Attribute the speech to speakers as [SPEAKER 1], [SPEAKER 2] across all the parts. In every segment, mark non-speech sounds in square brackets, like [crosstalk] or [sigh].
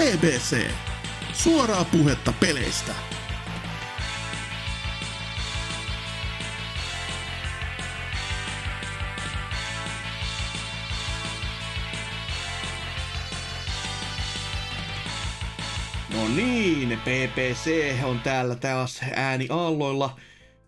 [SPEAKER 1] BBC. Suoraa puhetta peleistä. No niin, PPC on täällä taas ääni aalloilla.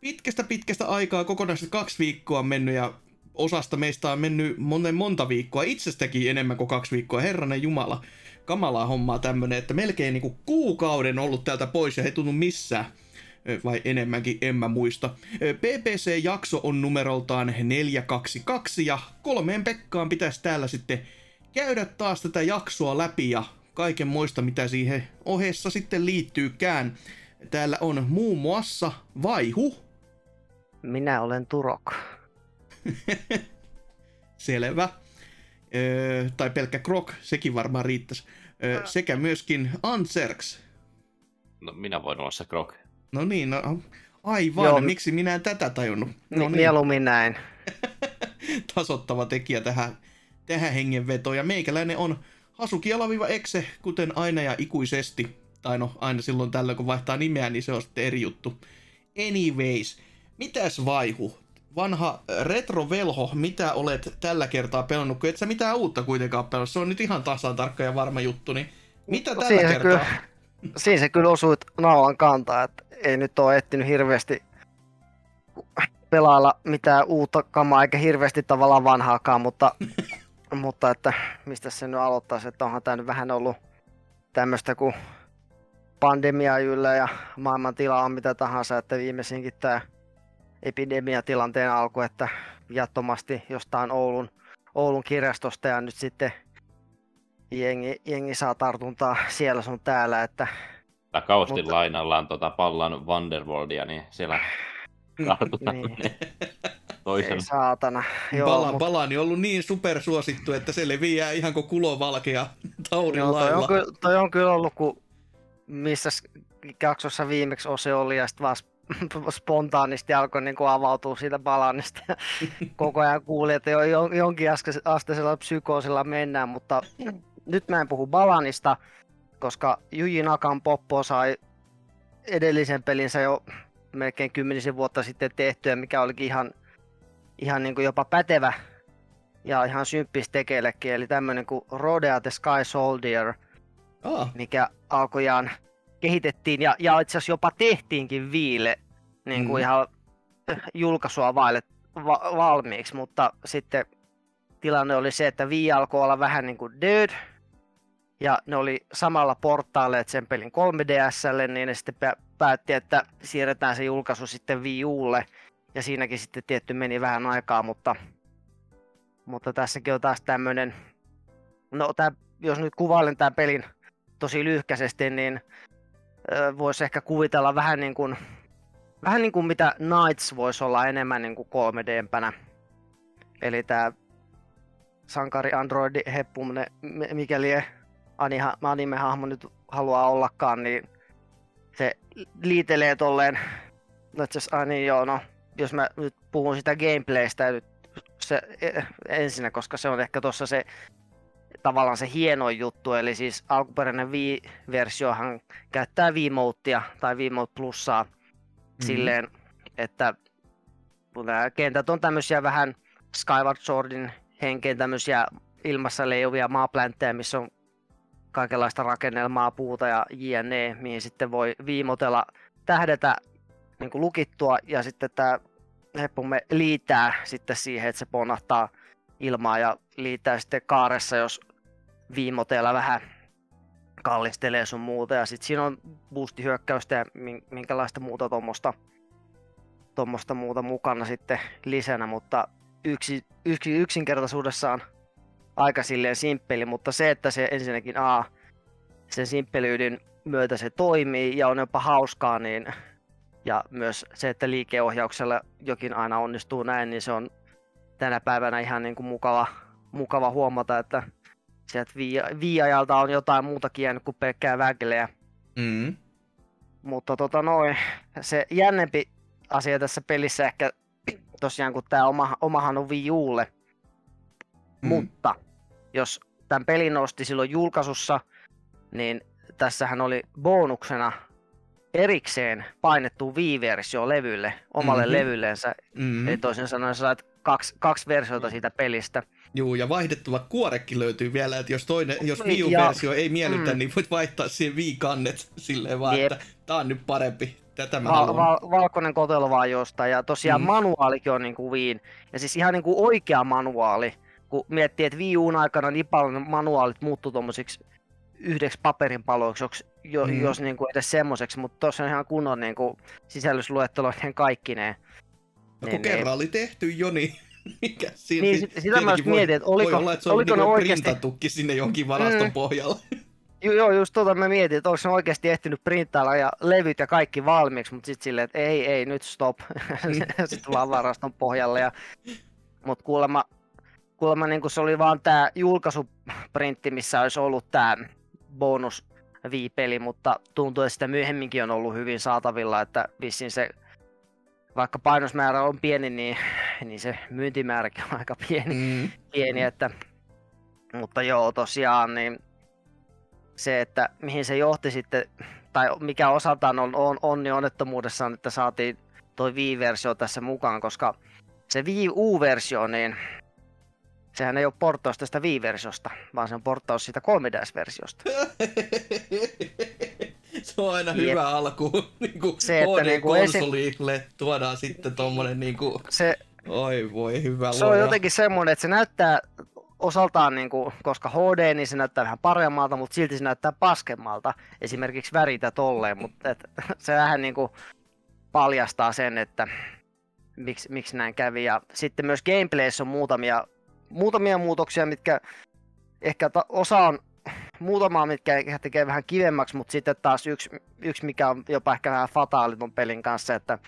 [SPEAKER 1] Pitkästä pitkästä aikaa, kokonaisesti kaksi viikkoa on mennyt ja osasta meistä on mennyt monen monta viikkoa, itsestäkin enemmän kuin kaksi viikkoa, herranen jumala. Kamalaa hommaa tämmönen, että melkein niinku kuukauden ollut täältä pois ja ei tunnu missään. Vai enemmänkin, en mä muista. Ö, PPC-jakso on numeroltaan 422 ja kolmeen Pekkaan pitäisi täällä sitten käydä taas tätä jaksoa läpi ja kaiken muista, mitä siihen ohessa sitten liittyykään. Täällä on muun muassa Vaihu,
[SPEAKER 2] Minä olen Turok. [laughs]
[SPEAKER 1] selvä, öö, tai pelkkä Krok, sekin varmaan riittäisi, öö, sekä myöskin Anserks.
[SPEAKER 3] No, minä voin olla se Krok.
[SPEAKER 1] No niin, no, aivan,
[SPEAKER 2] Joo.
[SPEAKER 1] miksi minä en tätä tajunnut? No niin,
[SPEAKER 2] Mieluummin näin. [laughs]
[SPEAKER 1] tasottava tekijä tähän, tähän hengenvetoon. Ja meikäläinen on Hasuki alaviiva Exe, kuten aina ja ikuisesti. Tai no, aina silloin tällöin, kun vaihtaa nimeä, niin se on sitten eri juttu. Anyways, mitäs vaihu? Vanha retrovelho, mitä olet tällä kertaa pelannut, kun et sä mitään uutta kuitenkaan pelannut. Se on nyt ihan tasan tarkka ja varma juttu, niin mitä tällä
[SPEAKER 2] Siinä
[SPEAKER 1] kertaa?
[SPEAKER 2] kyllä, [laughs] siinä se kyllä osui naulan kantaa, että ei nyt ole ehtinyt hirveästi pelailla mitään uutta kamaa, eikä hirveästi tavallaan vanhaakaan, mutta, [laughs] mutta että mistä se nyt aloittaisi, että onhan tämä nyt vähän ollut tämmöistä kuin pandemia yllä ja maailman tila on mitä tahansa, että viimeisinkin tämä epidemiatilanteen alku, että jattomasti jostain Oulun, Oulun kirjastosta ja nyt sitten jengi, jengi saa tartuntaa siellä sun täällä, että
[SPEAKER 3] Takaustin
[SPEAKER 2] Mutta-
[SPEAKER 3] lainallaan tota pallan Wonderworldia, niin siellä tartutaan
[SPEAKER 2] Niin. [laughs]
[SPEAKER 3] toisen.
[SPEAKER 2] ei saatana.
[SPEAKER 1] Joo, Pala,
[SPEAKER 2] mut-
[SPEAKER 1] Palani on ollut niin supersuosittu, että se leviää ihan kuin kulovalkea [laughs] taudin
[SPEAKER 2] Joo, toi,
[SPEAKER 1] lailla.
[SPEAKER 2] on kyllä, toi on kyllä ollut, kun missä jaksossa viimeksi Ose oli ja sitten vaan [laughs] spontaanisti alkoi niin avautua siitä balanista. ja [laughs] Koko ajan kuuli, että jo, jo, jonkin asteisella psykoosilla mennään, mutta nyt mä en puhu balanista, koska Yuji Nakan Poppo sai edellisen pelinsä jo melkein kymmenisen vuotta sitten tehtyä, mikä olikin ihan, ihan niin kuin jopa pätevä ja ihan symppis tekeillekin, eli tämmönen kuin Rodea the Sky Soldier,
[SPEAKER 1] Ah,
[SPEAKER 2] mikä alkujaan kehitettiin ja, ja itse asiassa jopa tehtiinkin viile niin kuin
[SPEAKER 1] Mm.
[SPEAKER 2] ihan julkaisua vaille va, valmiiksi, mutta sitten tilanne oli se, että Wii alkoi olla vähän niin kuin dead, ja ne oli samalla portaaleet sen pelin 3DSlle, niin ne sitten pä- päätti, että siirretään se julkaisu sitten Wii Ulle, ja siinäkin sitten tietty meni vähän aikaa, mutta, mutta tässäkin on taas tämmöinen, no tää, jos nyt kuvailen tämän pelin tosi lyhkäisesti, niin voisi ehkä kuvitella vähän niin kuin, vähän niin kuin mitä Knights voisi olla enemmän niin kuin 3D-pänä. Eli tämä sankari androidi heppuminen, m- mikäli aniha- anime-hahmo nyt haluaa ollakaan, niin se liitelee tolleen, no itse asiassa, niin joo, no, jos mä nyt puhun sitä gameplaystä nyt se e- ensinnä, koska se on ehkä tuossa se tavallaan se hieno juttu, eli siis alkuperäinen Wii-versiohan käyttää Wiimotea tai Wiimote Plussaa mm-hmm. silleen, että nämä kentät on tämmöisiä vähän Skyward Swordin henkeen tämmöisiä ilmassa leijuvia maapläntejä, missä on kaikenlaista rakennelmaa, puuta ja jne, mihin sitten voi viimotella tähdetä niin kuin lukittua ja sitten tämä heppumme liitää sitten siihen, että se ponahtaa ilmaa ja liittää sitten kaaressa, jos viimoteella vähän kallistelee sun muuta. Ja sitten siinä on boostihyökkäystä ja min- minkälaista muuta tuommoista tommosta muuta mukana sitten lisänä, mutta yksi, yksi, yksinkertaisuudessaan aika silleen simppeli, mutta se, että se ensinnäkin A, sen simppelyyden myötä se toimii ja on jopa hauskaa, niin ja myös se, että liikeohjauksella jokin aina onnistuu näin, niin se on tänä päivänä ihan niin kuin mukava, mukava huomata, että sieltä vii- viiajalta on jotain muutakin jäänyt kuin pelkkää vägeleä.
[SPEAKER 1] Mm.
[SPEAKER 2] Mutta tota noin, se jännempi asia tässä pelissä ehkä [clears throat] tosiaan, kun tämä oma, omahan on Wii Ulle.
[SPEAKER 1] Mm.
[SPEAKER 2] Mutta jos tämän pelin osti silloin julkaisussa, niin tässähän oli bonuksena erikseen painettu Wii-versio levylle, omalle
[SPEAKER 1] Mhm.
[SPEAKER 2] mm-hmm. levyllensä.
[SPEAKER 1] Mm.
[SPEAKER 2] Eli toisin sanoen saat kaksi, kaksi versiota siitä pelistä.
[SPEAKER 1] Juu, ja vaihdettava kuorekin löytyy vielä, että jos, toinen, jos
[SPEAKER 2] Ja-
[SPEAKER 1] Wii-versio ei miellytä,
[SPEAKER 2] mm.
[SPEAKER 1] niin voit vaihtaa siihen Wii-kannet silleen vaan,
[SPEAKER 2] Jep.
[SPEAKER 1] että tää on nyt parempi, tätä mä
[SPEAKER 2] Val- val- valkoinen kotelo vaan jostain. Ja tosiaan
[SPEAKER 1] Mm.
[SPEAKER 2] manuaalikin on niin kuin Wiin. Ja siis ihan niin kuin oikea manuaali. Kun miettii, että Wii Uun aikana niin paljon manuaalit muuttuu tuommoisiksi yhdeksi paperinpaloiksi, jos, jo,
[SPEAKER 1] Mm.
[SPEAKER 2] jos niin kuin edes semmoiseksi, mutta tuossa on ihan kunnon niin kuin sisällysluetteloiden kaikkineen.
[SPEAKER 1] No, kun kerran oli tehty jo, niin [laughs] mikä siinä
[SPEAKER 2] Niin,
[SPEAKER 1] sit-
[SPEAKER 2] sit- sitä mä mietin, että oliko-
[SPEAKER 1] voi olla, että se
[SPEAKER 2] oliko ne oikeasti-
[SPEAKER 1] printattukin sinne jonkin varaston
[SPEAKER 2] Mm.
[SPEAKER 1] pohjalla.
[SPEAKER 2] Ju- Joo, just tota mä mietin, että onko ne oikeasti ehtinyt printtailla ja levyt ja kaikki valmiiksi, mutta sitten silleen, että ei, ei, nyt stop. [laughs] sitten vaan varaston pohjalle. Ja... Mutta kuulemma, kuulemma niin se oli vaan tämä julkaisuprintti, missä olisi ollut tämä bonus viipeli, mutta tuntuu, että sitä myöhemminkin on ollut hyvin saatavilla, että vissiin se, vaikka painosmäärä on pieni, niin, niin se myyntimääräkin on aika pieni
[SPEAKER 1] Mm.
[SPEAKER 2] pieni, että, mutta joo, tosiaan, niin se, että mihin se johti sitten, tai mikä osaltaan on, on onni onnettomuudessaan, että saatiin toi Wii-versio tässä mukaan, koska se Wii U-versio, niin sehän ei ole porttaus tästä Wii-versiosta, vaan se on porttaus siitä 3DS-versiosta. [laughs]
[SPEAKER 1] se on aina
[SPEAKER 2] Jep.
[SPEAKER 1] hyvä alku. [laughs] Niinku
[SPEAKER 2] Se, että niinku esi-
[SPEAKER 1] HD-konsolille tuodaan sitten tommonen niinku,
[SPEAKER 2] Se,
[SPEAKER 1] oi voi hyvä
[SPEAKER 2] se on
[SPEAKER 1] luoja.
[SPEAKER 2] jotenkin semmoinen, että se näyttää osaltaan, niin kuin, koska HD, niin se näyttää vähän paremmalta, mutta silti se näyttää paskemmalta. Esimerkiksi väritä tolleen, mutta et, [laughs] se vähän niin kuin paljastaa sen, että miksi, miksi näin kävi. Ja sitten myös gameplayssä on muutamia, muutamia muutoksia, mitkä ehkä ta- osa on muutamaa, mitkä tekee vähän kivemmäksi, mutta sitten taas yksi, yksi mikä on jopa ehkä vähän fataali ton pelin kanssa, että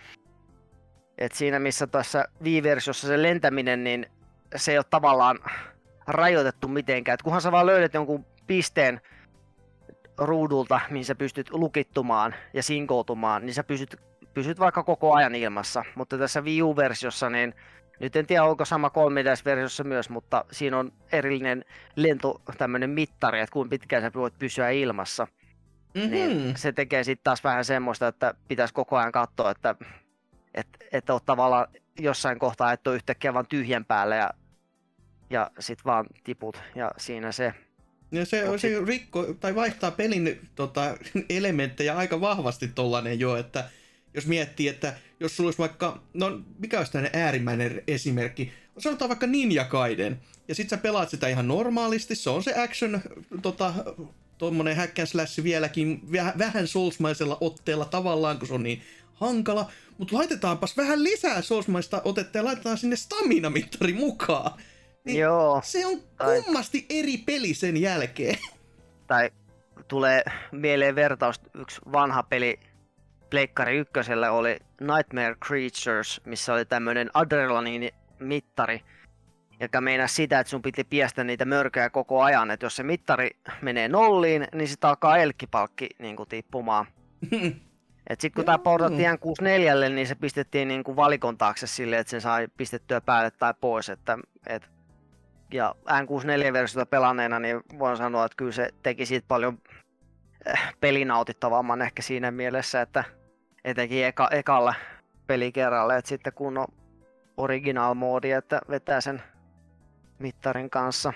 [SPEAKER 2] et siinä missä tuossa Wii-versiossa se lentäminen, niin se ei ole tavallaan rajoitettu mitenkään. Et kunhan sä vaan löydät jonkun pisteen ruudulta, mihin sä pystyt lukittumaan ja sinkoutumaan, niin sä pysyt, pysyt vaikka koko ajan ilmassa. Mutta tässä Wii U-versiossa, niin nyt en tiedä onko sama 3DS-versiossa myös, mutta siinä on erillinen lento, tämmöinen mittari, että kuinka pitkään sä voit pysyä ilmassa.
[SPEAKER 1] Mhm.
[SPEAKER 2] Niin se tekee sitten taas vähän semmoista, että pitäisi koko ajan katsoa, että et, et ole tavallaan jossain kohtaa, että ole yhtäkkiä vaan tyhjän päällä ja, ja sit vaan tiput ja siinä se.
[SPEAKER 1] Ja se,
[SPEAKER 2] Mut
[SPEAKER 1] se rikko, tai vaihtaa pelin tota, [laughs] elementtejä aika vahvasti tollanen jo, että jos miettii, että jos sulla olisi vaikka, no mikä olisi tämmöinen äärimmäinen esimerkki, sanotaan vaikka Ninja Gaiden, ja sit sä pelaat sitä ihan normaalisti, se on se action, tota, tommonen hack and slash vieläkin väh- vähän soulsmaisella otteella tavallaan, kun se on niin hankala, mutta laitetaanpas vähän lisää soulsmaista otetta ja laitetaan sinne stamina-mittari mukaan. Niin
[SPEAKER 2] Joo,
[SPEAKER 1] Se on
[SPEAKER 2] Tai-
[SPEAKER 1] kummasti eri peli sen jälkeen.
[SPEAKER 2] tai tulee mieleen vertaus, yksi vanha peli Pleikkari ykkösellä oli Nightmare Creatures, missä oli tämmöinen adrenaliinimittari, joka meinaa sitä, että sun piti piestä niitä mörköjä koko ajan, että jos se mittari menee nolliin, niin sitten alkaa elkkipalkki niin kuin, tippumaan. [laughs] Et sit kun tämä portattiin N64, niin se pistettiin niin kuin valikon taakse silleen, että se sai pistettyä päälle tai pois. Että, et, ja N64-versiota pelanneena, niin voin sanoa, että kyllä se teki siitä paljon pelinautittavamman ehkä siinä mielessä, että etenkin eka, ekalla pelikerralla, että sitten kun on original moodi, että vetää sen mittarin kanssa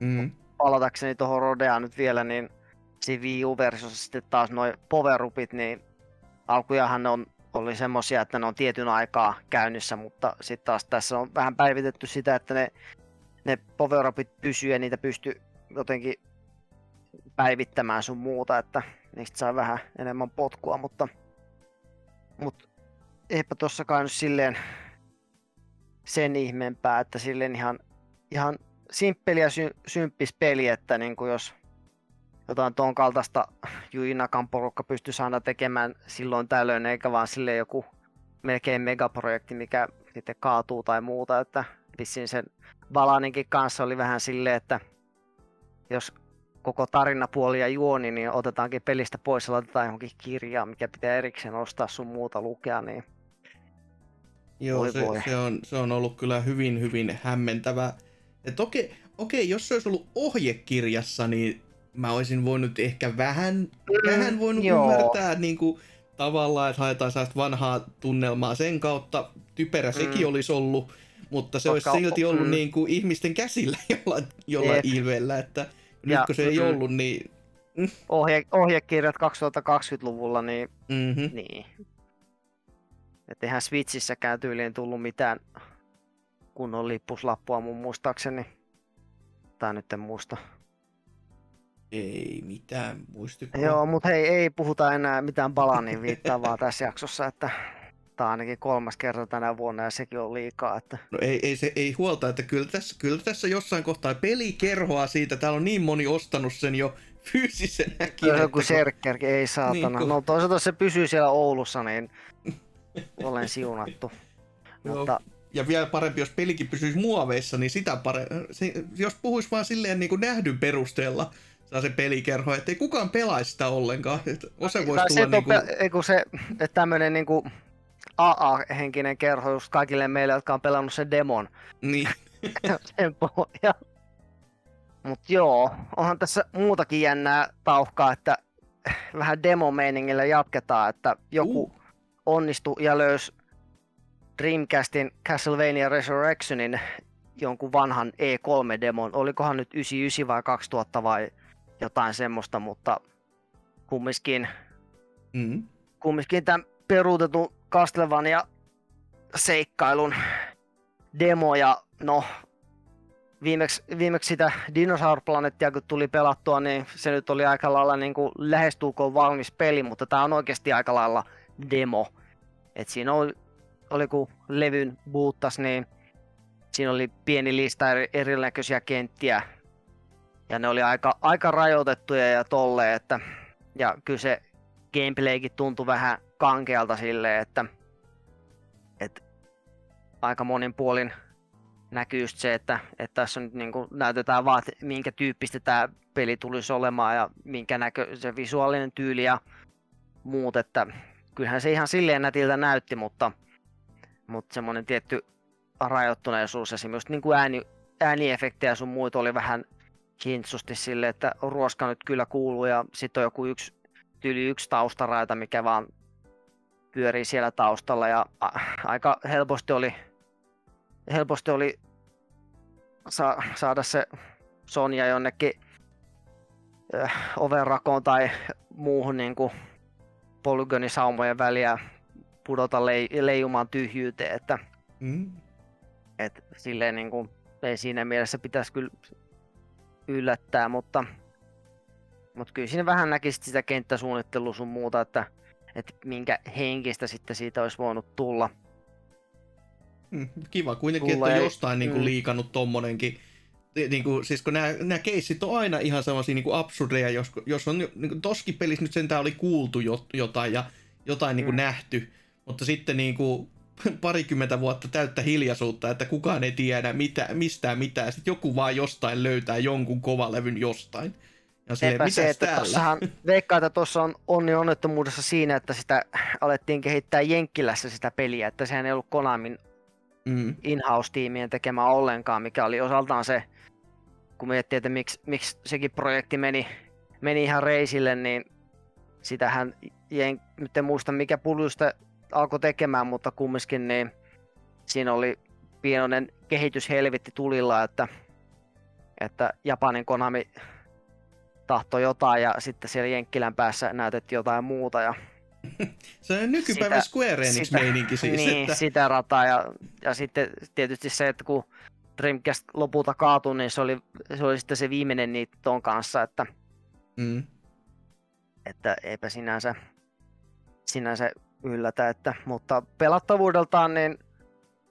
[SPEAKER 1] Mm.
[SPEAKER 2] palatakseni tuohon Rodeaan nyt vielä, niin siinä Wii U-versiossa sitten taas noin powerupit, niin alkujahan ne on, oli semmosia, että ne on tietyn aikaa käynnissä, mutta sitten taas tässä on vähän päivitetty sitä, että ne, ne powerupit pysyy ja niitä pystyy jotenkin päivittämään sun muuta, että niistä saa vähän enemmän potkua, mutta, mutta eipä tossa kai nyt silleen sen ihmeempää, että silleen ihan, ihan simppeli ja sy- symppis peli, että niin kuin jos jotain ton kaltaista Yui Nakan porukka pystyisi aina tekemään silloin tällöin, eikä vaan sille joku melkein megaprojekti, mikä sitten kaatuu tai muuta, että vissiin sen Valaninkin kanssa oli vähän silleen, että jos koko tarinapuoli ja juoni, niin otetaankin pelistä pois ja laitetaan johonkin kirjaan, mikä pitää erikseen ostaa sun muuta lukea, niin
[SPEAKER 1] Joo,
[SPEAKER 2] Voi
[SPEAKER 1] se,
[SPEAKER 2] voi.
[SPEAKER 1] se, on, se on ollut kyllä hyvin, hyvin hämmentävä. Et okei, okei, jos se olisi ollut ohjekirjassa, niin mä olisin voinut ehkä vähän,
[SPEAKER 2] Mm,
[SPEAKER 1] vähän voinut
[SPEAKER 2] joo.
[SPEAKER 1] ymmärtää niin kuin, tavallaan, että haetaan sellaista vanhaa tunnelmaa sen kautta. Typerä sekin
[SPEAKER 2] Mm.
[SPEAKER 1] olisi ollut, mutta se
[SPEAKER 2] Vaikka-
[SPEAKER 1] olisi silti ollut
[SPEAKER 2] mm.
[SPEAKER 1] niin kuin ihmisten käsillä [laughs] jollain, jollain ilveellä, että nyt
[SPEAKER 2] Ja-
[SPEAKER 1] kun se ei
[SPEAKER 2] mm.
[SPEAKER 1] ollut, niin...
[SPEAKER 2] Ohje, ohjekirjat 2020-luvulla, niin,
[SPEAKER 1] Mm-hmm.
[SPEAKER 2] niin. Et eihän Switchissäkään tyyliin tullut mitään kunnon lippuslappua mun muistaakseni. Tai nyt en muista.
[SPEAKER 1] Ei mitään muistikuva.
[SPEAKER 2] Joo, mutta hei, ei puhuta enää mitään Balaniin viittaavaa tässä jaksossa, että on ainakin kolmas kerta tänä vuonna ja sekin on liikaa, että
[SPEAKER 1] No ei, ei, se, ei huolta, että kyllä tässä, kyllä tässä jossain kohtaa peli kerhoa siitä. Täällä on niin moni ostanut sen jo fyysisenäkin.
[SPEAKER 2] Kyllä
[SPEAKER 1] että
[SPEAKER 2] joku
[SPEAKER 1] kun-
[SPEAKER 2] serkkerkin, ei saatana.
[SPEAKER 1] Niin, kun-
[SPEAKER 2] No toisaalta jos se pysyy siellä Oulussa, niin [laughs] olen siunattu. Mutta
[SPEAKER 1] Ja vielä parempi, jos pelikin pysyisi muoveissa, niin sitä parempi. Jos puhuisi vaan silleen niin kuin nähdyn perusteella, saa se pelikerho, ettei kukaan pelaisi sitä ollenkaan. Että Osa voisi
[SPEAKER 2] se,
[SPEAKER 1] tulla
[SPEAKER 2] että
[SPEAKER 1] niin kuin,
[SPEAKER 2] pe- se, että tämmönen niinku AA-henkinen kerho just kaikille meille, jotka on pelannut sen demon.
[SPEAKER 1] niin, [laughs]
[SPEAKER 2] sen pohja. Mut joo, onhan tässä muutakin jännää tauhkaa, että vähän demo-meiningillä jatketaan, että joku
[SPEAKER 1] Uh.
[SPEAKER 2] onnistui ja löysi Dreamcastin Castlevania Resurrectionin jonkun vanhan E3-demon. Olikohan nyt 99 vai 2000 vai jotain semmoista, mutta kumminkin,
[SPEAKER 1] mm,
[SPEAKER 2] kumminkin tämän peruutetun Castlevania seikkailun demo ja no viimeksi, viimeksi sitä Dinosaur Planettia kun tuli pelattua, niin se nyt oli aika lailla niin kuin lähestulkoon valmis peli, mutta tämä on oikeasti aika lailla demo. Et siinä oli, oli kun levyn buuttas, niin siinä oli pieni lista eri, erinäköisiä kenttiä. Ja ne oli aika, aika rajoitettuja ja tolle, että ja kyllä se gameplaykin tuntui vähän kankealta silleen, että, että aika monin puolin näkyy just se, että, että tässä nyt niin kuin näytetään vaan, että minkä tyyppistä tämä peli tulisi olemaan ja minkä näkö se visuaalinen tyyli ja muut, että kyllähän se ihan silleen nätiltä näytti, mutta, mutta semmoinen tietty rajoittuneisuus, esimerkiksi niin kuin ääni, ääniefektejä sun muita oli vähän hintsusti sille, että ruoska nyt kyllä kuuluu ja sitten on joku yksi, tyyli yksi taustaraita, mikä vaan pyörii siellä taustalla ja aika helposti oli, helposti oli sa- saada se Sonja jonnekin äh, ovenrakoon tai muuhun niin kuin polygonisaumojen väliä pudota lei- leijumaan tyhjyyteen, että
[SPEAKER 1] mm.
[SPEAKER 2] et silleen niin kuin, ei siinä mielessä pitäisi kyllä yllättää, mutta, mutta kyllä siinä vähän näkisit sitä kenttäsuunnittelua sun muuta, että, että minkä henkistä sitten siitä olisi voinut tulla.
[SPEAKER 1] Mm, Kiva kuitenkin,
[SPEAKER 2] Mulla
[SPEAKER 1] että on jostain niin kuin
[SPEAKER 2] mm.
[SPEAKER 1] liikannut tommonenkin. Niin kuin, siis kun nämä, nämä keissit on aina ihan sellaisia niin kuin absurdeja, jos, jos on niin kuin, toskin pelissä nyt sentään oli kuultu jo, jotain ja jotain niin kuin
[SPEAKER 2] Mm.
[SPEAKER 1] nähty, mutta sitten niin kuin, [laughs] parikymmentä vuotta täyttä hiljaisuutta, että kukaan ei tiedä mitä, mistään mitään. Sitten joku vaan jostain löytää jonkun kovalevyn jostain. Silleen,
[SPEAKER 2] Sepä se, että
[SPEAKER 1] täällä?
[SPEAKER 2] tossahan veikkaa, että tuossa on onni onnettomuudessa siinä, että sitä alettiin kehittää Jenkkilässä sitä peliä, että sehän ei ollut Konamin
[SPEAKER 1] Mm,
[SPEAKER 2] in-house-tiimien tekemä ollenkaan, mikä oli osaltaan se, kun miettii, että miksi, miksi sekin projekti meni, meni ihan reisille, niin sitähän, jen, nyt en muista mikä puljusta alkoi tekemään, mutta kumminkin niin siinä oli pienoinen kehityshelvetti tulilla, että, että Japanin Konami tahtoi jotain ja sitten siellä Jenkkilän päässä näytettiin jotain muuta ja [laughs]
[SPEAKER 1] se on nykypäivän
[SPEAKER 2] Sitä-
[SPEAKER 1] Square Enix-meininki siis.
[SPEAKER 2] niin,
[SPEAKER 1] että,
[SPEAKER 2] sitä rataa ja, ja sitten tietysti se, että kun Dreamcast lopulta kaatui, niin se oli, se oli sitten se viimeinen niitä ton kanssa, että,
[SPEAKER 1] mm,
[SPEAKER 2] että eipä sinänsä, sinänsä yllätä, että, mutta pelattavuudeltaan niin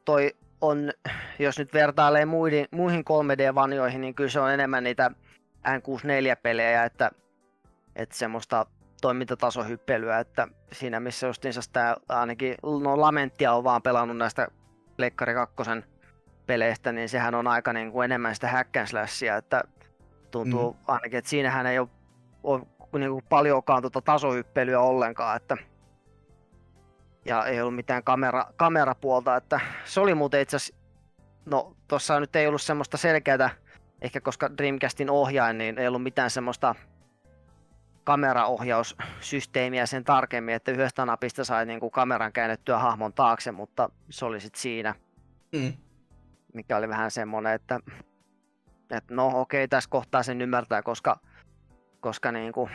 [SPEAKER 2] toi on, jos nyt vertailee muihin, muihin 3D-vanjoihin, niin kyllä se on enemmän niitä N64-pelejä, että, että semmoista toimintatasohyppelyä, että siinä missä justiinsa sitä ainakin, no Lamentia on vaan pelannut näistä Leikkari 2 peleistä, niin sehän on aika niin kuin enemmän sitä hack and slashia, että tuntuu mm. ainakin, että siinähän ei ole, ole niin kuin paljonkaan tuota tasohyppelyä ollenkaan, että ja ei ollut mitään kamera, kamerapuolta, että se oli muuten itse asiassa, no tuossa nyt ei ollut semmoista selkeää ehkä koska Dreamcastin ohjain, niin ei ollut mitään semmoista kameraohjaussysteemiä sen tarkemmin, että yhdestä napista sai niin kuin kameran käännettyä hahmon taakse, mutta se oli sitten siinä,
[SPEAKER 1] Mm.
[SPEAKER 2] mikä oli vähän semmoinen, että, että no okei, tässä kohtaa sen ymmärtää, koska, koska niin kuin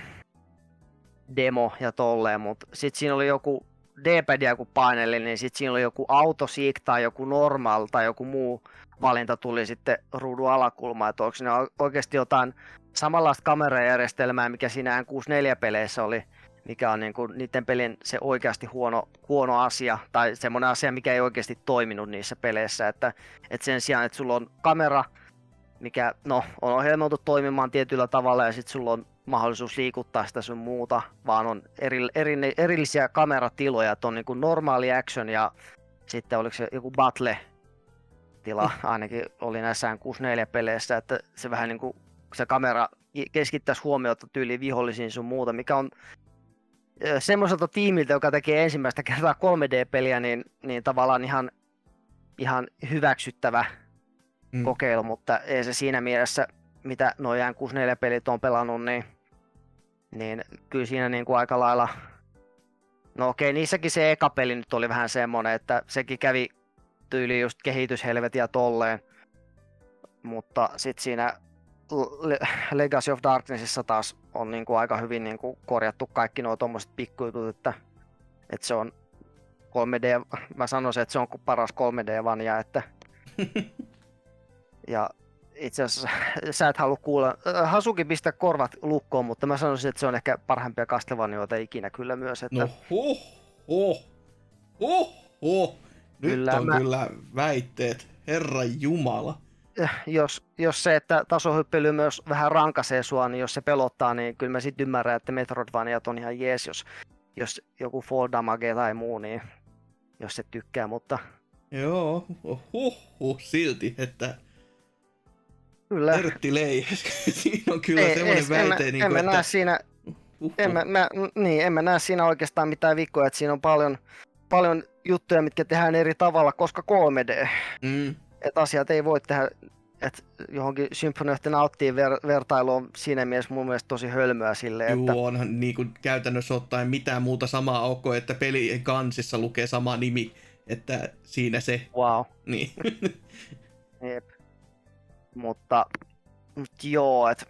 [SPEAKER 2] demo ja tolleen, mutta sitten siinä oli joku D-padia kun paineli, niin sitten siinä oli joku autosiik tai joku normal tai joku muu valinta tuli sitten ruudun alakulmaan, että onko ne oikeasti jotain samanlaista kamerajärjestelmää, mikä siinä N64-peleissä oli, mikä on niin kuin niiden pelin se oikeasti huono, huono asia, tai semmoinen asia, mikä ei oikeasti toiminut niissä peleissä, että, että sen sijaan, että sulla on kamera, mikä no, on ohjelmoitu toimimaan tietyllä tavalla, ja sitten sulla on mahdollisuus liikuttaa sitä sun muuta, vaan on eri, eri, erillisiä kameratiloja, että on niin kuin normaali action ja sitten oliko se joku battle tila, [laughs] ainakin oli näissä N64-peleissä, että se vähän niin kuin se kamera keskittäisi huomiota tyyliin vihollisiin sun muuta, mikä on semmoiselta tiimiltä, joka tekee ensimmäistä kertaa 3D-peliä, niin, niin tavallaan ihan, ihan hyväksyttävä
[SPEAKER 1] Mm.
[SPEAKER 2] kokeilu, mutta ei se siinä mielessä, mitä nuo 64-pelit on pelannut, niin, niin kyllä siinä niin kuin aika lailla... No okei, niissäkin se eka peli nyt oli vähän semmonen, että sekin kävi tyyli just kehityshelvetiä tolleen. Mutta sitten siinä Le- Legacy of Darknessissa taas on niin kuin aika hyvin niin kuin korjattu kaikki nuo tommoset pikkujutut, että, että se on 3D, mä sanoisin, että se on paras 3D-vania, että [laughs] ja itse asiassa sä et halua kuulla, äh, Hasuki pistää korvat lukkoon, mutta mä sanoisin, että se on ehkä parhaimpia Castlevaniaita ikinä kyllä myös, että
[SPEAKER 1] No huh, huh, huh, huh. Nyt
[SPEAKER 2] Kyllä,
[SPEAKER 1] on
[SPEAKER 2] mä-
[SPEAKER 1] kyllä väitteet, herra jumala.
[SPEAKER 2] jos, jos se, että tasohyppely myös vähän rankaisee sua, niin jos se pelottaa, niin kyllä mä sitten ymmärrän, että Metroidvaniat on ihan jees, jos, jos joku Fall Damage tai muu, niin jos se tykkää, mutta
[SPEAKER 1] Joo, huh, huh, silti, että
[SPEAKER 2] kyllä.
[SPEAKER 1] Ertti Lei, [laughs] siinä on kyllä
[SPEAKER 2] Ei-
[SPEAKER 1] semmoinen
[SPEAKER 2] ei- en
[SPEAKER 1] väite, niin
[SPEAKER 2] en
[SPEAKER 1] kuin,
[SPEAKER 2] mä
[SPEAKER 1] että...
[SPEAKER 2] näe siinä,
[SPEAKER 1] huh,
[SPEAKER 2] en mä, mä, niin, en mä näe siinä oikeastaan mitään vikkoja, että siinä on paljon, paljon juttuja, mitkä tehdään eri tavalla, koska 3D.
[SPEAKER 1] Mm,
[SPEAKER 2] että asiat ei voi tehdä, että johonkin Symphony of the Nighttiin ver- vertailu on siinä mielessä mun mielestä tosi hölmöä että
[SPEAKER 1] Juu, onhan niin kuin käytännössä ottaen mitään muuta samaa ok, että pelien kansissa lukee sama nimi, että siinä se,
[SPEAKER 2] wow,
[SPEAKER 1] niin. [laughs]
[SPEAKER 2] jep. Mutta, mutta joo, että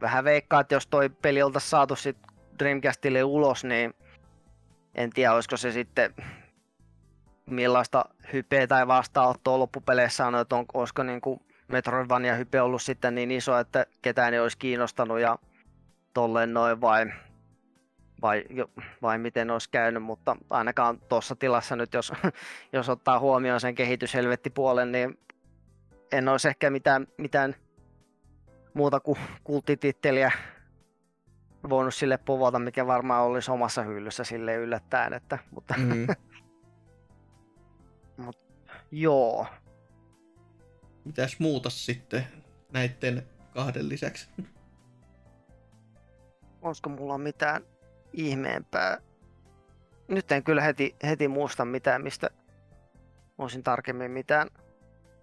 [SPEAKER 2] vähän veikkaa, että jos toi peli oltaisiin saatu sit Dreamcastille ulos, niin en tiedä, olisiko se sitten millaista hypeä tai vastaanottoa loppupeleissä on, että on, olisiko niin kuin Metroidvania hype ollut sitten niin iso, että ketään ei olisi kiinnostanut ja tolleen noin vai, vai, vai miten olisi käynyt, mutta ainakaan tuossa tilassa nyt, jos, [laughs] jos ottaa huomioon sen kehityshelvettipuolen, niin en olisi ehkä mitään, mitään muuta kuin kulttititteliä voinut sille povata, mikä varmaan olisi omassa hyllyssä sille yllättäen, että, mutta
[SPEAKER 1] Mm. [laughs]
[SPEAKER 2] joo,
[SPEAKER 1] Mitäs muuta sitten näiden kahden lisäksi?
[SPEAKER 2] olisiko mulla mitään ihmeempää. Nyt en kyllä heti, heti muista mitään, mistä olisin tarkemmin mitään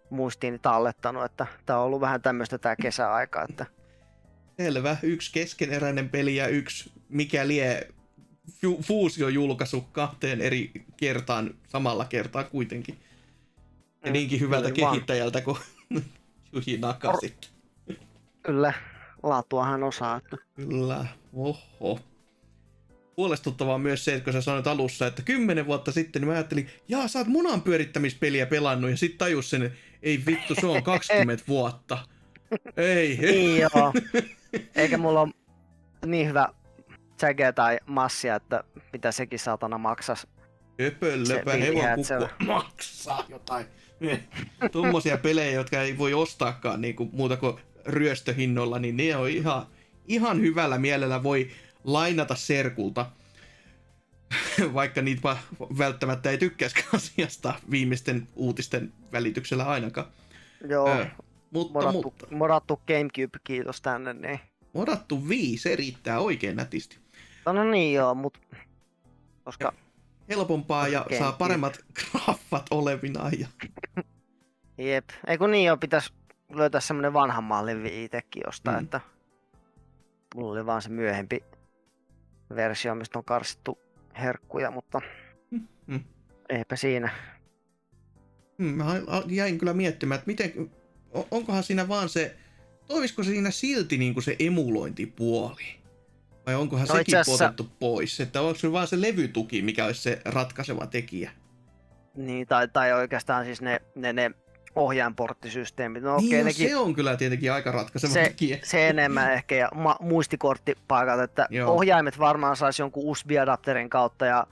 [SPEAKER 2] muistiini tallettanut, että tämä on ollut vähän tämmöistä tämä kesäaika, että
[SPEAKER 1] Selvä, yksi keskeneräinen peli ja yksi mikä lie fu- fuusiojulkaisu kahteen eri kertaan samalla kertaa kuitenkin. Ja
[SPEAKER 2] Mm,
[SPEAKER 1] niinkin hyvältä
[SPEAKER 2] niin vaan.
[SPEAKER 1] kehittäjältä kuin [laughs] Juhi Nakasi.
[SPEAKER 2] kyllä laatuahan osaa, että
[SPEAKER 1] Kyllä, oho. Huolestuttavaa on myös se, että kun sä sanoit alussa, että kymmenen vuotta sitten, niin mä ajattelin, jaa, sä oot munan pyörittämispeliä pelannut, ja sit tajus sen, ei vittu, se on 20 vuotta. [laughs] Ei,
[SPEAKER 2] Niin joo. Eikä mulla ole niin hyvä tsäkeä tai massia, että mitä sekin saatana maksas.
[SPEAKER 1] höpölöpä hevonkukko [laughs] maksaa jotain. [laughs] Tuommoisia pelejä, jotka ei voi ostaakaan niin kuin, muuta kuin ryöstöhinnolla, niin ne on ihan, ihan hyvällä mielellä voi lainata serkulta. [laughs] Vaikka niitä välttämättä ei tykkäisikään asiasta viimeisten uutisten välityksellä ainakaan.
[SPEAKER 2] Joo,
[SPEAKER 1] Ö, mutta,
[SPEAKER 2] modattu,
[SPEAKER 1] mutta
[SPEAKER 2] modattu Gamecube, kiitos tänne. Niin.
[SPEAKER 1] modattu vii, se riittää oikein nätisti.
[SPEAKER 2] No, no niin joo, mutta koska
[SPEAKER 1] Helpompaa ja
[SPEAKER 2] Okei,
[SPEAKER 1] saa paremmat [laughs] graffat olevinaan. Ja...
[SPEAKER 2] jep, ei kun niin joo, pitäis löytää semmonen vanhan mallin itsekin jostain,
[SPEAKER 1] Mm.
[SPEAKER 2] että mulla oli vaan se myöhempi versio, mistä on karsittu herkkuja, mutta
[SPEAKER 1] Mm.
[SPEAKER 2] eipä siinä.
[SPEAKER 1] Hmm, Mä jäin kyllä miettimään, että miten, onkohan siinä vaan se, toimisiko se siinä silti niin kuin se emulointipuoli? Vai onkohan
[SPEAKER 2] No
[SPEAKER 1] sekin
[SPEAKER 2] asiassa-
[SPEAKER 1] otettu pois? Että onko se vaan se levytuki, mikä olisi se ratkaiseva tekijä?
[SPEAKER 2] Niin, tai, tai oikeastaan siis ne, ne, ne ohjainporttisysteemit. No
[SPEAKER 1] niin,
[SPEAKER 2] okay,
[SPEAKER 1] no,
[SPEAKER 2] nekin,
[SPEAKER 1] se on kyllä tietenkin aika ratkaiseva
[SPEAKER 2] Se-
[SPEAKER 1] tekijä.
[SPEAKER 2] se enemmän [laughs] ehkä, ja ma- muistikorttipaikat, että
[SPEAKER 1] Joo.
[SPEAKER 2] ohjaimet varmaan saisi jonkun USB-adapterin kautta, ja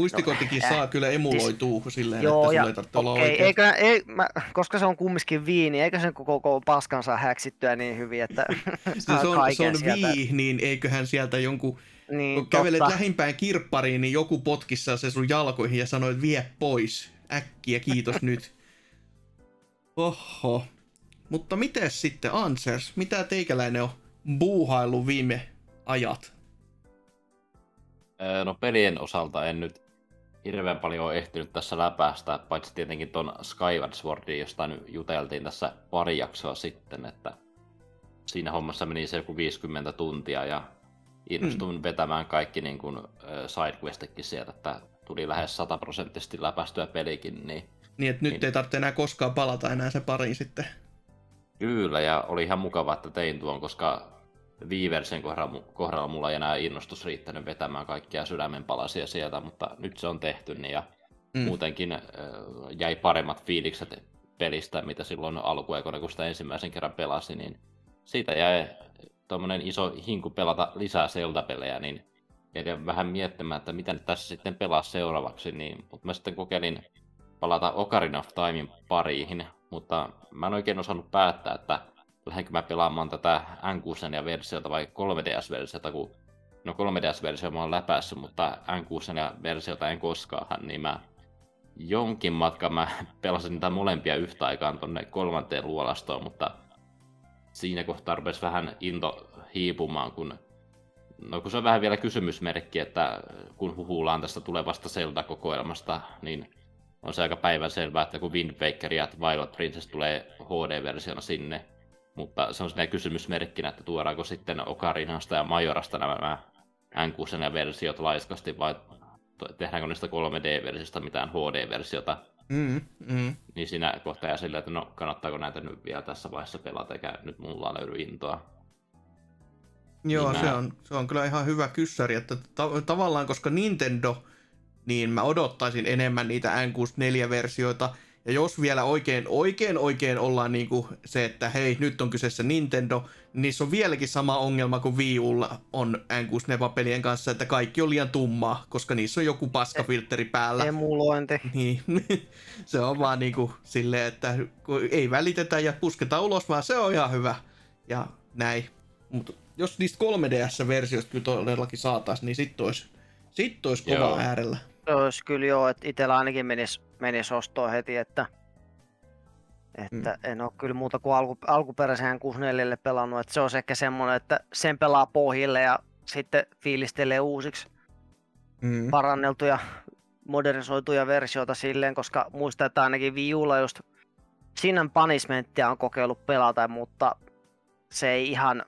[SPEAKER 1] Muistikorttikin
[SPEAKER 2] äh,
[SPEAKER 1] saa kyllä emuloituu silleen,
[SPEAKER 2] Joo,
[SPEAKER 1] että
[SPEAKER 2] ja
[SPEAKER 1] sulla ei tarvitse olla oikein.
[SPEAKER 2] eikö, ei, mä, koska se on kumminkin viini, eikö sen koko, koko paskan saa häksittyä niin hyvin, että [laughs]
[SPEAKER 1] Se,
[SPEAKER 2] saa
[SPEAKER 1] se on, se on
[SPEAKER 2] sieltä.
[SPEAKER 1] vii, niin eiköhän sieltä jonkun,
[SPEAKER 2] Niin,
[SPEAKER 1] kun kävelet
[SPEAKER 2] totta.
[SPEAKER 1] lähimpään kirppariin, niin joku potkissa se sun jalkoihin ja sanoo, että vie pois. Äkkiä, kiitos [laughs] nyt. Oho. Mutta miten sitten Ansers? Mitä teikäläinen on buuhaillut viime ajat?
[SPEAKER 3] Öö, No pelien osalta en nyt hirveän paljon ole ehtinyt tässä läpäistä, paitsi tietenkin ton Skyward Swordin, josta nyt juteltiin tässä pari jaksoa sitten, että siinä hommassa meni se joku 50 tuntia ja innostuin mm. vetämään kaikki niin kuin, sidequestikin sieltä, että tuli lähes sataprosenttisesti läpäistyä pelikin, niin
[SPEAKER 1] Niin, että nyt
[SPEAKER 3] Niin.
[SPEAKER 1] ei tarvitse enää koskaan palata enää se pariin sitten.
[SPEAKER 3] Kyllä, ja oli ihan mukava, että tein tuon, koska Viiversen kohdalla, kohdalla mulla ei enää innostus riittänyt vetämään kaikkia sydämenpalasia sieltä, mutta nyt se on tehty, niin ja
[SPEAKER 1] Mm.
[SPEAKER 3] muutenkin äh, jäi paremmat fiilikset pelistä, mitä silloin alkuaikoina, kun sitä ensimmäisen kerran pelasi, niin siitä jäi tuommoinen iso hinku pelata lisää Zelda-pelejä, niin jäin vähän miettimään, että miten tässä sitten pelaa seuraavaksi, niin, mutta mä sitten kokeilin palata Ocarina of Timein pariin, mutta mä en oikein osannut päättää, että lähdenkö mä pelaamaan tätä N6 versiota vai 3DS-versiota, kun no 3DS-versio mä oon läpäissyt, mutta N6 versiota en koskaan, niin mä jonkin matkan mä [laughs] pelasin niitä molempia yhtä aikaan tonne kolmanteen luolastoon, mutta siinä kohtaa rupesi vähän into hiipumaan, kun No kun se on vähän vielä kysymysmerkki, että kun huhulaan tästä tulevasta Zelda-kokoelmasta, niin on se aika päivänselvää, että kun Wind Waker ja Twilight Princess tulee HD-versiona sinne, mutta se on siinä kysymysmerkkinä, että tuodaanko sitten Ocarinasta ja Majorasta nämä N6-versiot laiskasti vai tehdäänkö niistä 3D-versiosta mitään HD-versiota,
[SPEAKER 1] Mm, mm.
[SPEAKER 3] niin siinä kohtaa silleen, että no kannattaako näitä nyt vielä tässä vaiheessa pelata, eikä nyt mulla löydy intoa.
[SPEAKER 1] Joo,
[SPEAKER 3] Niin
[SPEAKER 1] se,
[SPEAKER 3] mä-
[SPEAKER 1] on, se on kyllä ihan hyvä kyssäri, että ta- tavallaan koska Nintendo, niin mä odottaisin enemmän niitä N64-versioita, ja jos vielä oikein, oikein, oikein ollaan niinku se, että hei, nyt on kyseessä Nintendo, niin niissä on vieläkin sama ongelma kuin Wii Ulla on N64-pelien kanssa, että kaikki on liian tummaa, koska niissä on joku paskafiltteri päällä.
[SPEAKER 2] Emulointi.
[SPEAKER 1] Niin, [laughs] se on vaan niinku silleen, että ei välitetä ja pusketaan ulos, vaan se on ihan hyvä. Ja näin. Mutta jos niistä 3DS-versioista kyllä todellakin saataisiin, niin sitten olisi, sit olisi kova
[SPEAKER 3] Joo.
[SPEAKER 1] äärellä.
[SPEAKER 2] Se olisi kyllä joo, että itsellä ainakin menisi menis ostoon heti, että, että mm. en ole kyllä muuta kuin alku, alkuperäisen 64 pelannut, että se on ehkä semmoinen, että sen pelaa pohjille ja sitten fiilistelee uusiksi
[SPEAKER 1] Mm.
[SPEAKER 2] paranneltuja, modernisoituja versioita silleen, koska muistan, että ainakin Wii Ulla just Sin and Punishmentia on kokeillut pelata, mutta se ei ihan,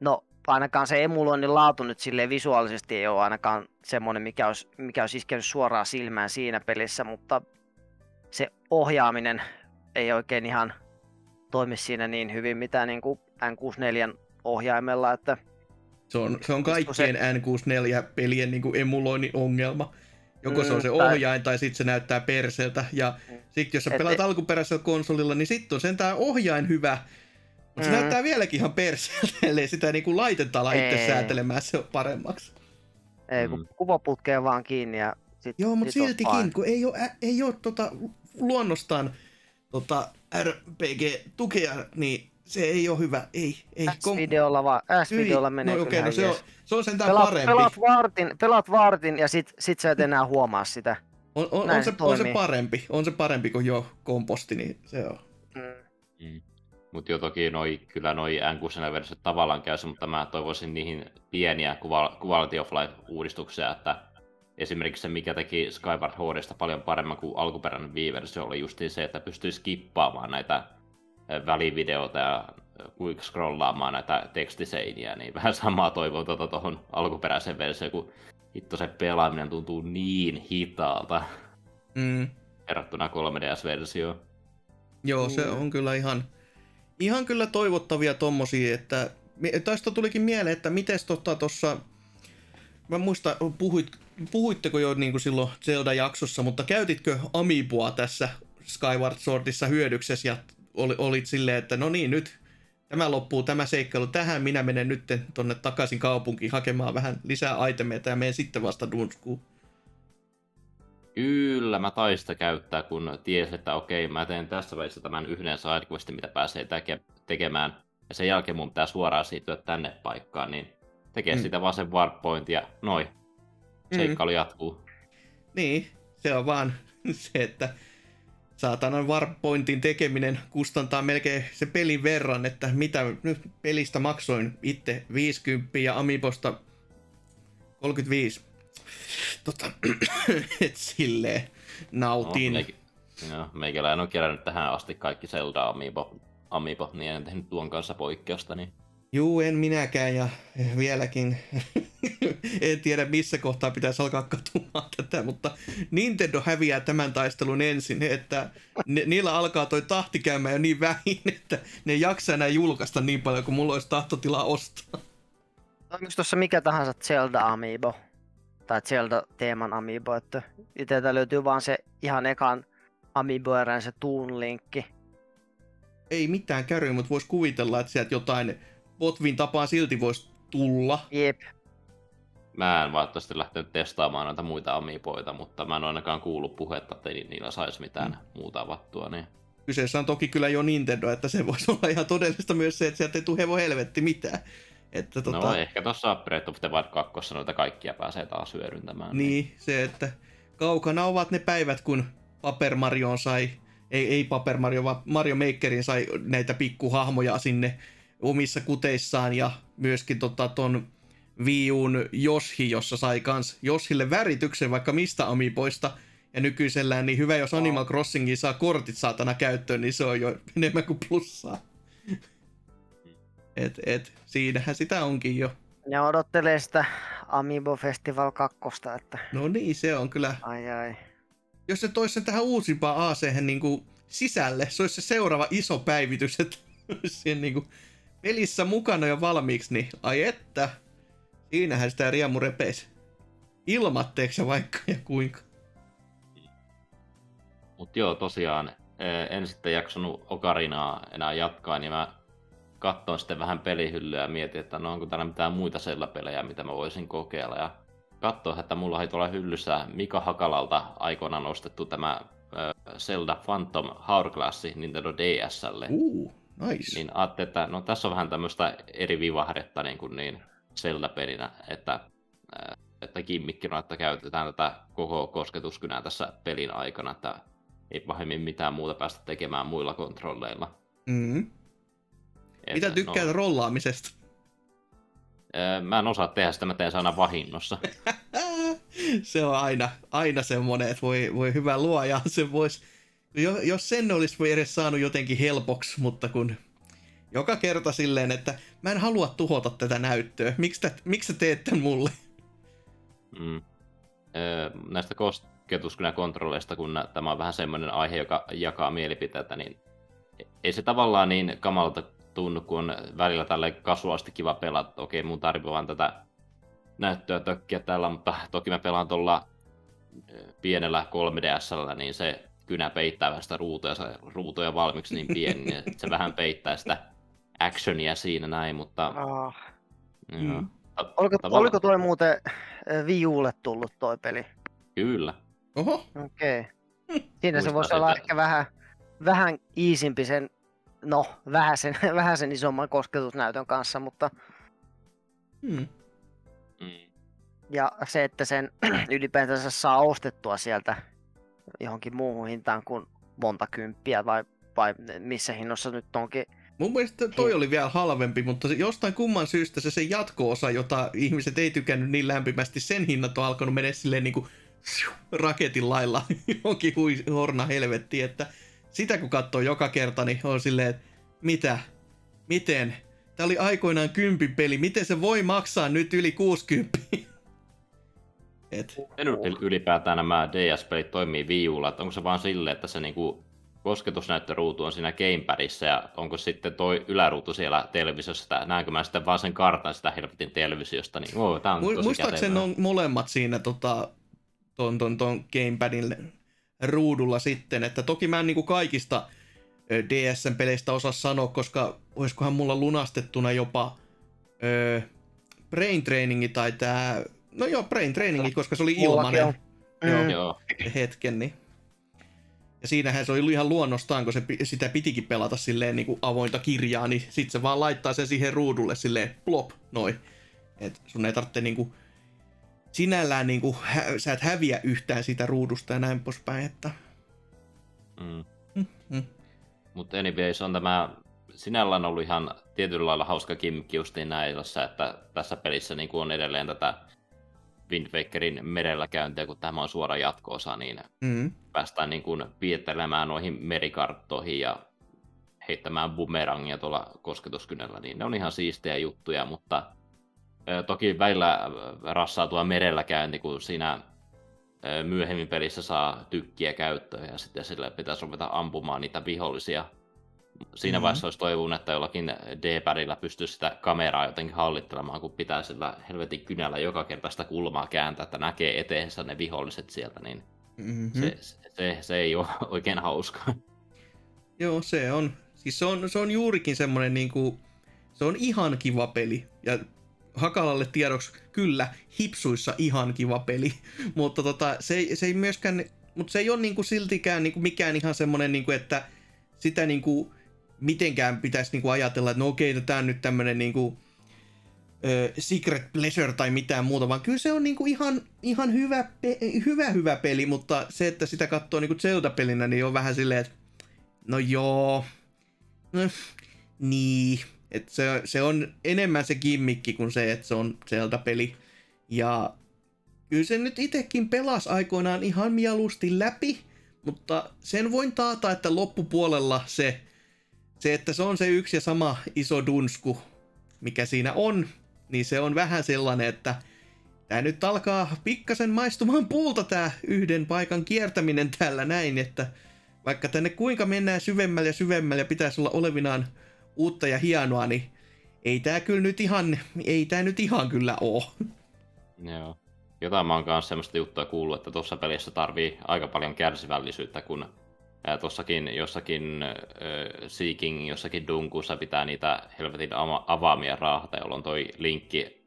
[SPEAKER 2] no ainakaan se emuloinnin laatu nyt silleen visuaalisesti ei ole ainakaan semmoinen, mikä olisi, mikä olisi iskenyt suoraan silmään siinä pelissä, mutta se ohjaaminen ei oikein ihan toimi siinä niin hyvin, mitä niin kuin N64 ohjaimella, että
[SPEAKER 1] Se on, se on kaikkien N64-pelien niin kuin emuloinnin ongelma. Joko se on se
[SPEAKER 2] Mm, tai-
[SPEAKER 1] ohjain tai sitten se näyttää perseltä. Ja
[SPEAKER 2] Mm.
[SPEAKER 1] sitten jos sä
[SPEAKER 2] Et-
[SPEAKER 1] pelaat alkuperäisellä konsolilla, niin sitten on sentään ohjain hyvä. Mutta se
[SPEAKER 2] Mm.
[SPEAKER 1] näyttää vieläkin ihan perseltä, ellei sitä niin kuin laitetta ala itse säätelemään se on paremmaksi.
[SPEAKER 2] ei kun
[SPEAKER 3] Mm.
[SPEAKER 2] kuvaputkeen vaan kiinni ja sit,
[SPEAKER 1] Joo, mutta siltikin, kun ei ole, ä- ei ole tota, luonnostaan tota RPG-tukea, niin se ei ole hyvä. Ei, ei.
[SPEAKER 2] S-videolla, vaan, S-videolla menee
[SPEAKER 1] no, okei, no se on, se on sentään
[SPEAKER 2] Pelaat,
[SPEAKER 1] parempi.
[SPEAKER 2] pelaat, vartin, pelaat vartin ja sit, sit sä et enää huomaa sitä.
[SPEAKER 1] On, on,
[SPEAKER 2] Näin
[SPEAKER 1] on, se,
[SPEAKER 2] se
[SPEAKER 1] on se parempi. On se parempi kuin jo komposti, niin se on.
[SPEAKER 2] Mm.
[SPEAKER 3] Mutta jo toki noi, kyllä noi N64-versiot tavallaan käy mutta mä toivoisin niihin pieniä Quality of Life-uudistuksia, että esimerkiksi se, mikä teki Skyward HDsta paljon paremmin kuin alkuperäinen Wii-versio, oli justiin se, että pystyy skippaamaan näitä välivideota ja quick scrollaamaan näitä tekstiseiniä, niin [laughs] vähän samaa toivon tuota tuohon alkuperäiseen versioon, kun hitto se pelaaminen tuntuu niin hitaalta
[SPEAKER 1] Mm.
[SPEAKER 3] verrattuna 3DS-versioon.
[SPEAKER 1] Joo, se on kyllä ihan, ihan kyllä toivottavia tommosia, että tästä tulikin mieleen, että mites tota tossa, mä muista, puhuit, puhuitteko jo niin kuin silloin Zelda-jaksossa, mutta käytitkö Amiiboa tässä Skyward Swordissa hyödyksessä ja oli, olit silleen, että no niin, nyt tämä loppuu tämä seikkailu tähän, minä menen nyt tonne takaisin kaupunkiin hakemaan vähän lisää itemeita ja menen sitten vasta Dunskuun.
[SPEAKER 3] Kyllä, mä taisin sitä käyttää, kun tiesin, että okei, mä teen tässä välissä tämän yhden sidequestin, mitä pääsee teke- tekemään. Ja sen jälkeen mun pitää suoraan siirtyä tänne paikkaan, niin tekee
[SPEAKER 1] Mm.
[SPEAKER 3] mm. sitä vaan sen warp ja noin. Seikkailu jatkuu.
[SPEAKER 1] Niin, se on vaan [laughs] se, että saatanan warpointin tekeminen kustantaa melkein se pelin verran, että mitä nyt pelistä maksoin itse 50 ja Amiibosta 35. Tota, [clears throat] et silleen nautin.
[SPEAKER 3] No, meik- joo, meikäläinen on kerännyt tähän asti kaikki Zelda Amiibo, Amiibo niin en tehnyt tuon kanssa poikkeusta, niin
[SPEAKER 1] Juu, en minäkään ja vieläkin [laughs] en tiedä missä kohtaa pitäisi alkaa katumaan tätä, mutta Nintendo häviää tämän taistelun ensin, että ne, niillä alkaa toi tahti käymään jo niin vähin, [laughs] että ne ei jaksa enää julkaista niin paljon kuin mulla olisi tahtotilaa ostaa.
[SPEAKER 2] Onko tuossa mikä tahansa Zelda Amiibo? Tai Zelda-teeman Amiibo, että itseltä löytyy vaan se ihan ekan amiibo se Toon linkki.
[SPEAKER 1] Ei mitään käry, mutta voisi kuvitella, että sieltä jotain Botvin tapaa silti voisi tulla.
[SPEAKER 2] Jep.
[SPEAKER 3] mä en valitettavasti lähtenyt testaamaan noita muita Amiiboita, mutta mä en ole ainakaan kuullut puhetta, että ni- niillä saisi mitään mm. muuta avattua, niin
[SPEAKER 1] Kyseessä on toki kyllä jo Nintendo, että se voisi olla ihan todellista myös se, että sieltä ei tule hevo helvetti mitään. Että tota...
[SPEAKER 3] No ehkä tuossa Breath of the Wild 2 noita kaikkia pääsee taas hyödyntämään.
[SPEAKER 1] Niin, se, että kaukana ovat ne päivät, kun Paper Mario sai, ei, ei Paper Mario, vaan Mario Makerin sai näitä pikkuhahmoja sinne omissa kuteissaan ja myöskin tota ton Wii Uun Yoshi, jossa sai kans Yoshille värityksen vaikka mistä amiiboista. Ja nykyisellään niin hyvä, jos Animal Crossingin saa kortit saatana käyttöön, niin se on jo enemmän kuin plussaa. Et, et, siinähän sitä onkin jo.
[SPEAKER 2] Ja odottelee sitä Amiibo Festival 2, että
[SPEAKER 1] No niin, se on kyllä
[SPEAKER 2] ai ai.
[SPEAKER 1] jos se toisi sen tähän uusimpaan ac niin kuin sisälle, se olisi se seuraava iso päivitys, että [laughs] siinä niin kuin pelissä mukana jo valmiiksi, niin ai että, siinähän sitä riemu repeisi. Ilmatteeksi vaikka ja kuinka.
[SPEAKER 3] Mutta joo, tosiaan eh, en sitten jaksanut Okarinaa enää jatkaa, niin mä katsoin sitten vähän pelihyllyä ja mietin, että no onko täällä mitään muita pelejä, mitä mä voisin kokeilla. Ja katsoin, että mulla oli tuolla hyllyssä Mika Hakalalta aikoinaan nostettu tämä Zelda Phantom Hourglass Nintendo DSlle.
[SPEAKER 1] Uh, nice.
[SPEAKER 3] Niin ajattelin, että no tässä on vähän tämmöistä eri vivahdetta niin, kuin niin Zelda-pelinä, että, että gimmikkina, että käytetään tätä koko kosketuskynää tässä pelin aikana, että ei pahemmin mitään muuta päästä tekemään muilla kontrolleilla.
[SPEAKER 1] Mm. Mitä tykkäät
[SPEAKER 3] No,
[SPEAKER 1] rollaamisesta?
[SPEAKER 3] äh, mä en osaa tehdä sitä, mä teen aina vahinnossa. [laughs]
[SPEAKER 1] se on aina, aina semmoinen, että voi, voi hyvä luoja, se voisi, jo, jos sen olisi voi edes saanut jotenkin helpoksi, mutta kun joka kerta silleen, että mä en halua tuhota tätä näyttöä, miksi, tä, miksi sä teet tän mulle?
[SPEAKER 3] Mm. Öö, näistä kosketuskynäkontrolleista, kun nä- tämä on vähän semmoinen aihe, joka jakaa mielipiteitä, niin ei se tavallaan niin kamalta tunnu, kun on välillä tälle kasuaalisti kiva pelata. Okei, mun tarvii vaan tätä näyttöä tökkiä täällä, mutta toki mä pelaan tuolla pienellä 3DSllä, niin se kynä peittää vähän sitä ruutua, se ruutuja valmiiksi niin pieni, niin [laughs] se vähän peittää sitä actionia siinä näin, mutta
[SPEAKER 2] Ah.
[SPEAKER 3] joo.
[SPEAKER 1] Mm.
[SPEAKER 2] Oliko,
[SPEAKER 3] tavallaan-
[SPEAKER 2] oliko toi muuten äh, Wii Ulle tullut toi peli?
[SPEAKER 3] Kyllä.
[SPEAKER 1] Oho,
[SPEAKER 2] Okei. Okay. Siinä se voisi olla ehkä vähän, vähän iisimpi sen, no vähän sen, [laughs] vähän sen isomman kosketusnäytön kanssa, mutta
[SPEAKER 1] hmm.
[SPEAKER 3] Mm.
[SPEAKER 2] ja se, että sen [clears throat] ylipäätänsä saa ostettua sieltä johonkin muuhun hintaan kuin monta kymppiä vai, vai missä hinnossa nyt onkin.
[SPEAKER 1] Mun mielestä toi oli vielä halvempi, mutta se- jostain kumman syystä se sen jatko-osa, jota ihmiset ei tykännyt niin lämpimästi, sen hinnat on alkanut mennä silleen niinku raketin lailla [laughs] johonkin hui, horna helvettiin, että sitä kun katsoo joka kerta, niin on silleen, että Mitä? Miten? Tämä oli aikoinaan kympin peli. Miten se voi maksaa nyt yli 60? [laughs] Et.
[SPEAKER 3] En ylipäätään nämä DS-pelit toimii viiulla, että onko se vaan sille, että se niinku kosketusnäyttöruutu on siinä gamepadissa ja onko sitten toi yläruutu siellä televisiossa, näenkö mä sitten vaan sen kartan sitä helvetin televisiosta, niin oo, tää on
[SPEAKER 1] Mu-
[SPEAKER 3] tosi
[SPEAKER 1] Muistaakseni on molemmat siinä tota, ton, ton, ton gamepadin ruudulla sitten, että toki mä en niinku kaikista DSN-peleistä osaa sanoa, koska olisikohan mulla lunastettuna jopa öö, Brain Trainingi tai tää, no joo, Brain Trainingi, koska se oli ilmanen
[SPEAKER 2] Mm.
[SPEAKER 3] Joo.
[SPEAKER 1] hetken, niin ja siinähän se oli ihan luonnostaan, kun se, sitä pitikin pelata silleen niin kuin avointa kirjaa, niin sit se vaan laittaa sen siihen ruudulle silleen plop, noin. Et sun ei tarvitse niin kuin, sinällään niin kuin, hä- sä et häviä yhtään siitä ruudusta ja näin poispäin, että
[SPEAKER 3] Mm.
[SPEAKER 1] mm, mm.
[SPEAKER 3] Mutta anyways on tämä sinällään ollut ihan tietyllä lailla hauska kimmikki justiin näissä, että tässä pelissä niin on edelleen tätä Wind Wakerin merellä käyntiä, kun tämä on suora jatko-osa, niin
[SPEAKER 1] Mm.
[SPEAKER 3] päästään niin kuin piettelemään noihin merikarttoihin ja heittämään bumerangia tuolla kosketuskynällä, niin ne on ihan siistejä juttuja, mutta toki välillä rassaa tuo merellä käynti, kun siinä myöhemmin pelissä saa tykkiä käyttöön ja sitten sillä pitäisi ruveta ampumaan niitä vihollisia. Siinä
[SPEAKER 1] Mhm.
[SPEAKER 3] vaiheessa olisi toivonut, että jollakin D-padilla pystyisi sitä kameraa jotenkin hallittelemaan, kun pitää sillä helvetin kynällä joka kerta sitä kulmaa kääntää, että näkee eteensä ne viholliset sieltä, niin
[SPEAKER 1] Mm-hmm.
[SPEAKER 3] se, se, se ei ole [laughs] oikein hauskaa.
[SPEAKER 1] Joo, se on. Siis se on, se on juurikin semmonen niinku, se on ihan kiva peli. Ja Hakalalle tiedoksi, kyllä, hipsuissa ihan kiva peli. [laughs] mutta tota, se, ei, se ei myöskään, mutta se ei ole niinku siltikään niinku mikään ihan semmonen, niinku, että sitä niinku mitenkään pitäisi niinku ajatella, että no okei, tämä on nyt tämmönen niinku, secret pleasure tai mitään muuta, vaan kyllä se on niinku ihan, ihan hyvä, pe- hyvä, hyvä peli, mutta se, että sitä katsoo niinku Zelda-pelinä, niin on vähän silleen, että no joo, no, niin, että se, se on enemmän se gimmikki kuin se, että se on Zelda-peli. Ja kyllä se nyt itekin pelasi aikoinaan ihan mieluusti läpi, mutta sen voin taata, että loppupuolella se, se, että se on se yksi ja sama iso dunsku, mikä siinä on, niin se on vähän sellainen, että tämä nyt alkaa pikkasen maistumaan puulta tämä yhden paikan kiertäminen täällä näin, että vaikka tänne kuinka mennään syvemmälle ja syvemmälle ja pitäisi olla olevinaan uutta ja hienoa, niin ei tää kyllä nyt ihan, ei tää nyt ihan kyllä oo.
[SPEAKER 3] Joo. Jotain mä oon kanssa semmoista juttua kuullut, että tuossa pelissä tarvii aika paljon kärsivällisyyttä, kun ää, tossakin jossakin äh, Seeking, jossakin Dunkussa pitää niitä helvetin avaamia raahata, jolloin toi linkki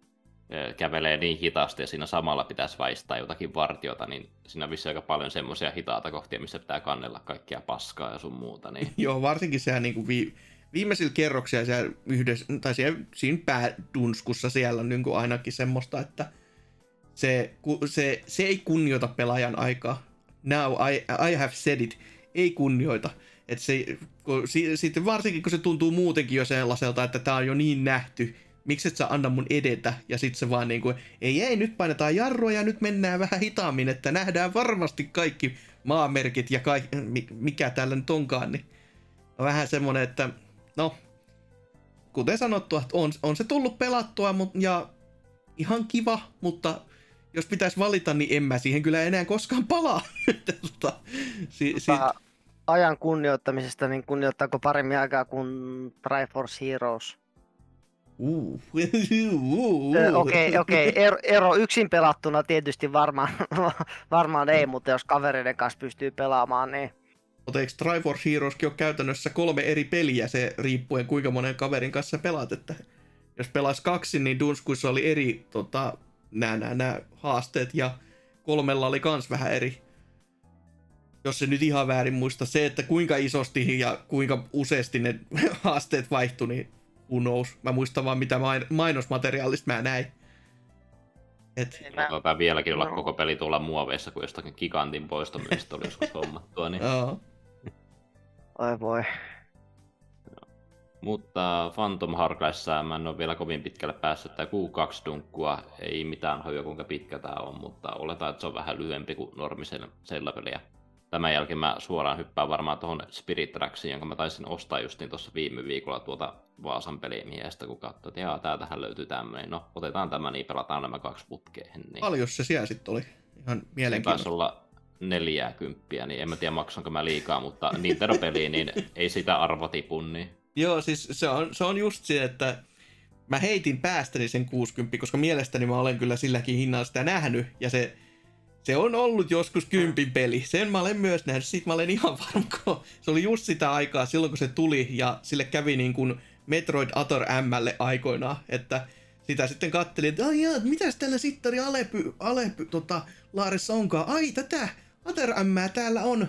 [SPEAKER 3] äh, kävelee niin hitaasti ja siinä samalla pitäisi väistää jotakin vartiota, niin siinä on vissi aika paljon semmoisia hitaata kohtia, missä pitää kannella kaikkia paskaa ja sun muuta. Niin... [laughs]
[SPEAKER 1] Joo, varsinkin sehän niinku vi, viimeisillä kerroksilla siellä yhdessä, tai siellä, siinä päädunskussa siellä on niinku ainakin semmoista, että se, se, se ei kunnioita pelaajan aikaa. Now I, I have said it. Ei kunnioita. Et se, kun, si, sitten varsinkin kun se tuntuu muutenkin jo sellaiselta, että tämä on jo niin nähty, miksi et sä anna mun edetä, ja sitten se vaan niinku, ei ei, nyt painetaan jarrua ja nyt mennään vähän hitaammin, että nähdään varmasti kaikki maamerkit ja kaik, mikä täällä nyt onkaan, niin vähän semmonen, että no, kuten sanottu, että on, on se tullut pelattua mut, ja ihan kiva, mutta jos pitäisi valita, niin en mä siihen kyllä enää koskaan palaa. [laughs] Tota, si, si,
[SPEAKER 2] Tota, ajan kunnioittamisesta, niin kunnioittaako paremmin aikaa kuin Triforce Heroes?
[SPEAKER 1] uh, [laughs] uh,
[SPEAKER 2] Okei, okei. Ero, ero yksin pelattuna tietysti varmaan, [laughs] varmaan ei, mutta jos kavereiden kanssa pystyy pelaamaan, niin
[SPEAKER 1] Mutta eikö Triforce Heroeskin ole käytännössä kolme eri peliä, se riippuen kuinka monen kaverin kanssa pelaat, että jos pelas kaksi, niin Dunskuissa oli eri tota, nämä, nämä, nämä haasteet ja kolmella oli kans vähän eri. Jos se nyt ihan väärin muista, se, että kuinka isosti ja kuinka useasti ne [laughs] haasteet vaihtui, niin who knows. Mä muistan vaan mitä main- mainosmateriaalista mä näin. Et,
[SPEAKER 2] Mä-
[SPEAKER 3] vieläkin olla
[SPEAKER 2] No.
[SPEAKER 3] koko peli tuolla muoveissa, kun jostakin gigantin poistomista oli joskus hommattua. Niin...
[SPEAKER 2] oi voi.
[SPEAKER 3] Mutta Phantom Hourglassissa mä en ole vielä kovin pitkälle päässyt. Tämä Q2-dunkkua ei mitään hajua kuinka pitkä tämä on, mutta oletaan, että se on vähän lyhyempi kuin normisella peliä. tämän jälkeen mä suoraan hyppään varmaan tuohon Spirit Tracksiin, jonka mä taisin ostaa justiin tuossa viime viikolla tuota Vaasan pelimiestä, kun katsoin, että jaa, täältähän löytyy tämmöinen. No, otetaan tämä, niin pelataan nämä kaksi putkeen. Niin.
[SPEAKER 1] Paljon se siellä sitten oli? Ihan mielenkiintoista.
[SPEAKER 3] taisi olla neljää kymppiä, niin en mä tiedä maksanko mä liikaa, mutta Nintendo-peliin, niin ei sitä arvo tipu, niin...
[SPEAKER 1] Joo, siis se on, se on just se, että mä heitin päästäni sen 60, koska mielestäni mä olen kyllä silläkin hinnalla sitä nähnyt, ja se, se on ollut joskus kympin peli. Sen mä olen myös nähnyt, siitä mä olen ihan varma, se oli just sitä aikaa silloin, kun se tuli, ja sille kävi niin kuin Metroid Ator Mlle aikoinaan, että sitä sitten kattelin, että mitäs tällä sittari Alepy, Alepy tota, Laarissa onkaan? Ai, tätä M täällä on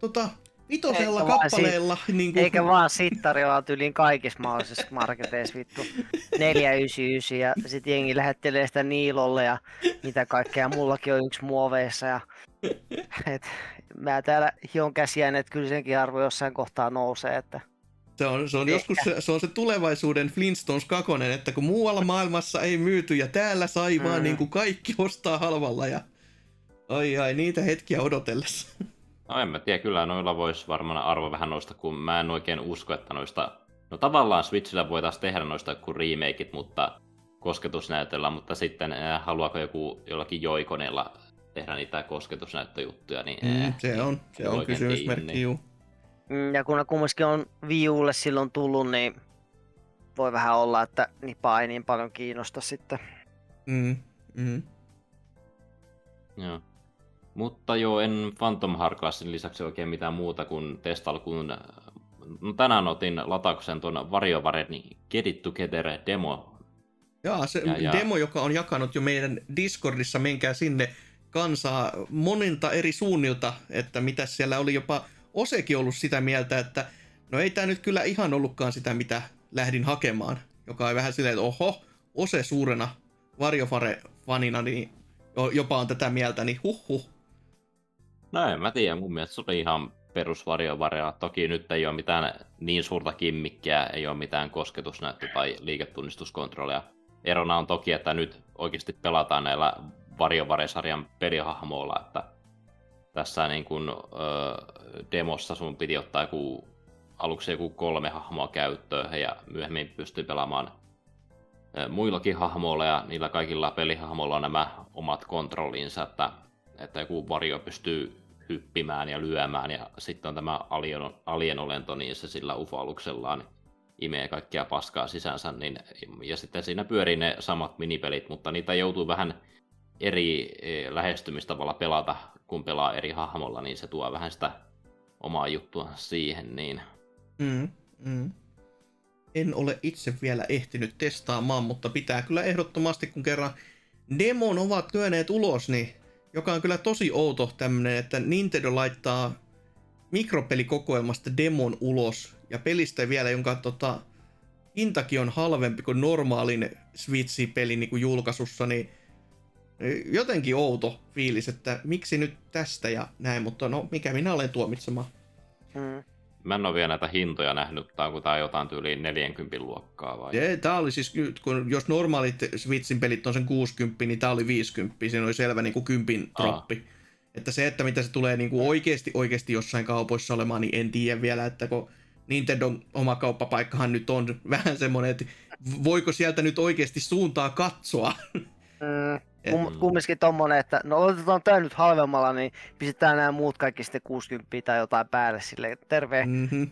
[SPEAKER 1] tota, vitosella
[SPEAKER 2] Eikä vaan
[SPEAKER 1] kappaleella. Niin kuin,
[SPEAKER 2] Eikä vaan sittari vaan tyyliin kaikissa mahdollisissa marketeissa vittu 499 ja sit jengi lähettelee sitä Niilolle ja mitä kaikkea. Mullakin on yksi muoveissa ja et, mä täällä hion käsiään, että kyllä senkin arvo jossain kohtaa nousee. Että,
[SPEAKER 1] Se on, se on
[SPEAKER 2] Ehkä.
[SPEAKER 1] joskus se, se, on se tulevaisuuden Flintstones 2, että kun muualla maailmassa ei myyty ja täällä sai mm. vaan
[SPEAKER 2] Mm.
[SPEAKER 1] niin kuin kaikki ostaa halvalla ja ai ai niitä hetkiä odotellessa.
[SPEAKER 3] No en mä tiedä, kyllä noilla voisi varmaan arvo vähän noista, kun mä en oikein usko, että noista... No tavallaan Switchillä voitaisiin tehdä noista kuin remakeit, mutta kosketusnäytöllä, mutta sitten äh, haluaako joku jollakin joikoneella tehdä niitä kosketusnäyttöjuttuja, niin
[SPEAKER 1] Mm,
[SPEAKER 3] äh,
[SPEAKER 1] se on, se on kysymysmerkki,
[SPEAKER 3] niin.
[SPEAKER 1] juu.
[SPEAKER 2] Mm, ja kun ne kumminkin on Wii Ulle silloin tullut, niin voi vähän olla, että nipa ei niin paljon kiinnosta sitten.
[SPEAKER 1] Mm, mm.
[SPEAKER 3] Joo. Mutta joo, en Phantom Hourglassin lisäksi oikein mitään muuta kuin testail, kun no, tänään otin latauksen tuon WarioWaren Get It Together demo.
[SPEAKER 1] Jaa, se
[SPEAKER 3] Ja- ja-
[SPEAKER 1] demo, joka on jakanut jo meidän Discordissa, menkää sinne kansaa monilta eri suunnilta, että mitä siellä oli jopa Osekin ollut sitä mieltä, että no ei tämä nyt kyllä ihan ollutkaan sitä, mitä lähdin hakemaan, joka on vähän silleen, että oho, Ose suurena Varjofare-fanina, niin jo- jopa on tätä mieltä, niin huh huh.
[SPEAKER 3] No en mä tiedä, mun mielestä se oli ihan perus WarioWarea. Toki nyt ei ole mitään niin suurta kimmikkiä, ei ole mitään kosketusnäyttö tai liiketunnistuskontrollia. Erona on toki, että nyt oikeasti pelataan näillä WarioWare-sarjan pelihahmoilla, että tässä niin kun, ö, demossa sun piti ottaa joku, aluksi joku kolme hahmoa käyttöön ja myöhemmin pystyy pelaamaan muillakin hahmoilla ja niillä kaikilla pelihahmoilla on nämä omat kontrollinsa, että, että joku vario pystyy hyppimään ja lyömään ja sitten on tämä alien, alienolento, niin se sillä UFO-aluksellaan imee kaikkia paskaa sisänsä, niin, ja sitten siinä pyörii ne samat minipelit, mutta niitä joutuu vähän eri eh, lähestymistavalla pelata, kun pelaa eri hahmolla, niin se tuo vähän sitä omaa juttua siihen, niin
[SPEAKER 1] Mm, mm. En ole itse vielä ehtinyt testaamaan, mutta pitää kyllä ehdottomasti, kun kerran demon ovat lyöneet ulos, niin joka on kyllä tosi outo tämmönen, että Nintendo laittaa mikropelikokoelmasta demon ulos ja pelistä vielä, jonka tota, hintakin on halvempi kuin normaalin Switch-peli niin kuin julkaisussa, niin jotenkin outo fiilis, että miksi nyt tästä ja näin, mutta no mikä minä olen tuomitsemaan.
[SPEAKER 2] Mm.
[SPEAKER 3] Mä en ole vielä näitä hintoja nähnyt, tai onko tämä jotain tyyliin 40 luokkaa vai?
[SPEAKER 1] Ja tää oli siis, kun jos normaalit Switchin pelit on sen 60, niin tää oli 50, siinä oli selvä niin kuin kympin
[SPEAKER 3] Aa.
[SPEAKER 1] droppi. Että se, että mitä se tulee niin kuin oikeasti, oikeasti jossain kaupoissa olemaan, niin en tiedä vielä, että kun Nintendon oma kauppapaikkahan nyt on vähän semmoinen, että voiko sieltä nyt oikeasti suuntaa katsoa.
[SPEAKER 2] Mm. Kum, kumminkin tommonen, että no otetaan tää nyt halvemmalla, niin pistetään nämä muut kaikki sitten 60 tai jotain päälle silleen, terve. Mm.
[SPEAKER 1] Mm-hmm.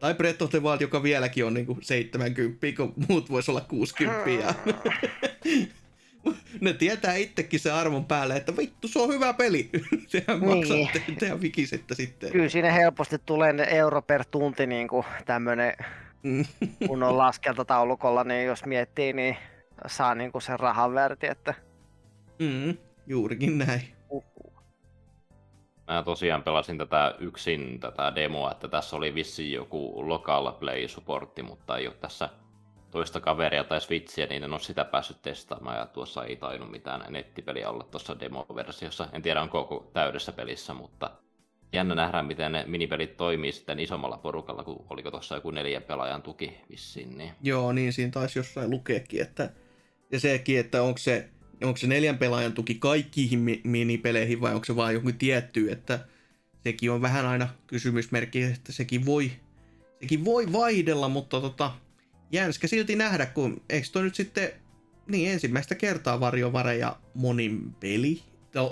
[SPEAKER 1] Tai Breath of the Wild, joka vieläkin on niin kuin 70, kun muut vois olla 60. Ja... [laughs] ne tietää itsekin se arvon päälle, että vittu, se on hyvä peli. [laughs] Tehän
[SPEAKER 2] Niin.
[SPEAKER 1] maksatte, tehän vikisette sitten.
[SPEAKER 2] Kyllä siinä helposti tulee ne euro per tunti niin kuin tämmönen
[SPEAKER 1] Mm.
[SPEAKER 2] kun on laskentataulukolla, niin jos miettii, niin saa niin kuin sen rahan värti, että
[SPEAKER 1] Mm, juurikin näin.
[SPEAKER 2] uhuh.
[SPEAKER 3] Mä tosiaan pelasin tätä yksin tätä demoa, että tässä oli vissiin joku local play supportti, mutta ei ole tässä toista kaveria tai switchiä, niin en ole sitä päässyt testaamaan, ja tuossa ei tainnut mitään nettipeliä olla tuossa demo-versiossa. En tiedä, onko koko täydessä pelissä, mutta jännä nähdä, miten ne minipelit toimii sitten isommalla porukalla, kun oliko tuossa joku neljän pelaajan tuki vissiin, niin
[SPEAKER 1] Joo, niin siinä taisi jossain lukeekin, että ja sekin, että onko se, onko se neljän pelaajan tuki kaikkiin mi- minipeleihin vai onko se vain joku tietty, että sekin on vähän aina kysymysmerkki, että sekin voi, sekin voi vaihdella, mutta tota, jänskä silti nähdä, kun eikö toi nyt sitten niin ensimmäistä kertaa varjovare ja monin peli,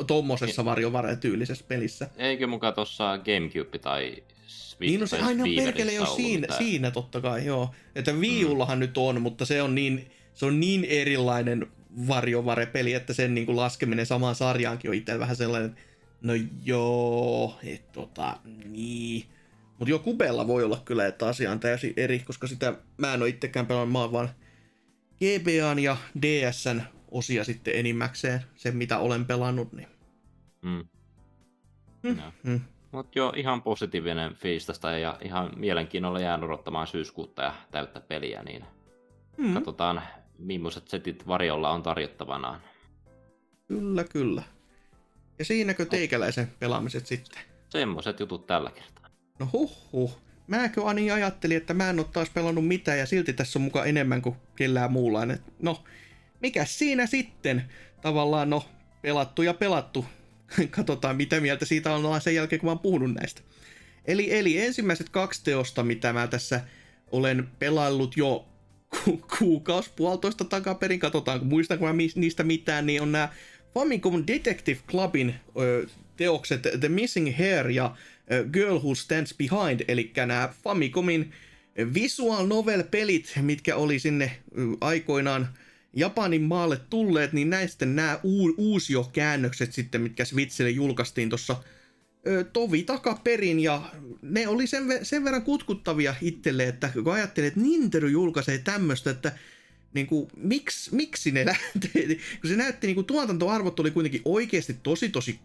[SPEAKER 1] tuommoisessa varjovare tyylisessä pelissä.
[SPEAKER 3] Eikö mukaan tuossa Gamecube tai Switch
[SPEAKER 1] Niin no se aina on perkele jo siinä, mitään. siinä totta kai, joo. Että Viullahan mm. nyt on, mutta se on niin, se on niin erilainen varjovare-peli, että sen niin kuin laskeminen samaan sarjaankin on itse vähän sellainen, no joo, et tota, niin. Mutta jo Kubella voi olla kyllä, että asia on täysin eri, koska sitä mä en ole itsekään pelannut, mä oon vaan GBAn ja DSn osia sitten enimmäkseen, sen mitä olen pelannut. Niin.
[SPEAKER 3] Mm. Mm. No. Mm. Mutta jo ihan positiivinen fiilis tästä ja ihan mielenkiinnolla jään odottamaan syyskuutta ja täyttä peliä, niin mm. katsotaan millaiset setit varjolla on tarjottavanaan.
[SPEAKER 1] Kyllä, kyllä. Ja siinäkö teikäläisen pelaamiset sitten?
[SPEAKER 3] Semmoiset jutut tällä kertaa.
[SPEAKER 1] No huh huh. Mäkö Ani ajattelin, että mä en ole taas pelannut mitään ja silti tässä on mukaan enemmän kuin kellään muulla. No, mikä siinä sitten? Tavallaan no, pelattu ja pelattu. [laughs] Katsotaan mitä mieltä siitä on sen jälkeen, kun mä oon puhunut näistä. Eli, eli ensimmäiset kaksi teosta, mitä mä tässä olen pelaillut jo ku- kuukausi, puolitoista takaperin, katsotaan, muistanko mä niistä mitään, niin on nämä Famicom Detective Clubin ö, teokset The Missing Hair ja Girl Who Stands Behind, eli nämä Famicomin visual novel-pelit, mitkä oli sinne aikoinaan Japanin maalle tulleet, niin näistä nämä uusiokäännökset sitten, mitkä Switchille julkaistiin tuossa tovi takaperin ja ne oli sen, sen verran kutkuttavia itselle, että kun ajattelin, että Nintendo julkaisee tämmöistä, että niin kuin, miksi, miksi ne [laughs] lähtee, kun se näytti niin kuin tuotantoarvot oli kuitenkin oikeasti tosi tosi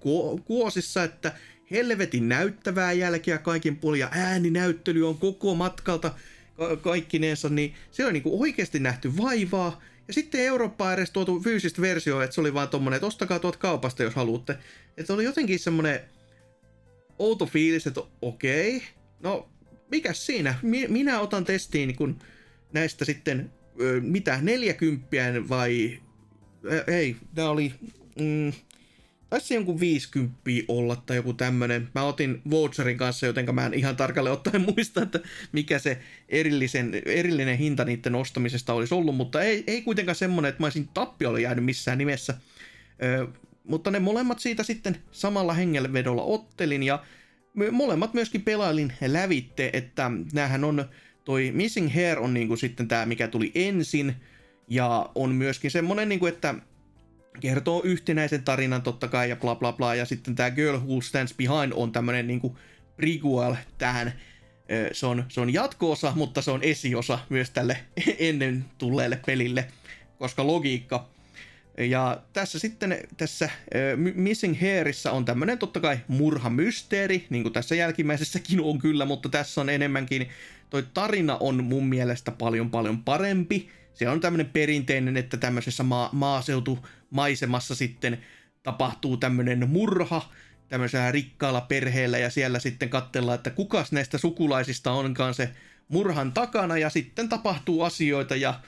[SPEAKER 1] kuosissa, että helvetin näyttävää jälkeä kaikin puolin ja ääninäyttely on koko matkalta ka- kaikkineensa, niin se on niin kuin oikeasti nähty vaivaa, ja sitten Eurooppaan edes tuotu fyysistä versio, että se oli vaan tommonen, että ostakaa tuot kaupasta, jos haluatte. Että oli jotenkin semmonen outo fiilis, että okei, okay, no mikä siinä? Minä otan testiin kun näistä sitten, mitä, neljäkymppiä vai... Ei, tämä oli... Mm, taisi jonkun 50 olla tai joku tämmönen. Mä otin voucherin kanssa, jotenka mä en ihan tarkalleen ottaen [laughs] muista, että mikä se erillisen, erillinen hinta niiden ostamisesta olisi ollut, mutta ei, ei kuitenkaan semmonen, että mä olisin tappiolle jäänyt missään nimessä. Mutta ne molemmat siitä sitten samalla hengelvedolla ottelin ja molemmat myöskin pelailin lävitte, että näähän on, toi Missing Hair on niinku sitten tämä, mikä tuli ensin, ja on myöskin semmonen, niinku, että kertoo yhtenäisen tarinan totta kai ja bla bla bla, ja sitten tämä Girl Who Stands Behind on tämmönen niinku prequel tähän, se on, se on jatko-osa, mutta se on esiosa myös tälle [laughs] ennen tulleelle pelille, koska logiikka ja tässä sitten, tässä Missing Hairissa on tämmönen totta kai murhamysteeri, niin kuin tässä jälkimmäisessäkin on kyllä, mutta tässä on enemmänkin, toi tarina on mun mielestä paljon paljon parempi. Se on tämmönen perinteinen, että tämmöisessä ma- maaseutumaisemassa sitten tapahtuu tämmönen murha, tämmöisellä rikkaalla perheellä ja siellä sitten katsellaan, että kukas näistä sukulaisista onkaan se murhan takana ja sitten tapahtuu asioita ja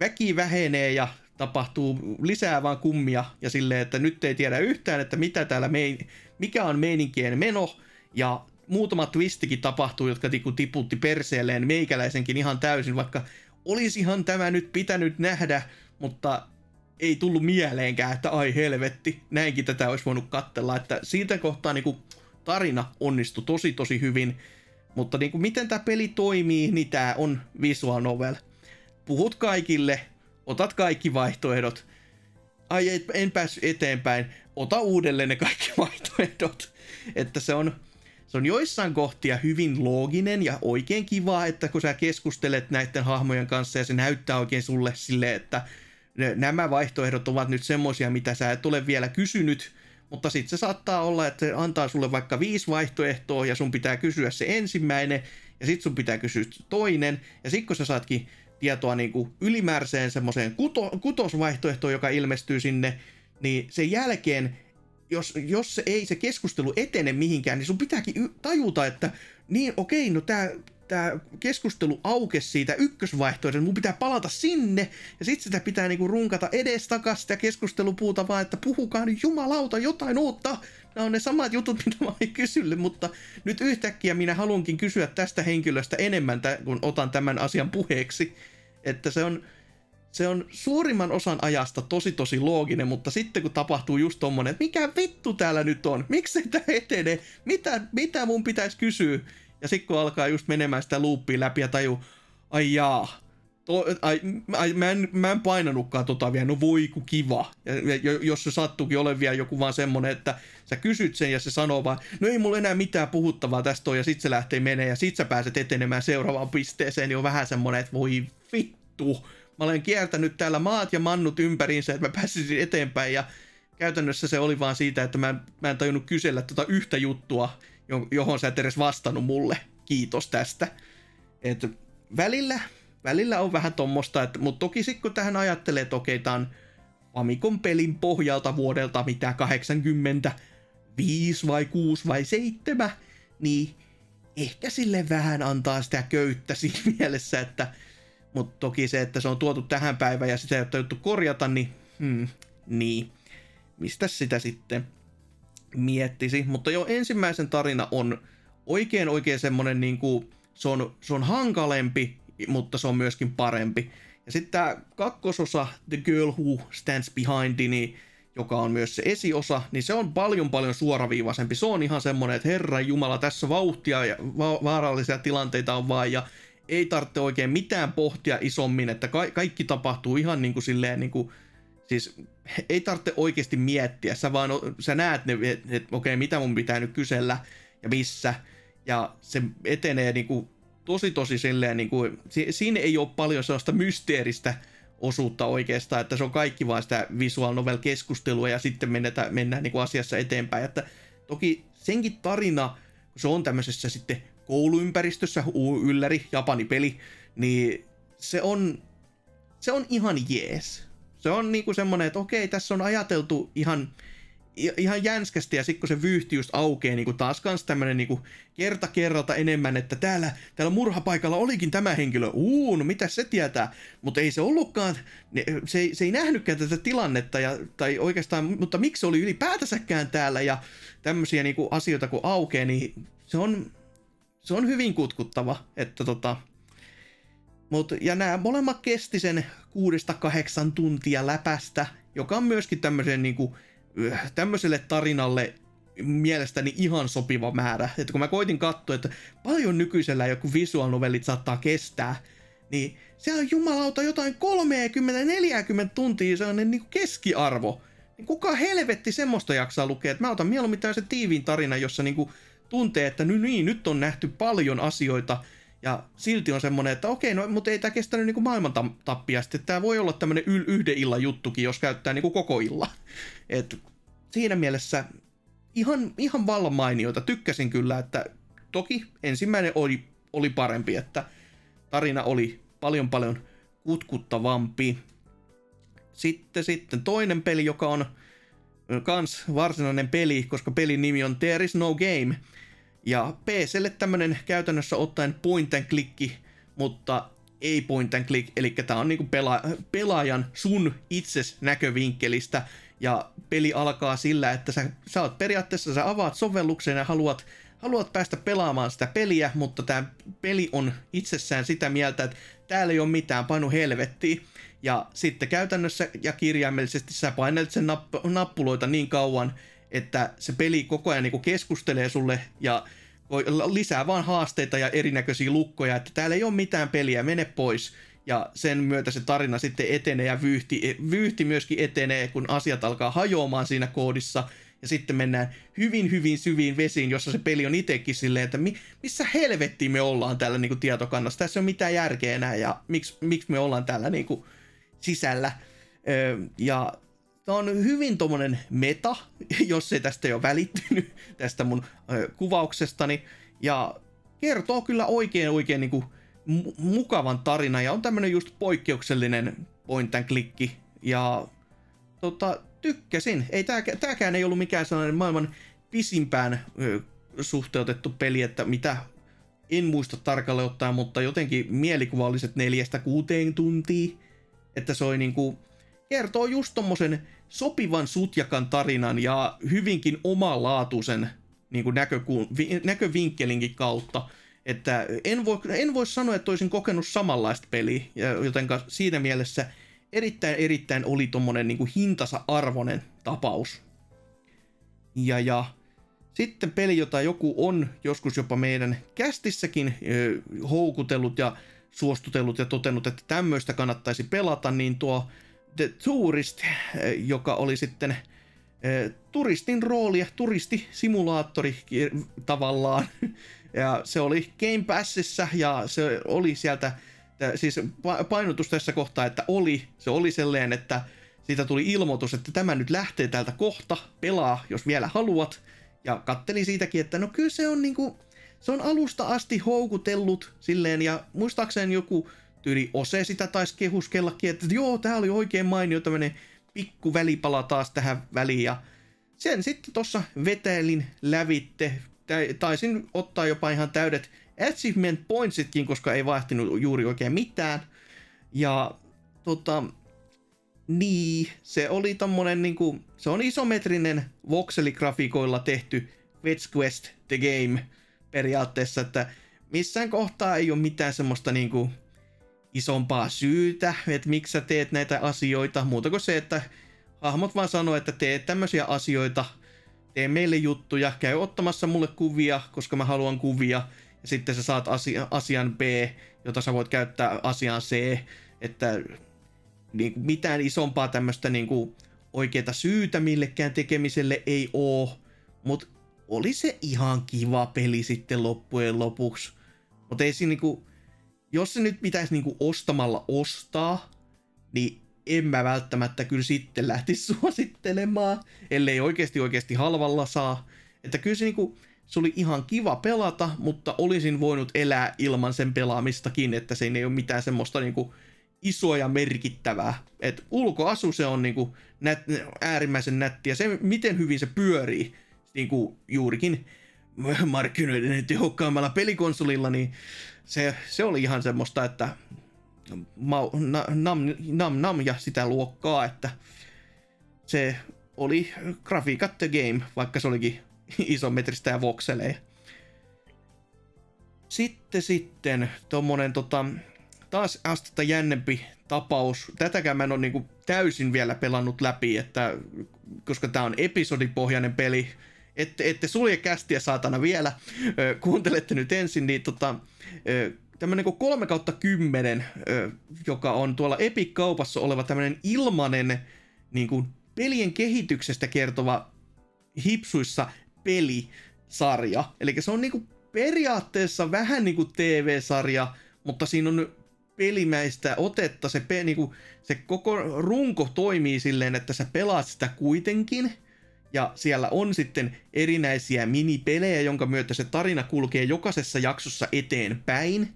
[SPEAKER 1] väki vähenee ja tapahtuu lisää vaan kummia ja silleen, että nyt ei tiedä yhtään, että mitä täällä mein, mikä on meininkien meno. Ja muutama twistikin tapahtuu, jotka tiputti perseelleen meikäläisenkin ihan täysin, vaikka olisihan tämä nyt pitänyt nähdä, mutta ei tullut mieleenkään, että ai helvetti, näinkin tätä olisi voinut katsella, että siitä kohtaa niin kuin, tarina onnistui tosi tosi hyvin, mutta niin kuin, miten tämä peli toimii, niin tämä on visual novel. Puhut kaikille, otat kaikki vaihtoehdot. Ai en päässyt eteenpäin, ota uudelleen ne kaikki [laughs] vaihtoehdot. Että se on, se on joissain kohtia hyvin looginen ja oikein kiva, että kun sä keskustelet näiden hahmojen kanssa ja se näyttää oikein sulle sille, että nämä vaihtoehdot ovat nyt semmosia, mitä sä et ole vielä kysynyt, mutta sitten se saattaa olla, että se antaa sulle vaikka viisi vaihtoehtoa ja sun pitää kysyä se ensimmäinen ja sitten sun pitää kysyä toinen ja sitten kun sä saatkin tietoa niin kuin ylimääräiseen semmoiseen kuto, kutosvaihtoehtoon, joka ilmestyy sinne, niin sen jälkeen, jos, jos se ei se keskustelu etene mihinkään, niin sun pitääkin tajuta, että niin okei, no tää tämä keskustelu aukesi siitä ykkösvaihtoehdosta, mun pitää palata sinne, ja sitten sitä pitää niinku runkata edes takas sitä keskustelupuuta vaan, että puhukaa nyt jumalauta jotain uutta. Nämä on ne samat jutut, [laughs] mitä mä oon kysynyt, mutta nyt yhtäkkiä minä haluankin kysyä tästä henkilöstä enemmän, kun otan tämän asian puheeksi. Että se on, se on suurimman osan ajasta tosi tosi looginen, mutta sitten kun tapahtuu just tommonen, että mikä vittu täällä nyt on, miksi tämä etenee, mitä, mitä mun pitäisi kysyä, ja sitten kun alkaa just menemään sitä loopia läpi ja taju, ai jaa, ai, ai, mä, en, mä en painanutkaan tota vielä, no voi ku kiva. Ja, ja, jos se sattuukin ole vielä joku vaan semmonen, että sä kysyt sen ja se sanoo vaan, no ei mulla enää mitään puhuttavaa tästä on, ja sit se lähtee menee ja sit sä pääset etenemään seuraavaan pisteeseen, niin on vähän semmonen, että voi vittu. Mä olen kiertänyt täällä maat ja mannut ympäriinsä, että mä pääsisin eteenpäin ja käytännössä se oli vaan siitä, että mä mä en tajunnut kysellä tota yhtä juttua, johon sä et edes vastannut mulle. Kiitos tästä. Et välillä, välillä on vähän tommosta, että, mutta toki sitten kun tähän ajattelee, että okei, tää on Famicom pelin pohjalta vuodelta mitä 85 vai 6 vai 7, niin ehkä sille vähän antaa sitä köyttä [laughs] siinä mielessä, että mutta toki se, että se on tuotu tähän päivään ja sitä ei ole korjata, niin hmm, niin, mistä sitä sitten miettisi. Mutta jo ensimmäisen tarina on oikein oikein semmonen niin kuin, se on, se on hankalempi, mutta se on myöskin parempi. Ja sitten tämä kakkososa, The Girl Who Stands Behind, niin, joka on myös se esiosa, niin se on paljon paljon suoraviivaisempi. Se on ihan semmonen, että herra jumala, tässä vauhtia ja va- vaarallisia tilanteita on vaan, ja ei tarvitse oikein mitään pohtia isommin, että ka- kaikki tapahtuu ihan niin kuin silleen niin kuin, siis ei tarvitse oikeasti miettiä, sä vaan sä näet ne, että et, okei, okay, mitä mun pitää nyt kysellä ja missä, ja se etenee niin kuin, tosi tosi silleen, niin kuin, si- siinä ei ole paljon sellaista mysteeristä osuutta oikeastaan, että se on kaikki vaan sitä visual novel keskustelua ja sitten mennään, mennään niin kuin asiassa eteenpäin, että toki senkin tarina, se on tämmöisessä sitten kouluympäristössä, ylläri, Japani peli, niin se on, se on ihan jees. Se on niinku semmonen, että okei, tässä on ajateltu ihan, ihan jänskästi ja sitten kun se vyyhti just aukeaa, niin taas kans tämmönen niinku kerta kerralta enemmän, että täällä, täällä murhapaikalla olikin tämä henkilö, uu, no mitä se tietää, mutta ei se ollutkaan, se ei, se ei nähnytkään tätä tilannetta, ja, tai oikeastaan, mutta miksi se oli ylipäätänsäkään täällä, ja tämmöisiä niinku asioita kun aukeaa, niin se on, se on hyvin kutkuttava, että tota, Mut, ja nämä molemmat kesti sen kuudesta kahdeksan tuntia läpästä, joka on myöskin tämmöisen, niinku, tämmöiselle tarinalle mielestäni ihan sopiva määrä. Että kun mä koitin katsoa, että paljon nykyisellä joku visual novellit saattaa kestää, niin se on jumalauta jotain 30-40 tuntia sellainen niin keskiarvo. Niin kuka helvetti semmoista jaksaa lukea? Et mä otan mieluummin tämmöisen tiiviin tarina, jossa niinku tuntee, että niin, nyt on nähty paljon asioita, ja silti on semmoinen, että okei, no, mutta ei tämä kestänyt niin maailman tappia. Sitten tämä voi olla tämmöinen yl- yhden illan juttukin, jos käyttää niin kuin koko illa. [laughs] Et siinä mielessä ihan, ihan vallan mainioita. Tykkäsin kyllä, että toki ensimmäinen oli, oli parempi, että tarina oli paljon paljon kutkuttavampi. Sitten, sitten toinen peli, joka on kans varsinainen peli, koska pelin nimi on There is no game – ja PClle tämmönen käytännössä ottaen point and click, mutta ei point and click, eli tämä on niinku pela- pelaajan sun itses näkövinkkelistä, ja peli alkaa sillä, että sä, sä oot periaatteessa, sä avaat sovelluksen ja haluat, haluat päästä pelaamaan sitä peliä, mutta tämä peli on itsessään sitä mieltä, että täällä ei ole mitään, painu helvettiin. Ja sitten käytännössä ja kirjaimellisesti sä painelet sen napp- nappuloita niin kauan, että se peli koko ajan niin keskustelee sulle ja lisää vaan haasteita ja erinäköisiä lukkoja, että täällä ei ole mitään peliä, mene pois. Ja sen myötä se tarina sitten etenee ja vyyhti, vyyhti myöskin etenee, kun asiat alkaa hajoamaan siinä koodissa. Ja sitten mennään hyvin, hyvin syviin vesiin, jossa se peli on itsekin silleen, että mi, missä helvettiin me ollaan täällä niin kuin tietokannassa. Tässä ei ole mitään järkeä enää ja miksi, miksi me ollaan täällä niin kuin sisällä. Ja Tämä on hyvin tommonen meta, [laughs] jos ei tästä jo välittynyt [laughs] tästä mun kuvauksestani. Ja kertoo kyllä oikein oikein niinku mukavan tarina ja on tämmönen just poikkeuksellinen point and klikki. Ja tota, tykkäsin. Ei tääkään ei ollut mikään sellainen maailman pisimpään ö, suhteutettu peli, että mitä en muista tarkalleen ottaen, mutta jotenkin mielikuvalliset neljästä kuuteen tuntia. Että se oli niinku, kertoo just tommosen sopivan sutjakan tarinan ja hyvinkin omalaatuisen niinku näköku- vi- näkövinkkelinkin kautta. Että en voi, en voi sanoa, että olisin kokenut samanlaista peliä, joten siinä mielessä erittäin erittäin oli tommonen niinku hintansa arvoinen tapaus. Ja, ja sitten peli, jota joku on joskus jopa meidän kästissäkin ö, houkutellut ja suostutellut ja totenut, että tämmöistä kannattaisi pelata, niin tuo The Tourist, joka oli sitten ö, turistin rooli, turistisimulaattori tavallaan. [laughs] Ja se oli Game Passissa ja se oli sieltä, siis painotus tässä kohtaa, että oli, se oli sellainen, että siitä tuli ilmoitus, että tämä nyt lähtee täältä kohta, pelaa jos vielä haluat. Ja katteli siitäkin, että no kyllä se on niinku, se on alusta asti houkutellut silleen, ja muistaakseni joku tyyli Ose sitä taisi kehuskellakin, että joo, tää oli oikein mainio tämmönen pikku välipala taas tähän väliin, ja sen sitten tossa vetelin lävitte, taisin ottaa jopa ihan täydet achievement pointsitkin, koska ei vaihtunut juuri oikein mitään. Ja tota, niin, se oli tommonen niinku, se on isometrinen voxeligrafiikoilla tehty Fetch Quest The Game periaatteessa, että missään kohtaa ei ole mitään semmoista niinku isompaa syytä, että miksi sä teet näitä asioita, muuta kuin se, että hahmot vaan sanoo, että teet tämmöisiä asioita, tee meille juttuja, käy ottamassa mulle kuvia, koska mä haluan kuvia, ja sitten sä saat asia, asian B, jota sä voit käyttää asiaan C, että niin kuin mitään isompaa tämmöistä niin kuin oikeaa syytä millekään tekemiselle ei oo, mutta oli se ihan kiva peli sitten loppujen lopuksi. Mutta ei siinä niinku, jos se nyt pitäisi niinku ostamalla ostaa, niin en mä välttämättä kyllä sitten lähtisi [laughs] suosittelemaan, ellei oikeasti oikeasti halvalla saa. Että kyllä se niinku, se oli ihan kiva pelata, mutta olisin voinut elää ilman sen pelaamistakin, että se ei ole mitään semmoista niinku isoa ja merkittävää. Et ulkoasu se on niinku nät, äärimmäisen nättiä. Se, miten hyvin se pyörii niinku juurikin markkinoiden tehokkaammalla pelikonsolilla, niin se, se oli ihan semmoista, että ma, na, nam, nam, nam ja sitä luokkaa, että se oli grafiikat the game, vaikka se olikin [laughs] isometristä ja vokseleja. Sitten sitten tommonen tota, taas astetta jännempi tapaus. Tätäkään mä en ole niinku täysin vielä pelannut läpi, että, koska tämä on episodipohjainen peli. Ette, ette sulje kästiä saatana vielä. Kuuntelette nyt ensin, niin tota, tämmönen kuin 3 kautta 10, joka on tuolla Epic-kaupassa oleva tämmönen ilmanen niin kuin pelien kehityksestä kertova hipsuissa pelisarja. Eli se on niinku periaatteessa vähän niinku TV-sarja, mutta siinä on pelimäistä otetta, se, pe, niinku, se koko runko toimii silleen, että sä pelaat sitä kuitenkin, ja siellä on sitten erinäisiä minipelejä, jonka myötä se tarina kulkee jokaisessa jaksossa eteenpäin,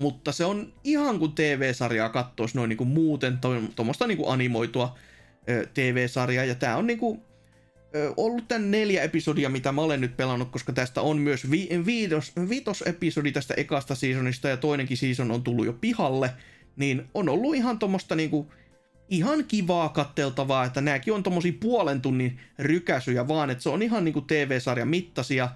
[SPEAKER 1] mutta se on ihan kuin TV-sarjaa kattoisi noin niinku muuten, tuommoista to, niinku animoitua ö, TV-sarjaa, ja tää on niinku ö, ollut tän neljä episodia, mitä mä olen nyt pelannut, koska tästä on myös vi- viitos, viitos episodi tästä ekasta seasonista ja toinenkin season on tullut jo pihalle, niin on ollut ihan tuommoista niinku ihan kivaa katteltavaa, että nääkin on tommosia puolen tunnin rykäsyjä vaan, että se on ihan niinku TV-sarjan mittaisia,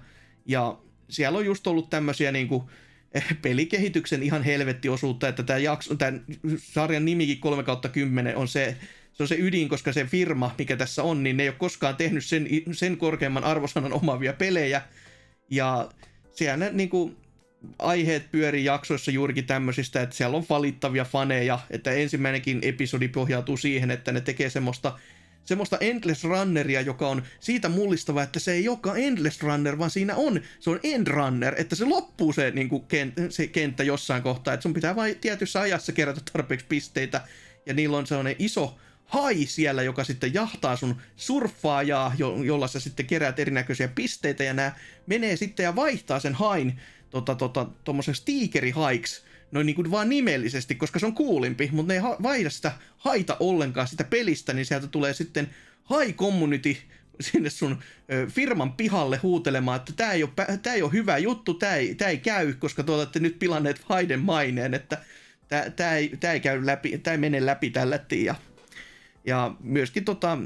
[SPEAKER 1] ja siellä on just ollut tämmöisiä niinku eh, pelikehityksen ihan helvettiosuutta, että tämä jakso, tämän sarjan nimikin 3 kautta 10 on se, se on se ydin, koska se firma, mikä tässä on, niin ne ei ole koskaan tehnyt sen, sen korkeamman arvosanan omavia pelejä. Ja siellä niin kuin, aiheet pyörii jaksoissa juurikin tämmöisistä, että siellä on valittavia faneja, että ensimmäinenkin episodi pohjautuu siihen, että ne tekee semmoista semmoista Endless Runneria, joka on siitä mullistava, että se ei olekaan Endless Runner, vaan siinä on, se on End Runner, että se loppuu se, niin kuin, kent, se kenttä jossain kohtaa, että sun pitää vain tietyssä ajassa kerätä tarpeeksi pisteitä, ja niillä on sellainen iso hai siellä, joka sitten jahtaa sun surffaajaa, jo, jolla sä sitten keräät erinäköisiä pisteitä, ja nämä menee sitten ja vaihtaa sen hain tota, tota, tommoseksi tiikerihaiksi, noin niin kuin vaan nimellisesti, koska se on kuulimpi, mutta ne ei vaihda sitä haita ollenkaan sitä pelistä, niin sieltä tulee sitten High Community sinne sun ö, firman pihalle huutelemaan, että tämä ei, ole, tää ei ole hyvä juttu, tämä ei, tää ei käy, koska te olette nyt pilanneet Haiden maineen, että tämä ei, tää ei, käy läpi, tää ei mene läpi tällä ja, ja myöskin tota,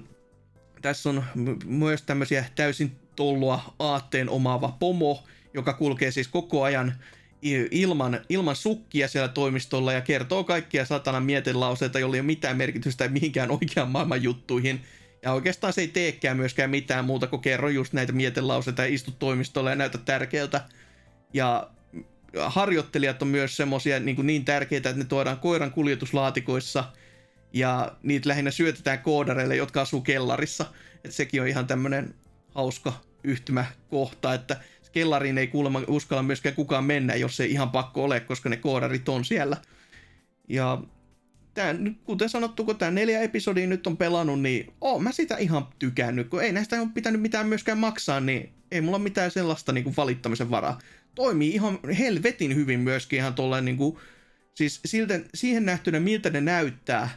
[SPEAKER 1] tässä on myös tämmöisiä täysin tollua aatteen omaava pomo, joka kulkee siis koko ajan ilman, ilman sukkia siellä toimistolla ja kertoo kaikkia satanan mietelauseita, joilla ei ole mitään merkitystä mihinkään oikean maailman juttuihin. Ja oikeastaan se ei teekään myöskään mitään muuta kuin kerro just näitä mietelauseita ja istu toimistolla ja näytä tärkeältä. Ja harjoittelijat on myös semmosia niin, niin tärkeitä, että ne tuodaan koiran kuljetuslaatikoissa ja niitä lähinnä syötetään koodareille, jotka asuu kellarissa. Et sekin on ihan tämmönen hauska yhtymäkohta, että kellariin ei kuulemma uskalla myöskään kukaan mennä, jos ei ihan pakko ole, koska ne koodarit on siellä. Ja tää, nyt kuten sanottu, kun tämä neljä episodia nyt on pelannut, niin oon mä sitä ihan tykännyt, kun ei näistä ole pitänyt mitään myöskään maksaa, niin ei mulla mitään sellaista niin kuin valittamisen varaa. Toimii ihan helvetin hyvin myöskin ihan tolleen niin kuin, siis siltä, siihen nähtynä miltä ne näyttää,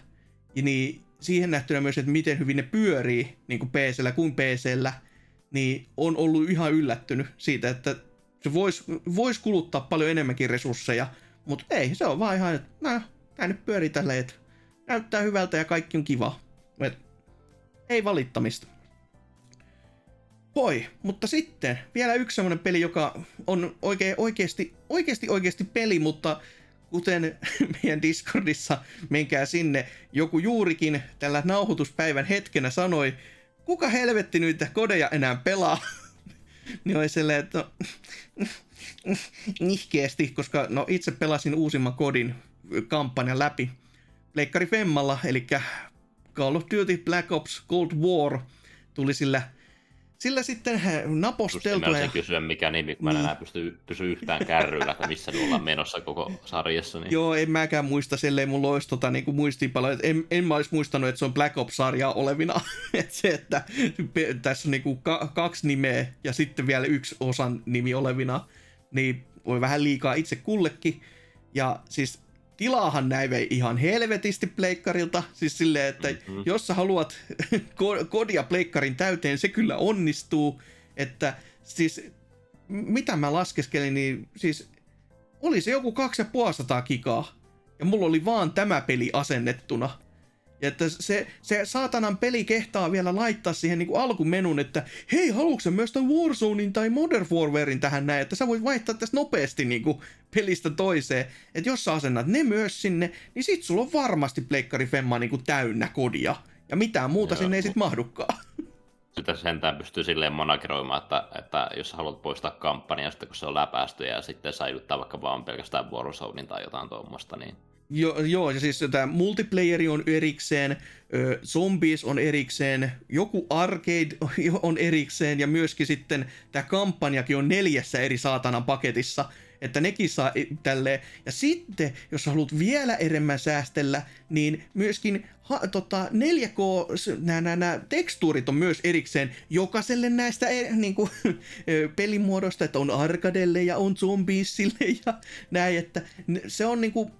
[SPEAKER 1] niin siihen nähtynä myös, että miten hyvin ne pyörii niin kuin PCllä kuin PCllä, niin on ollut ihan yllättynyt siitä, että se voisi vois kuluttaa paljon enemmänkin resursseja, mutta ei, se on vaan ihan, että no, tää nyt pyörii tälleen, että näyttää hyvältä ja kaikki on kiva. Et, ei valittamista. Poi, mutta sitten vielä yksi semmonen peli, joka on oikein, oikeasti, oikeasti, oikeasti peli, mutta kuten [laughs] meidän Discordissa, menkää sinne, joku juurikin tällä nauhoituspäivän hetkenä sanoi, kuka helvetti nyt kodeja enää pelaa? [laughs] niin oli silleen, että no, nihkeesti, koska no itse pelasin uusimman kodin kampanjan läpi Pleikkari Femmalla, eli Call of Duty Black Ops Cold War tuli sillä, sillä sitten naposteltua.
[SPEAKER 3] Just kysyä, mikä nimi, kun mä en niin. enää pysty pysyä yhtään kärryillä, että missä me ollaan menossa koko sarjassa. Niin...
[SPEAKER 1] Joo, en mäkään muista, silleen mulla olisi tota, niin muistiinpalo, että en, en mä olisi muistanut, että se on Black Ops-sarja olevina. [laughs] että se, että tässä on niin kuin ka- kaksi nimeä ja sitten vielä yksi osan nimi olevina, niin voi vähän liikaa itse kullekin. Ja siis tilaahan näin vei ihan helvetisti pleikkarilta. Siis silleen, että mm-hmm. jos sä haluat [laughs] kodia pleikkarin täyteen, se kyllä onnistuu. Että siis, mitä mä laskeskelin, niin siis oli se joku 2500 gigaa. Ja mulla oli vaan tämä peli asennettuna. Ja että se, se saatanan peli kehtaa vielä laittaa siihen niin kuin alkumenun, että hei, haluatko myös tämän Warzonein tai Modern Warfarein tähän näin, että sä voit vaihtaa tästä nopeasti niin kuin pelistä toiseen. Että jos sä asennat ne myös sinne, niin sit sulla on varmasti Pleikkari Femma niin kuin täynnä kodia. Ja mitään muuta Joo, sinne ei sit mahdukaan. [laughs]
[SPEAKER 3] Sitä sentään pystyy silleen monakeroimaan, että, että jos haluat poistaa kampanjaa, sitten kun se on läpäisty ja sitten säilyttää vaikka vaan pelkästään Warzonein tai jotain tuommoista, niin
[SPEAKER 1] Jo, joo, ja siis tämä multiplayeri on erikseen, ö, zombies on erikseen, joku arcade [laughs] on erikseen, ja myöskin sitten tämä kampanjakin on neljässä eri saatanan paketissa, että nekin saa tälleen. Ja sitten, jos haluat vielä enemmän säästellä, niin myöskin ha, tota, 4K, nämä tekstuurit on myös erikseen jokaiselle näistä e, [laughs] niin kuin, pelimuodosta, että on arkadelle ja on zombiesille [laughs] ja näin, että se on niin kuin,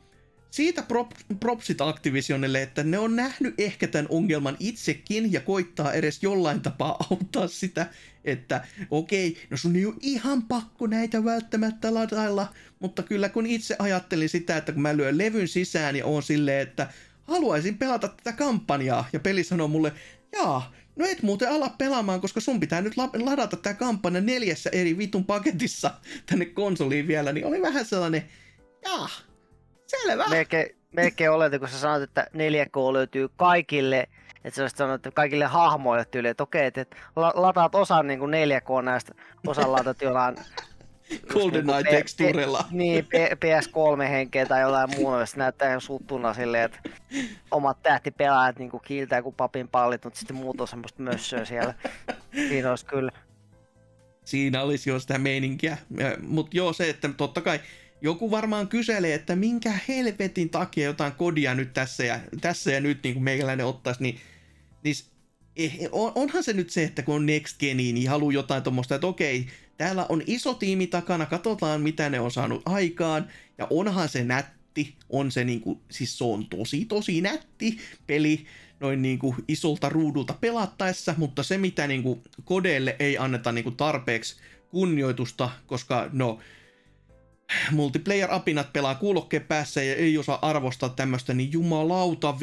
[SPEAKER 1] siitä prop, propsit Activisionille, että ne on nähnyt ehkä tämän ongelman itsekin ja koittaa edes jollain tapaa [laughs] auttaa sitä, että okei, no sun ei ole ihan pakko näitä välttämättä ladailla, mutta kyllä kun itse ajattelin sitä, että kun mä lyön levyn sisään ja on silleen, että haluaisin pelata tätä kampanjaa, ja peli sanoo mulle, jaa, no et muuten ala pelaamaan, koska sun pitää nyt ladata tämä kampanja neljässä eri vitun paketissa tänne konsoliin vielä, niin oli vähän sellainen, jaa, Selvä.
[SPEAKER 2] Melkein, melkein oletin, kun sä sanoit, että 4K löytyy kaikille, että sä olisit sanonut, että kaikille hahmoille tyyli, että okei, että lataat osan niin kuin 4K näistä, osan laitat jollain
[SPEAKER 1] GoldenEye-tekstuurilla.
[SPEAKER 2] Niin, PS3-henkeä tai jollain muuta, se näyttää ihan suttuna silleen, että omat tähtipelaajat niin kuin kiiltää kuin papin pallit, mutta sitten muut on semmoista mössöä siellä. Siinä olisi kyllä.
[SPEAKER 1] Siinä olisi jo sitä meininkiä. Mutta joo, se, että totta kai joku varmaan kyselee, että minkä helvetin takia jotain kodia nyt tässä ja, tässä ja nyt niin kuin meikäläinen ottaisi, niin, niin eh, on, onhan se nyt se, että kun on Next Geniin, niin haluaa jotain tuommoista, että okei, täällä on iso tiimi takana, katsotaan mitä ne on saanut aikaan, ja onhan se nätti, on se niinku, siis se on tosi tosi nätti peli noin niinku isolta ruudulta pelattaessa, mutta se mitä niinku kodeille ei anneta niinku tarpeeksi kunnioitusta, koska no multiplayer-apinat pelaa kuulokkeen päässä ja ei osaa arvostaa tämmöistä, niin jumalauta 5.1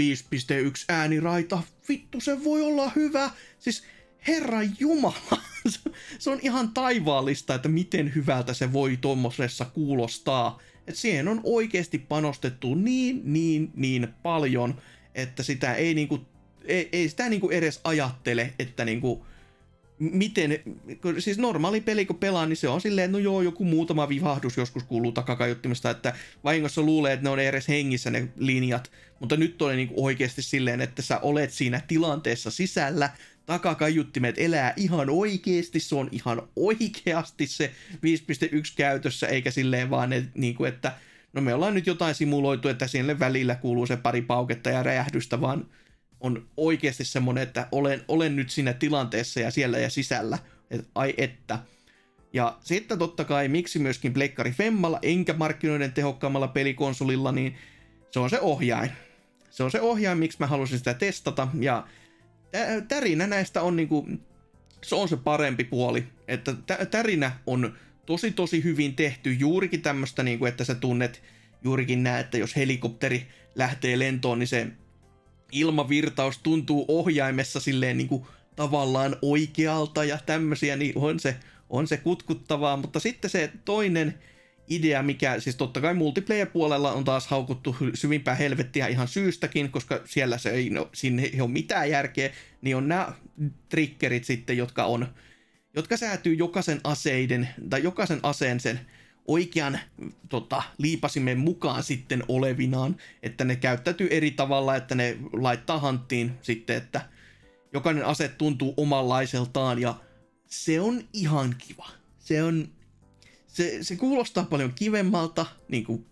[SPEAKER 1] ääniraita, vittu se voi olla hyvä. Siis herra jumala, [laughs] se on ihan taivaallista, että miten hyvältä se voi tuommoisessa kuulostaa. Että siihen on oikeasti panostettu niin, niin, niin paljon, että sitä ei niinku, ei, ei sitä niinku edes ajattele, että niinku, miten, siis normaali peli kun pelaa, niin se on silleen, no joo, joku muutama vivahdus joskus kuuluu takakaiuttimesta, että vahingossa luulee, että ne on edes hengissä ne linjat, mutta nyt on niin oikeasti silleen, että sä olet siinä tilanteessa sisällä, takakaiuttimet elää ihan oikeasti, se on ihan oikeasti se 5.1 käytössä, eikä silleen vaan, että, niin kuin, että no me ollaan nyt jotain simuloitu, että sinne välillä kuuluu se pari pauketta ja räjähdystä, vaan on oikeasti semmoinen, että olen, olen nyt siinä tilanteessa ja siellä ja sisällä, että ai että. Ja sitten totta kai, miksi myöskin Pleikkari Femmalla, enkä markkinoiden tehokkaammalla pelikonsolilla, niin se on se ohjain. Se on se ohjain, miksi mä halusin sitä testata, ja tärinä näistä on niinku, se on se parempi puoli, että tärinä on tosi tosi hyvin tehty juurikin tämmöistä, niinku, että sä tunnet juurikin näet, että jos helikopteri lähtee lentoon, niin se ilmavirtaus tuntuu ohjaimessa silleen niin kuin tavallaan oikealta ja tämmöisiä, niin on se, on se kutkuttavaa, mutta sitten se toinen idea, mikä siis totta kai multiplayer-puolella on taas haukuttu syvimpää helvettiä ihan syystäkin, koska siellä se ei, no, sinne ei ole mitään järkeä, niin on nämä triggerit sitten, jotka on, jotka säätyy jokaisen aseiden, tai jokaisen aseen sen oikean tota, liipasimen mukaan sitten olevinaan, että ne käyttäytyy eri tavalla, että ne laittaa hanttiin sitten, että jokainen ase tuntuu omanlaiseltaan ja se on ihan kiva. Se on, se, se kuulostaa paljon kivemmalta, niin kuin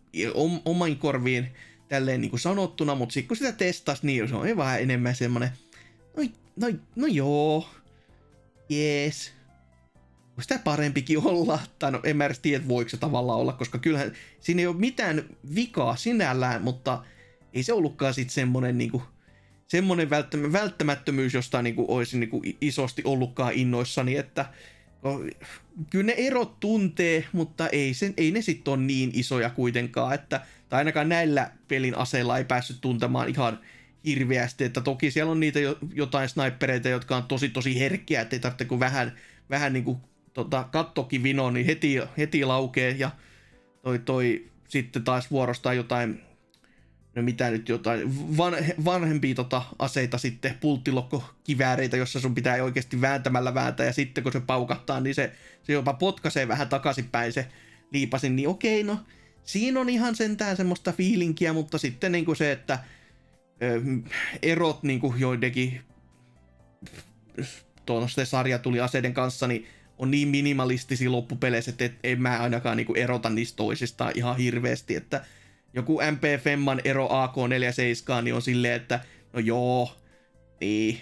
[SPEAKER 1] oman korviin tälleen niin kuin sanottuna, mutta sitten kun sitä testasi, niin se on vähän enemmän semmoinen, no, no, no joo, jees, sitä parempikin olla, tai no en mä edes tiedä, voiko se tavallaan olla, koska kyllähän siinä ei ole mitään vikaa sinällään, mutta ei se ollutkaan sitten semmoinen niinku, semmoinen välttämättömyys, josta niinku olisin niinku isosti ollutkaan innoissani, että no, kyllä ne erot tuntee, mutta ei, sen, ei ne sitten ole niin isoja kuitenkaan, että, tai ainakaan näillä pelin aseilla ei päässyt tuntemaan ihan hirveästi, että toki siellä on niitä jo, jotain snipereita, jotka on tosi tosi herkkiä, ettei tarvitse kuin vähän, vähän niin kuin tota, kattokin vino, niin heti, heti laukee ja toi, toi sitten taas vuorostaa jotain, no mitä nyt jotain, van, vanhempia tota, aseita sitten, pulttilokkokivääreitä, jossa sun pitää oikeasti vääntämällä vääntää ja sitten kun se paukahtaa, niin se, se jopa potkaisee vähän takaisinpäin se liipasin, niin okei, no siinä on ihan sentään semmoista fiilinkiä, mutta sitten niin kuin se, että ö, erot niin kuin joidenkin tuossa sarja tuli aseiden kanssa, niin on niin minimalistisia loppupeleissä, että en mä ainakaan niinku erota niistä toisistaan ihan hirveästi, että joku MP Femman ero AK47 niin on silleen, että no joo, niin,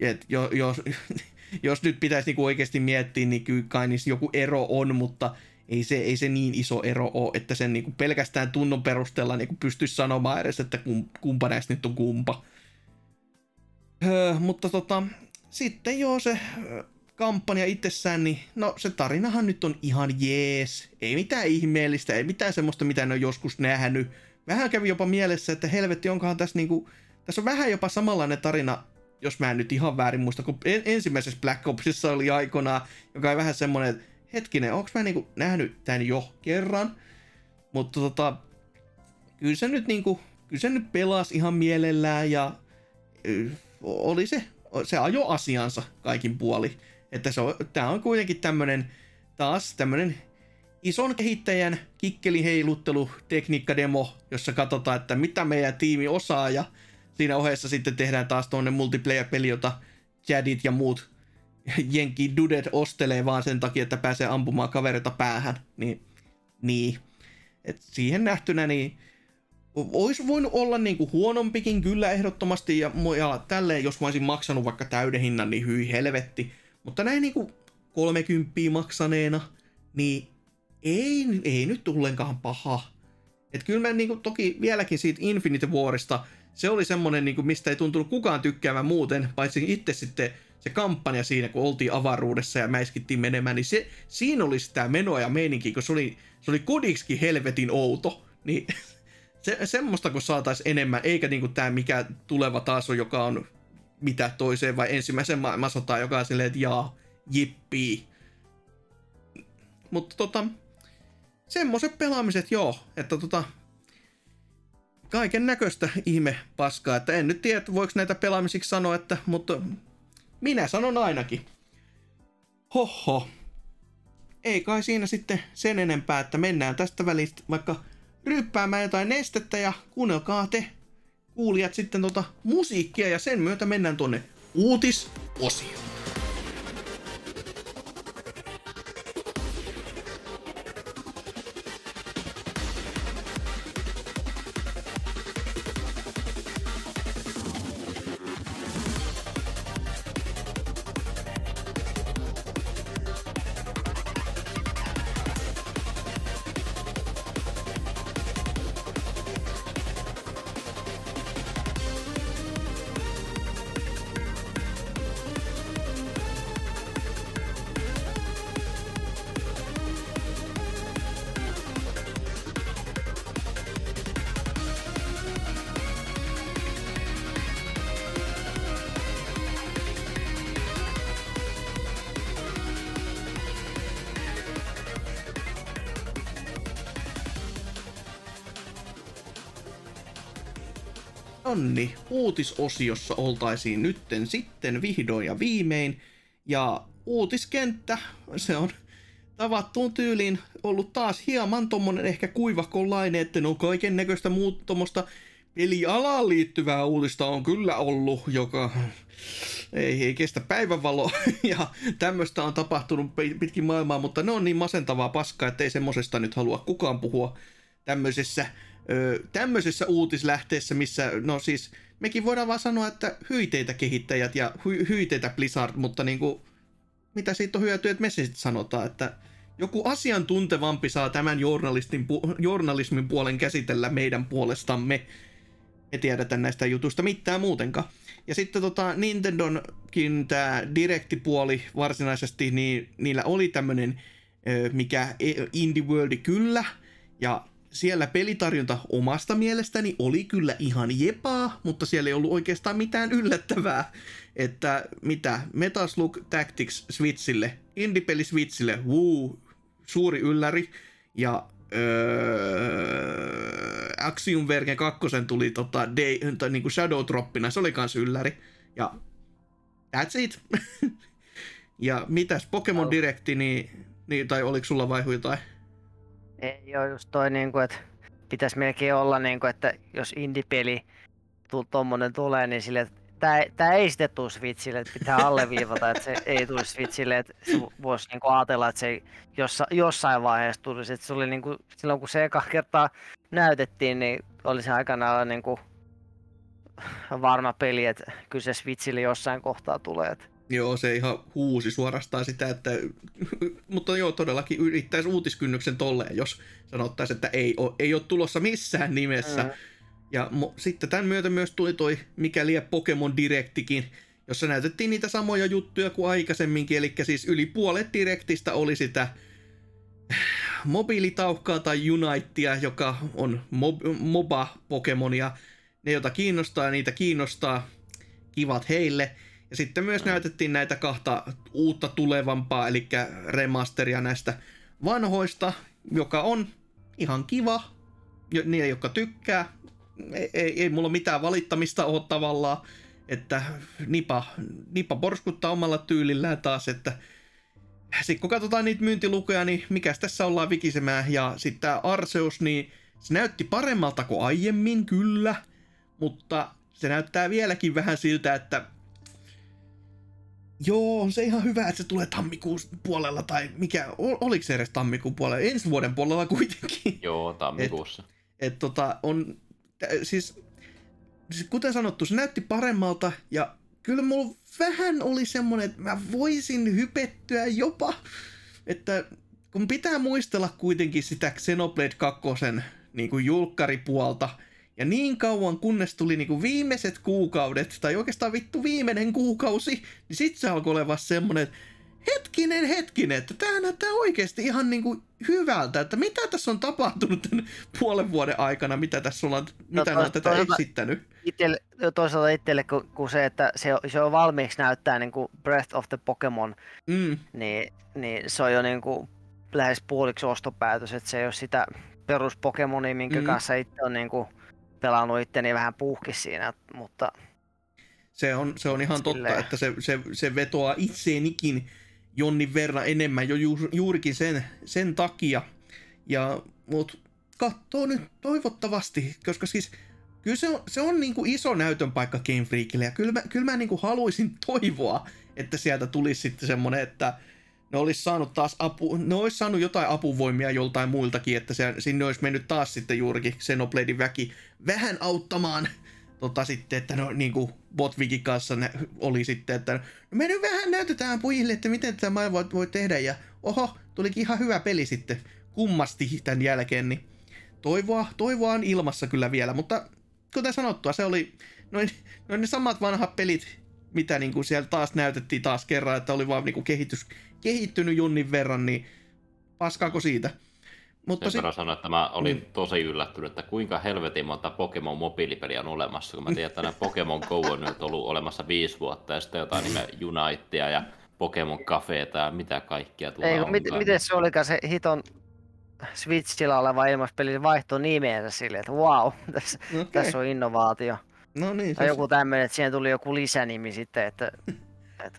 [SPEAKER 1] et jo, jos, [laughs] jos nyt pitäisi niinku oikeasti miettiä, niin kyllä kai niissä joku ero on, mutta ei se, ei se niin iso ero ole, että sen niinku pelkästään tunnon perusteella niinku pystyisi sanomaan edes, että kumpa näistä nyt on kumpa. Öö, mutta tota, sitten joo se kampanja itsessään, niin no se tarinahan nyt on ihan jees. Ei mitään ihmeellistä, ei mitään semmoista, mitä ne on joskus nähnyt. Vähän kävi jopa mielessä, että helvetti, onkohan tässä niinku, tässä on vähän jopa samanlainen tarina, jos mä en nyt ihan väärin muista, kun ensimmäisessä Black Opsissa oli aikoinaan, joka on vähän semmoinen, että hetkinen, onko mä niinku nähnyt tämän jo kerran? Mutta tota, kyllä se nyt niinku, kyllä se nyt pelasi ihan mielellään ja oli se, se ajo asiansa kaikin puoli. Että se on, tää on kuitenkin tämmönen, taas tämmönen ison kehittäjän kikkeliheiluttelu tekniikkademo, jossa katsotaan, että mitä meidän tiimi osaa ja siinä ohessa sitten tehdään taas tuonne multiplayer-peli, jota Jadit ja muut jenki dudet ostelee vaan sen takia, että pääsee ampumaan kavereita päähän. Niin, niin. Et siihen nähtynä niin olisi voinut olla niinku huonompikin kyllä ehdottomasti ja, ja tälleen, jos mä olisin maksanut vaikka täyden hinnan, niin hyi helvetti. Mutta näin niinku 30 maksaneena, niin ei, ei nyt tullenkaan paha. Et kyllä mä niin kuin, toki vieläkin siitä Infinite Warista, se oli semmonen, niin kuin, mistä ei tuntunut kukaan tykkäämään muuten, paitsi itse sitten se kampanja siinä, kun oltiin avaruudessa ja mäiskittiin menemään, niin se, siinä oli sitä menoa ja meininki, kun se oli, se oli kodiksikin helvetin outo. Niin [laughs] se, semmoista kun saataisiin enemmän, eikä niinku tämä mikä tuleva taas on, joka on mitä toiseen vai ensimmäisen maailmansotaan, joka on silleen, että jaa, jippii. Mutta tota, semmoiset pelaamiset joo, että tota, kaiken näköistä ihme paskaa, että en nyt tiedä, voiko näitä pelaamisiksi sanoa, että, mutta minä sanon ainakin. Hoho. Ei kai siinä sitten sen enempää, että mennään tästä välistä vaikka ryppäämään jotain nestettä ja kuunnelkaa te kuulijat sitten tota musiikkia ja sen myötä mennään tonne uutisosioon. Uutisosiossa oltaisiin nytten sitten vihdoin ja viimein. Ja uutiskenttä, se on tavattuun tyyliin ollut taas hieman tommonen ehkä kuivakolainen, että no kaiken näköistä muut tommosta pelialaan liittyvää uutista on kyllä ollut, joka ei, ei kestä päivänvaloa [laughs] ja tämmöistä on tapahtunut pitkin maailmaa, mutta ne on niin masentavaa paskaa, että ei semmosesta nyt halua kukaan puhua tämmöisessä ö, tämmöisessä uutislähteessä, missä, no siis, mekin voidaan vaan sanoa, että hyiteitä kehittäjät ja hy, hyiteitä Blizzard, mutta niin kuin, mitä siitä on hyötyä, että me sitten sanotaan, että joku asiantuntevampi saa tämän journalistin, journalismin puolen käsitellä meidän puolestamme. Me tiedetä näistä jutuista mitään muutenkaan. Ja sitten tota, Nintendonkin tämä direktipuoli varsinaisesti, niin niillä oli tämmönen, mikä e, Indie World kyllä, ja siellä pelitarjonta omasta mielestäni oli kyllä ihan jepaa, mutta siellä ei ollut oikeastaan mitään yllättävää. Että mitä, Metaslug Tactics Switchille, indie-peli Switchille, wuu, suuri ylläri. Ja öö, Axiom Verge 2 tuli tota, day, tai niinku Shadow Droppina, se oli kans ylläri. Ja that's it. [laughs] ja mitäs Pokemon Directi, niin, niin, tai oliko sulla vai jotain?
[SPEAKER 2] Ei ole just toi, niin kuin, että pitäisi melkein olla, niin kuin, että jos indie-peli tuommoinen tulee, niin sille, tämä, tämä ei sitten tule Switchille, että pitää alleviivata, että se ei tule Switchille, että se voisi niin kuin ajatella, että se jossa, jossain vaiheessa tulisi. Että se oli niin kuin, silloin kun se eka kertaa näytettiin, niin oli se aikanaan niin kuin varma peli, että kyllä se Switchille jossain kohtaa tulee. Että
[SPEAKER 1] Joo, se ihan huusi suorastaan sitä, että, [laughs] mutta joo, todellakin yrittäisi uutiskynnyksen tolleen, jos sanottaisiin, että ei ole, ei ole tulossa missään nimessä. Mm. Ja mo, sitten tämän myötä myös tuli toi mikäli Pokemon Directikin, jossa näytettiin niitä samoja juttuja kuin aikaisemminkin, eli siis yli puolet Directistä oli sitä mobiilitauhkaa tai Unitea, joka on mob, MOBA-Pokemonia. Ne, joita kiinnostaa, niitä kiinnostaa. Kivat heille. Ja sitten myös näytettiin näitä kahta uutta tulevampaa, eli remasteria näistä vanhoista, joka on ihan kiva. Niille, jotka tykkää. Ei, ei, ei mulla mitään valittamista ole tavallaan. Että Nipa, Nipa porskuttaa omalla tyylillään taas, että sitten kun katsotaan niitä myyntilukuja, niin mikä tässä ollaan vikisemään. Ja sitten tämä Arceus, niin se näytti paremmalta kuin aiemmin, kyllä. Mutta se näyttää vieläkin vähän siltä, että Joo, on se ihan hyvä, että se tulee tammikuun puolella, tai mikä, oliko se edes tammikuun puolella? Ensi vuoden puolella kuitenkin. [laughs]
[SPEAKER 3] Joo, tammikuussa.
[SPEAKER 1] Et, et tota, on, siis, siis kuten sanottu, se näytti paremmalta, ja kyllä mulla vähän oli semmonen, että mä voisin hypettyä jopa, että kun pitää muistella kuitenkin sitä Xenoblade 2 niin kuin julkkaripuolta. Ja niin kauan, kunnes tuli niin kuin viimeiset kuukaudet, tai oikeastaan vittu viimeinen kuukausi, niin sit se alkoi olemaan semmonen, että hetkinen, hetkinen, että tämä näyttää oikeasti ihan niin kuin hyvältä, että mitä tässä on tapahtunut tämän puolen vuoden aikana, mitä tässä ollaan,
[SPEAKER 2] No
[SPEAKER 1] mitä
[SPEAKER 2] to-
[SPEAKER 1] no, tätä
[SPEAKER 2] toisaalta-
[SPEAKER 1] esittänyt.
[SPEAKER 2] Itelle, toisaalta itselle, kun, kun se, että se, on- se on valmiiksi näyttää niin kuin Breath of the Pokemon,
[SPEAKER 1] Mm,
[SPEAKER 2] niin, niin se on jo niin kuin lähes puoliksi ostopäätös, että se ei ole sitä perus Pokemonia, minkä mm. kanssa itse on niin kuin pelannut itteni vähän puhkis siinä, mutta
[SPEAKER 1] se, on, se on ihan totta,
[SPEAKER 2] Silleen.
[SPEAKER 1] että se, se, se vetoaa itseenikin jonnin verran enemmän jo ju, juurikin sen, sen takia. Ja, mut katsoo nyt toivottavasti, koska siis kyllä se on, se on niinku iso näytön paikka Game Freakille, ja kyllä mä, kyllä mä niinku haluaisin toivoa, että sieltä tulisi sitten semmonen, että ne olisi saanut taas apu, ne olisi saanut jotain apuvoimia joltain muiltakin, että se, sinne olisi mennyt taas sitten juurikin Xenobladein väki vähän auttamaan. Tota sitten, että no niin kuin Botvikin kanssa ne oli sitten, että no me nyt vähän näytetään pojille, että miten tätä maailmaa voi, voi tehdä. Ja oho, tulikin ihan hyvä peli sitten kummasti tämän jälkeen, niin toivoa, toivoa on ilmassa kyllä vielä, mutta kuten sanottua, se oli noin, noin ne samat vanhat pelit, mitä niin kuin siellä taas näytettiin taas kerran, että oli vaan niin kuin kehitys, kehittynyt junnin verran, niin paskaako siitä. Mutta
[SPEAKER 3] Sen
[SPEAKER 1] sit,
[SPEAKER 3] sanoa, että mä olin
[SPEAKER 1] Mm.
[SPEAKER 3] tosi yllättynyt, että kuinka helvetin monta Pokemon mobiilipeliä on olemassa, kun mä tiedän, että nämä Pokemon Go on nyt ollut olemassa viisi vuotta, ja sitten jotain nimeä Unitea ja Pokemon Cafeeta ja mitä kaikkia tulee
[SPEAKER 2] ei, mit, miten se olikaan se hiton Switchillä oleva ilmaspeli vaihto nimeensä silleen, että wow, [laughs] tässä,
[SPEAKER 1] okay.
[SPEAKER 2] tässä on innovaatio.
[SPEAKER 1] no niin,
[SPEAKER 2] Tai
[SPEAKER 1] se-
[SPEAKER 2] joku tämmöinen, että siihen tuli joku lisänimi sitten, että [laughs]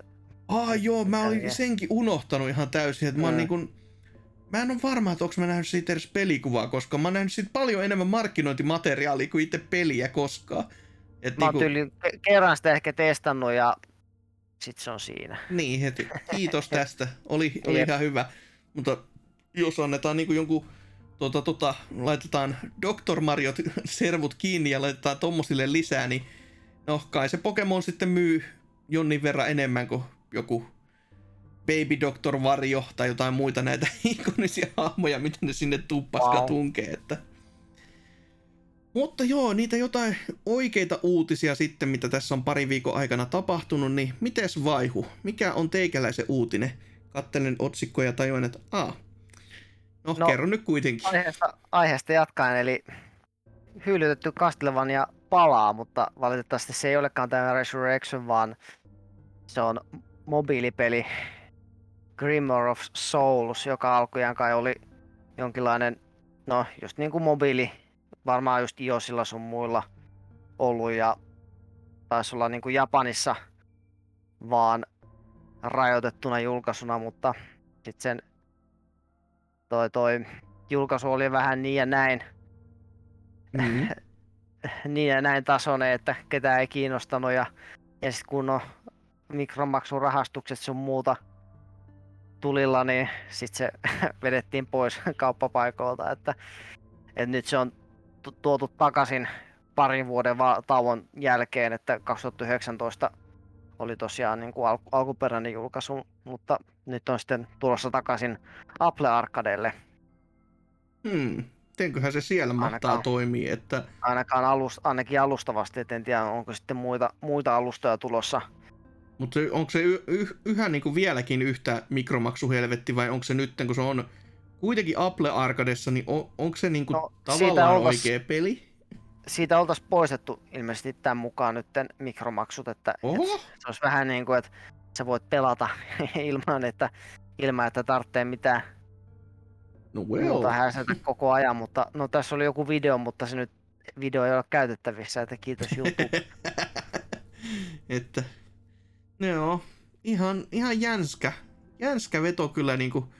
[SPEAKER 1] Aa joo, mä olin senkin unohtanut ihan täysin, että mä oon niin kun, Mä en ole varma, että onko mä nähnyt siitä edes pelikuvaa, koska mä oon nähnyt siitä paljon enemmän markkinointimateriaalia kuin itse peliä koskaan. Et
[SPEAKER 2] mä oon
[SPEAKER 1] niinku,
[SPEAKER 2] tyyli ke- kerran sitä ehkä testannut ja sit se on siinä.
[SPEAKER 1] Niin, heti. Kiitos [laughs] tästä. Oli, oli
[SPEAKER 2] Jep.
[SPEAKER 1] ihan hyvä. Mutta jos annetaan niinku jonkun, tota, tota, laitetaan Dr. Mariot [laughs] servut kiinni ja laitetaan tommosille lisää, niin no kai se Pokemon sitten myy jonnin verran enemmän kuin joku Baby Doctor Varjo tai jotain muita näitä [laughs] ikonisia hahmoja, mitä ne sinne tuppaska
[SPEAKER 2] Wow.
[SPEAKER 1] tunkee. Että... Mutta joo, niitä jotain oikeita uutisia sitten, mitä tässä on pari viikon aikana tapahtunut, niin mites vaihu? Mikä on teikäläisen uutinen? Kattelen otsikkoja ja tajuan, että a. No, no,
[SPEAKER 2] No,
[SPEAKER 1] kerro nyt kuitenkin.
[SPEAKER 2] Aiheesta, aiheesta jatkaen, eli hyllytetty Castlevania palaa, mutta valitettavasti se ei olekaan tämä Resurrection, vaan se on mobiilipeli Grimoire of Souls, joka alkujaan kai oli jonkinlainen, no just niin kuin mobiili, varmaan just iOSilla sun muilla ollut ja taisi olla niin kuin Japanissa vaan rajoitettuna julkaisuna, mutta sitten sen toi, toi julkaisu oli vähän niin ja näin,
[SPEAKER 1] Mm. [laughs]
[SPEAKER 2] niin ja näin tasoinen, että ketään ei kiinnostanut ja, ja sitten kun on mikromaksurahastukset sun muuta tulilla, niin sitten se [laughs] vedettiin pois [laughs] kauppapaikoilta, että, että nyt se on tu- tuotu takaisin parin vuoden va- tauon jälkeen, että 2019 oli tosiaan niin kuin al- alkuperäinen julkaisu, mutta nyt on sitten tulossa takaisin Apple Arcadelle.
[SPEAKER 1] Hmm. Mitenköhän se siellä mahtaa
[SPEAKER 2] Ainakaan.
[SPEAKER 1] toimia, että
[SPEAKER 2] ainakaan alus, ainakin alustavasti, et en tiedä onko sitten muita, muita alustoja tulossa.
[SPEAKER 1] Mutta onko se yhä niin kuin vieläkin yhtä mikromaksuhelvetti vai onko se nyt, kun se on kuitenkin Apple Arcadessa, niin on, onko se niin kuin
[SPEAKER 2] No,
[SPEAKER 1] tavallaan
[SPEAKER 2] oltais-
[SPEAKER 1] oikea peli?
[SPEAKER 2] Siitä oltaisiin poistettu ilmeisesti tämän mukaan nyt mikromaksut, että,
[SPEAKER 1] Oho.
[SPEAKER 2] että se olisi vähän niin kuin, että sä voit pelata [laughs] ilman, että, ilman, että tarvitsee mitään
[SPEAKER 1] No
[SPEAKER 2] well. muuta häsätä koko ajan, mutta no tässä oli joku video, mutta se nyt video ei ole käytettävissä, että kiitos YouTube. [laughs]
[SPEAKER 1] että joo, ihan, ihan jänskä, jänskä veto kyllä niinku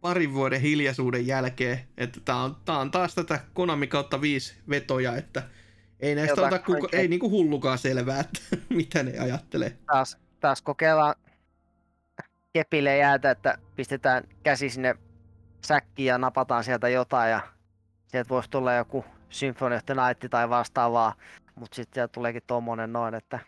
[SPEAKER 1] parin vuoden hiljaisuuden jälkeen, että tää on, tää on taas tätä Konami kautta viisi vetoja, että ei näistä
[SPEAKER 2] Jotain
[SPEAKER 1] ota kuka, ei niinku hullukaan selvää, että [laughs] mitä ne ajattelee.
[SPEAKER 2] taas, taas kokeillaan kepille jäätä, että pistetään käsi sinne säkkiin ja napataan sieltä jotain ja sieltä voisi tulla joku Symphony of the Night tai vastaavaa, mutta sitten tuleekin tommonen noin, että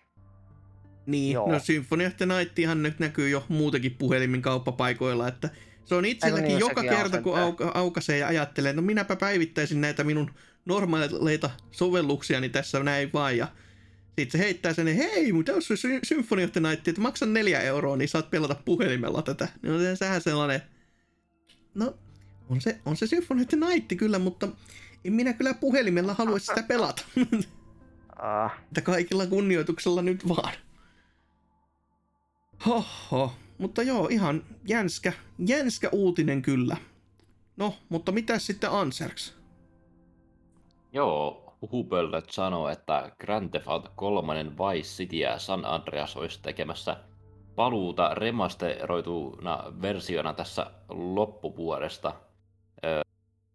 [SPEAKER 1] Niin,
[SPEAKER 2] Joo.
[SPEAKER 1] no Symphony of the Night ihan nyt näkyy jo muutenkin puhelimin kauppapaikoilla, että Se on itselläkin
[SPEAKER 2] niin,
[SPEAKER 1] joka kerta, kun auka, aukaisee ja ajattelee, että no minäpä päivittäisin näitä minun normaaleita sovelluksiani tässä näin vaan. Ja sitten se heittää sen, hei, mutta jos on sy- Symphony of the Night, että maksan neljä euroa, niin saat pelata puhelimella tätä. Niin on se- sehän sellainen, no on se, on se Symphony of the Night kyllä, mutta en minä kyllä puhelimella halua sitä pelata.
[SPEAKER 2] Uh,
[SPEAKER 1] Että kaikilla kunnioituksella nyt vaan. Hoho, mutta joo, ihan jänskä, jänskä uutinen kyllä. No, mutta mitä sitten Anserks?
[SPEAKER 3] Joo, huhupöllöt sanoo, että Grand Theft Auto 3 Vice City ja San Andreas olisi tekemässä paluuta remasteroituna versiona tässä loppuvuodesta.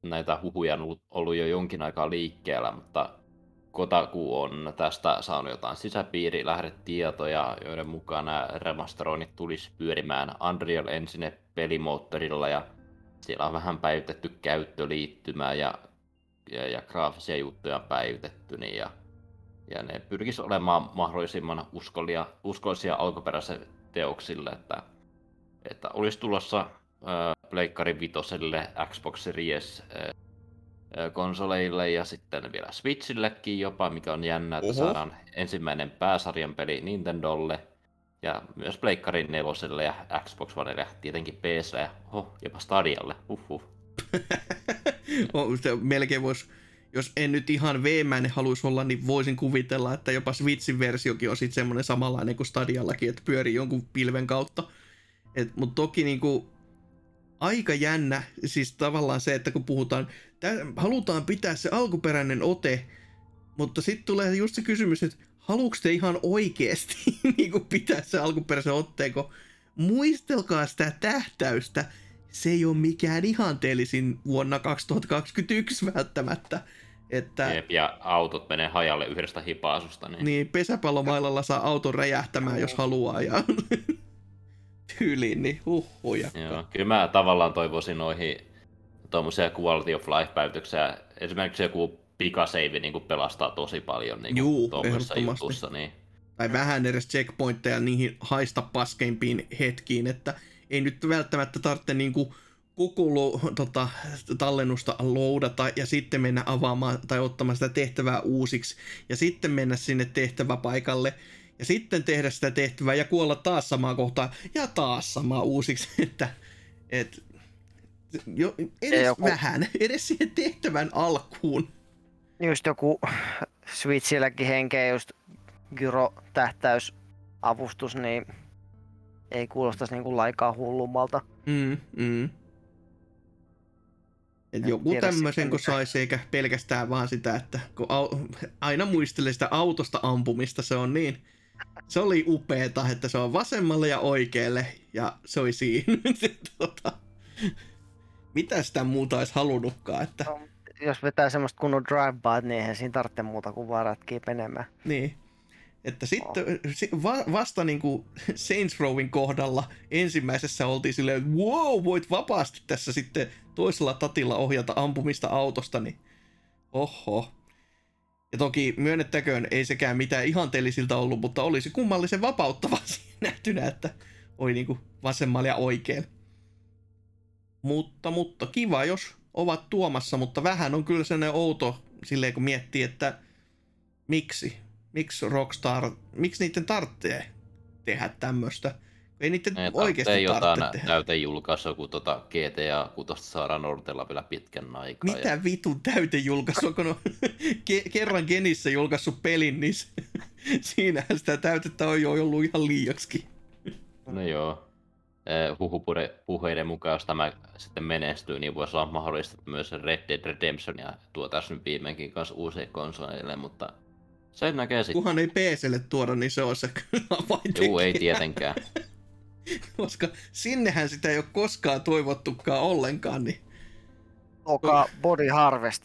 [SPEAKER 3] Näitä huhuja on ollut jo jonkin aikaa liikkeellä, mutta Kotaku on tästä saanut jotain sisäpiirilähdetietoja, joiden mukaan nämä remasteroinnit tulisi pyörimään Unreal Engine pelimoottorilla ja siellä on vähän päivitetty käyttöliittymää ja, ja, ja graafisia juttuja on päivitetty niin ja, ja ne pyrkis olemaan mahdollisimman uskollisia, uskollisia alkuperäisille teoksille, että, että olisi tulossa äh, Pleikkari Vitoselle, Xbox Series äh, konsoleille ja sitten vielä Switchillekin jopa, mikä on jännä, että
[SPEAKER 1] Oho.
[SPEAKER 3] saadaan ensimmäinen pääsarjan peli Nintendolle ja myös Pleikkarin neloselle ja Xbox Onelle ja tietenkin PC ja oho, jopa Stadialle. Uhuh. [laughs]
[SPEAKER 1] Melkein vois, jos en nyt ihan veemäinen haluaisi olla, niin voisin kuvitella, että jopa Switchin versiokin on sitten semmoinen samanlainen kuin Stadiallakin, että pyörii jonkun pilven kautta. Mutta toki niinku, aika jännä, siis tavallaan se, että kun puhutaan, tä, halutaan pitää se alkuperäinen ote, mutta sitten tulee just se kysymys, että haluuks te ihan oikeasti [laughs] niinku pitää se alkuperäisen otteen, kun muistelkaa sitä tähtäystä, se ei ole mikään ihanteellisin vuonna 2021 välttämättä. Että
[SPEAKER 3] Jep, ja autot menee hajalle yhdestä hipaasusta. Niin.
[SPEAKER 1] niin pesäpallomailalla saa auton räjähtämään, jos haluaa. Ja [laughs] tyyliin, niin huhhuja.
[SPEAKER 3] Joo, kyllä mä tavallaan toivoisin noihin tuommoisia quality of life-päivityksiä. Esimerkiksi joku pikaseivi niin pelastaa tosi paljon niin
[SPEAKER 1] Juu,
[SPEAKER 3] tuommoisessa jutussa. Niin.
[SPEAKER 1] Tai vähän edes checkpointteja niihin haista paskeimpiin hetkiin, että ei nyt välttämättä tarvitse niinku koko lo, tota, tallennusta loadata ja sitten mennä avaamaan tai ottamaan sitä tehtävää uusiksi ja sitten mennä sinne tehtäväpaikalle ja sitten tehdä sitä tehtävää ja kuolla taas samaan kohtaan ja taas samaa uusiksi, [laughs] että et, jo, edes
[SPEAKER 2] joku-
[SPEAKER 1] vähän, edes siihen tehtävän alkuun.
[SPEAKER 2] just joku Switchilläkin henkeä just gyro-tähtäysavustus, niin ei kuulostaisi niin kuin laikaa hullummalta.
[SPEAKER 1] Mm, mm. Et
[SPEAKER 2] En
[SPEAKER 1] joku tämmöisen kun saisi, eikä pelkästään vaan sitä, että kun au, aina muistelee sitä autosta ampumista, se on niin, se oli upeeta, että se on vasemmalle ja oikealle, ja se oli siinä. [laughs] tota, mitä sitä muuta olisi halunnutkaan, että
[SPEAKER 2] No, Jos vetää semmoista kunnon drive niin eihän siinä tarvitse muuta kuin vaan menemään.
[SPEAKER 1] Niin. Että sitten si- va- vasta niin kuin Saints Rowin kohdalla ensimmäisessä oltiin silleen, että wow, voit vapaasti tässä sitten toisella tatilla ohjata ampumista autosta, niin oho. Ja toki myönnettäköön, ei sekään mitään ihanteellisilta ollut, mutta olisi kummallisen vapauttava [laughs] siinä nähtynä, että oli niinku vasemmalla ja oikein. Mutta, mutta kiva, jos ovat tuomassa, mutta vähän on kyllä sellainen outo silleen, kun miettii, että miksi, miksi Rockstar, miksi niiden tarvitsee tehdä tämmöistä. Ei niiden
[SPEAKER 3] Ne
[SPEAKER 1] oikeasti
[SPEAKER 3] jotain
[SPEAKER 1] tarvitse tehdä.
[SPEAKER 3] näytejulkaisua, kun tota GTA 6 saadaan odotella vielä pitkän aikaa.
[SPEAKER 1] Mitä ja... vitun täytejulkaisua, kun on [laughs] ke- kerran Genissä julkaissut pelin, niin [laughs] siinähän sitä täytettä on jo ollut ihan liiaksikin.
[SPEAKER 3] No joo. Huhupuheiden mukaan, jos tämä sitten menestyy, niin voisi olla mahdollista että myös Red Dead Redemption ja tuotaisiin nyt viimeinkin kanssa uusille konsoleille, mutta se näkee sitten.
[SPEAKER 1] Kunhan ei PClle tuoda, niin se on se [laughs] avaintekijä.
[SPEAKER 3] Juu, ei tietenkään. [laughs]
[SPEAKER 1] Koska sinnehän sitä ei ole koskaan toivottukaan ollenkaan, niin,
[SPEAKER 2] Oka Body Harvest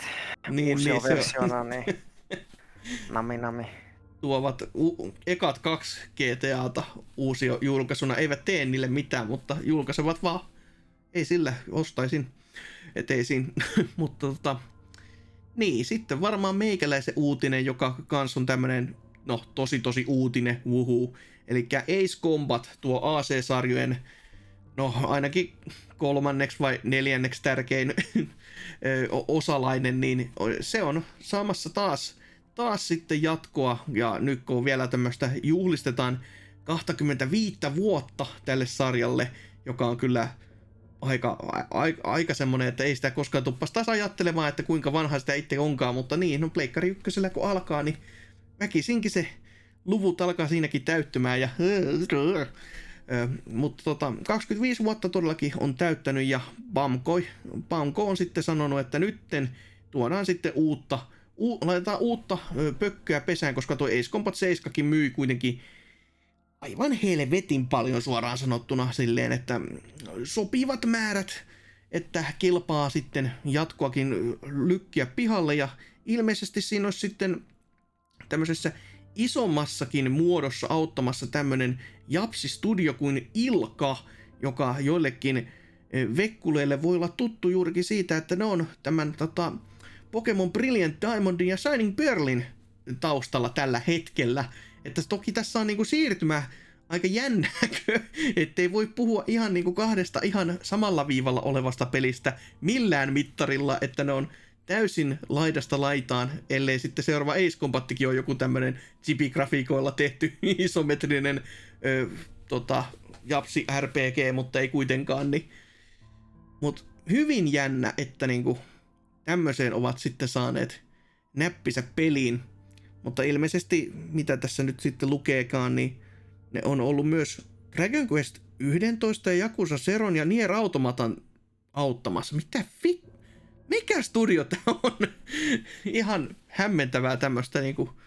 [SPEAKER 1] niin,
[SPEAKER 2] niin,
[SPEAKER 1] se
[SPEAKER 2] versiona, niin [laughs] nami nami.
[SPEAKER 1] tuovat u- ekat kaksi GTAta uusi julkaisuna. Eivät tee niille mitään, mutta julkaisevat vaan. Ei sillä, ostaisin. Et ei siinä. [laughs] mutta tota, niin, sitten varmaan meikäläisen uutinen, joka kans on tämmönen, no tosi tosi uutinen, wuhuu. Eli Ace Combat, tuo AC-sarjojen no ainakin kolmanneksi vai neljänneksi tärkein [laughs] osalainen, niin se on saamassa taas, taas sitten jatkoa, ja nyt kun vielä tämmöistä juhlistetaan 25 vuotta tälle sarjalle, joka on kyllä aika, aika, aika semmonen, että ei sitä koskaan tuppas taas ajattelemaan, että kuinka vanha sitä itse onkaan, mutta niin, no Pleikkari ykkösellä kun alkaa, niin väkisinkin se luvut alkaa siinäkin täyttymään ja mutta tota, 25 vuotta todellakin on täyttänyt ja Bamko, Bamko on sitten sanonut, että nytten tuodaan sitten uutta, u, laitetaan uutta pökköä pesään, koska tuo Ace Combat 7 myi kuitenkin aivan helvetin paljon suoraan sanottuna silleen, että sopivat määrät, että kilpaa sitten jatkoakin lykkiä pihalle ja ilmeisesti siinä olisi sitten tämmöisessä isommassakin muodossa auttamassa tämmönen Japsi-studio kuin Ilka, joka joillekin eh, vekkuleille voi olla tuttu juurikin siitä, että ne on tämän tota, Pokemon Brilliant Diamondin ja Shining Pearlin taustalla tällä hetkellä. Että toki tässä on niinku siirtymä aika jännääkö, [laughs] ettei voi puhua ihan niinku kahdesta ihan samalla viivalla olevasta pelistä millään mittarilla, että ne on täysin laidasta laitaan, ellei sitten seuraava Ace Combattikin ole joku tämmönen chipi-grafiikoilla tehty [laughs] isometrinen ö, tota, japsi RPG, mutta ei kuitenkaan, niin mut hyvin jännä, että niinku tämmöiseen ovat sitten saaneet näppisä peliin, mutta ilmeisesti, mitä tässä nyt sitten lukeekaan, niin ne on ollut myös Dragon Quest 11 ja Jakusa Seron ja Nier Automatan auttamassa. Mitä vi- mikä studio tämä on? Ihan hämmentävää tämmöistä niinku,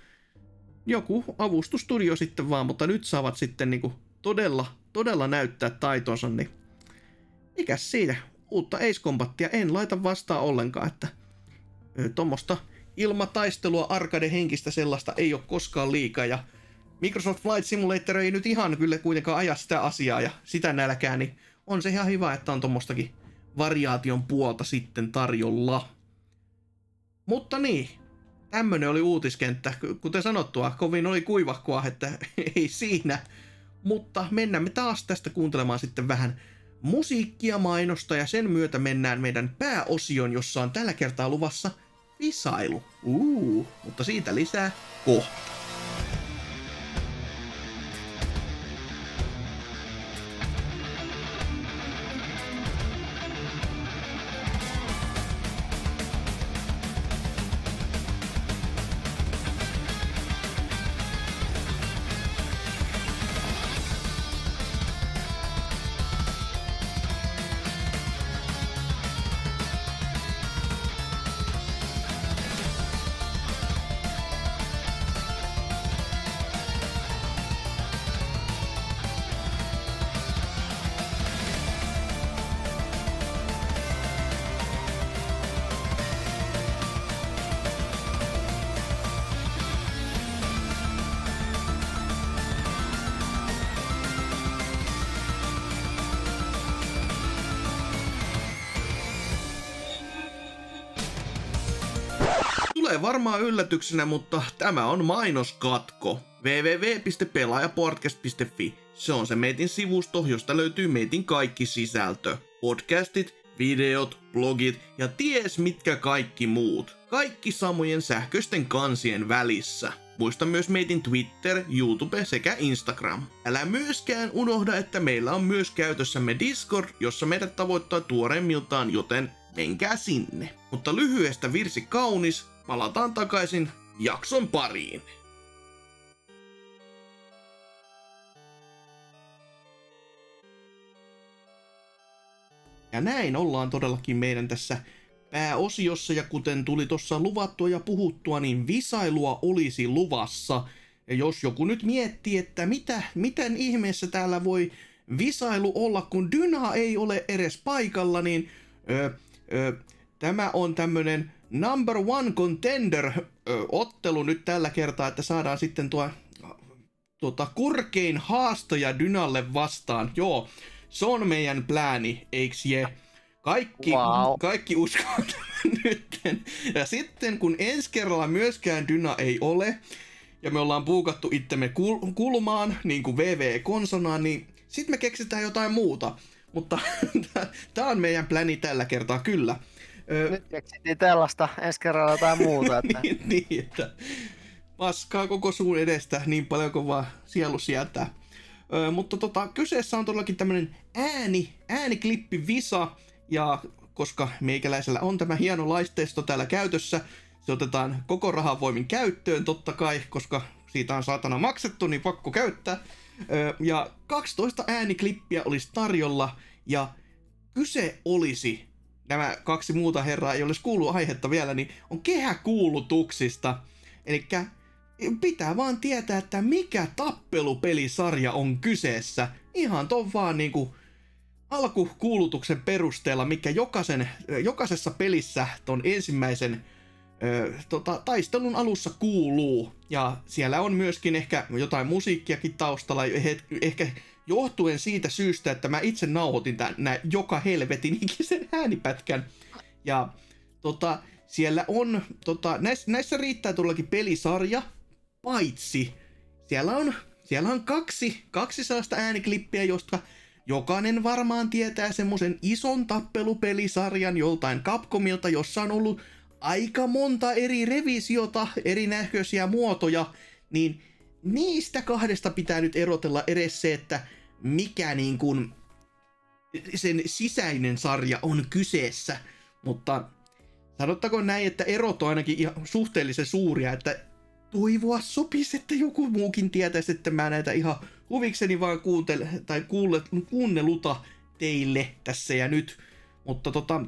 [SPEAKER 1] joku avustustudio sitten vaan, mutta nyt saavat sitten niinku todella, todella näyttää taitonsa, niin mikäs siitä? Uutta Ace Combatia en laita vastaan ollenkaan, että tuommoista ilmataistelua, arcade-henkistä sellaista ei ole koskaan liikaa ja Microsoft Flight Simulator ei nyt ihan kyllä kuitenkaan aja sitä asiaa ja sitä nälkää, niin on se ihan hyvä, että on tuommoistakin variaation puolta sitten tarjolla. Mutta niin, tämmönen oli uutiskenttä. Kuten sanottua, kovin oli kuivahkoa, että [laughs] ei siinä. Mutta mennään me taas tästä kuuntelemaan sitten vähän musiikkia mainosta ja sen myötä mennään meidän pääosion, jossa on tällä kertaa luvassa visailu. Uu, mutta siitä lisää kohta. Tulee varmaan yllätyksenä, mutta tämä on mainoskatko. www.pelaajapodcast.fi Se on se meitin sivusto, josta löytyy meitin kaikki sisältö. Podcastit, videot, blogit ja ties mitkä kaikki muut. Kaikki samojen sähköisten kansien välissä. Muista myös meitin Twitter, YouTube sekä Instagram. Älä myöskään unohda, että meillä on myös käytössämme Discord, jossa meidät tavoittaa tuoreimmiltaan, joten menkää sinne. Mutta lyhyestä virsi kaunis, palataan takaisin jakson pariin. Ja näin ollaan todellakin meidän tässä pääosiossa, ja kuten tuli tuossa luvattua ja puhuttua, niin visailua olisi luvassa. Ja jos joku nyt miettii, että mitä, miten ihmeessä täällä voi visailu olla, kun Dyna ei ole edes paikalla, niin ö, ö, tämä on tämmönen number one contender ö, ottelu nyt tällä kertaa, että saadaan sitten tuo tuota, korkein haastaja Dynalle vastaan. Joo, se on meidän plääni, eiks je? Kaikki, wow. kaikki uskoo [laughs] nytten. Ja sitten kun ensi kerralla myöskään Dyna ei ole, ja me ollaan puukattu itsemme kul- kulmaan, niin kuin VV-konsonaan, niin sitten me keksitään jotain muuta. Mutta [laughs] tämä on meidän pläni tällä kertaa, kyllä.
[SPEAKER 2] Ö, Nyt keksittiin tällaista, ensi kerralla jotain muuta. [laughs] Että...
[SPEAKER 1] niin, niin, että paskaa koko suun edestä niin paljon kuin vaan sielu sieltä. Ö, mutta tota, kyseessä on todellakin tämmönen ääni, ääniklippi Visa, ja koska meikäläisellä on tämä hieno laisteisto täällä käytössä, se otetaan koko rahan voimin käyttöön totta kai, koska siitä on saatana maksettu, niin pakko käyttää. Ö, ja 12 ääniklippiä olisi tarjolla, ja kyse olisi, nämä kaksi muuta herraa ei olisi kuullut aihetta vielä, niin on kehäkuulutuksista. Eli pitää vaan tietää, että mikä tappelupelisarja on kyseessä. Ihan ton vaan niinku alkukuulutuksen perusteella, mikä jokaisen, jokaisessa pelissä ton ensimmäisen ö, tota, taistelun alussa kuuluu. Ja siellä on myöskin ehkä jotain musiikkiakin taustalla, ehkä johtuen siitä syystä, että mä itse nauhoitin tän joka helvetin ikisen äänipätkän. Ja tota, siellä on, tota, näissä, näissä riittää tuollakin pelisarja, paitsi siellä on, siellä on kaksi, kaksi sellaista ääniklippiä, josta jokainen varmaan tietää semmoisen ison tappelupelisarjan joltain Capcomilta, jossa on ollut aika monta eri revisiota, erinäköisiä muotoja, niin niistä kahdesta pitää nyt erotella edes se, että mikä niin kuin sen sisäinen sarja on kyseessä. Mutta sanottakoon näin, että erot on ainakin ihan suhteellisen suuria, että toivoa sopisi, että joku muukin tietäisi, että mä näitä ihan huvikseni vaan kuuntele, tai kuulle, kuunneluta teille tässä ja nyt. Mutta tota,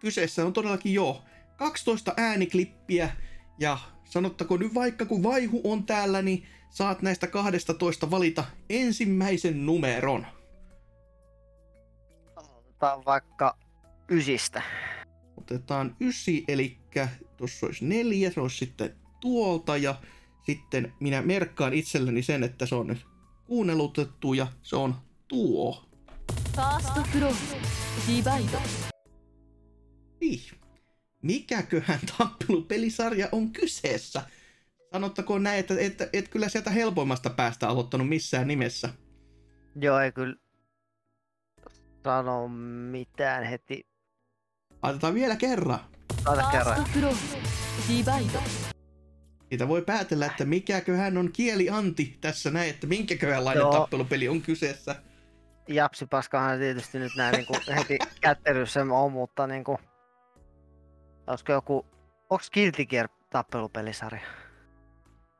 [SPEAKER 1] kyseessä on todellakin jo 12 ääniklippiä, ja sanottako nyt vaikka kun Vaihu on täällä, niin saat näistä 12 valita ensimmäisen numeron.
[SPEAKER 2] Otetaan vaikka ysistä.
[SPEAKER 1] Otetaan ysi, eli tuossa olisi neljä, se olisi sitten tuolta ja sitten minä merkkaan itselleni sen, että se on nyt kuunnelutettu ja se on tuo. First Cross Divide. Niin. Mikäköhän [laughs] tappelupelisarja on kyseessä? Sanottakoon näin, että et, et, kyllä sieltä helpoimmasta päästä aloittanut missään nimessä.
[SPEAKER 2] Joo, ei kyllä sano mitään heti.
[SPEAKER 1] Aloitetaan vielä kerran.
[SPEAKER 2] Aloitetaan kerran.
[SPEAKER 1] Siitä voi päätellä, että mikäköhän on kieli anti tässä näin, että minkäköhänlainen Joo. tappelupeli on kyseessä.
[SPEAKER 2] Japsi paskahan tietysti nyt näin niin kuin heti [laughs] kättelyssä on, mutta niin kuin, olisiko joku, onko Guilty Gear tappelupelisarja?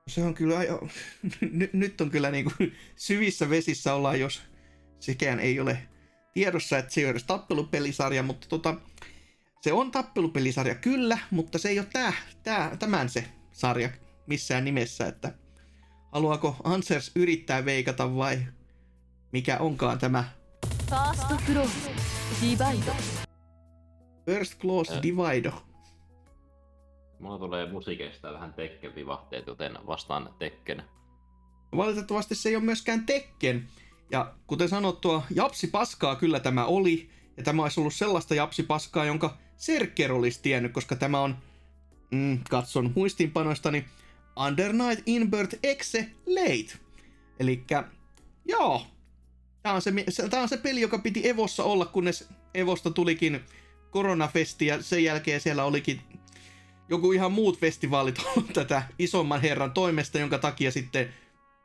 [SPEAKER 1] Se on kyllä, [laughs] nyt, nyt on kyllä niin kuin [laughs] syvissä vesissä ollaan, jos sekään ei ole tiedossa, että se ei ole edes tappelupelisarja, mutta tota, se on tappelupelisarja kyllä, mutta se ei ole tää, tää, tämän se sarja missään nimessä, että haluaako Ansers yrittää veikata vai mikä onkaan tämä First Class Divido. First Class äh.
[SPEAKER 3] Mulla tulee musiikeista vähän Tekken vivahteet, joten vastaan Tekken.
[SPEAKER 1] Valitettavasti se ei ole myöskään Tekken. Ja kuten sanottua, japsi paskaa kyllä tämä oli. Ja tämä olisi ollut sellaista japsi paskaa, jonka Serker olisi tiennyt, koska tämä on mm, katson muistiinpanoistani, Under Night Invert Exe Late. Eli joo, tämä on, se, tämä on se peli, joka piti Evossa olla, kunnes Evosta tulikin koronafesti ja sen jälkeen siellä olikin joku ihan muut festivaalit ollut tätä isomman herran toimesta, jonka takia sitten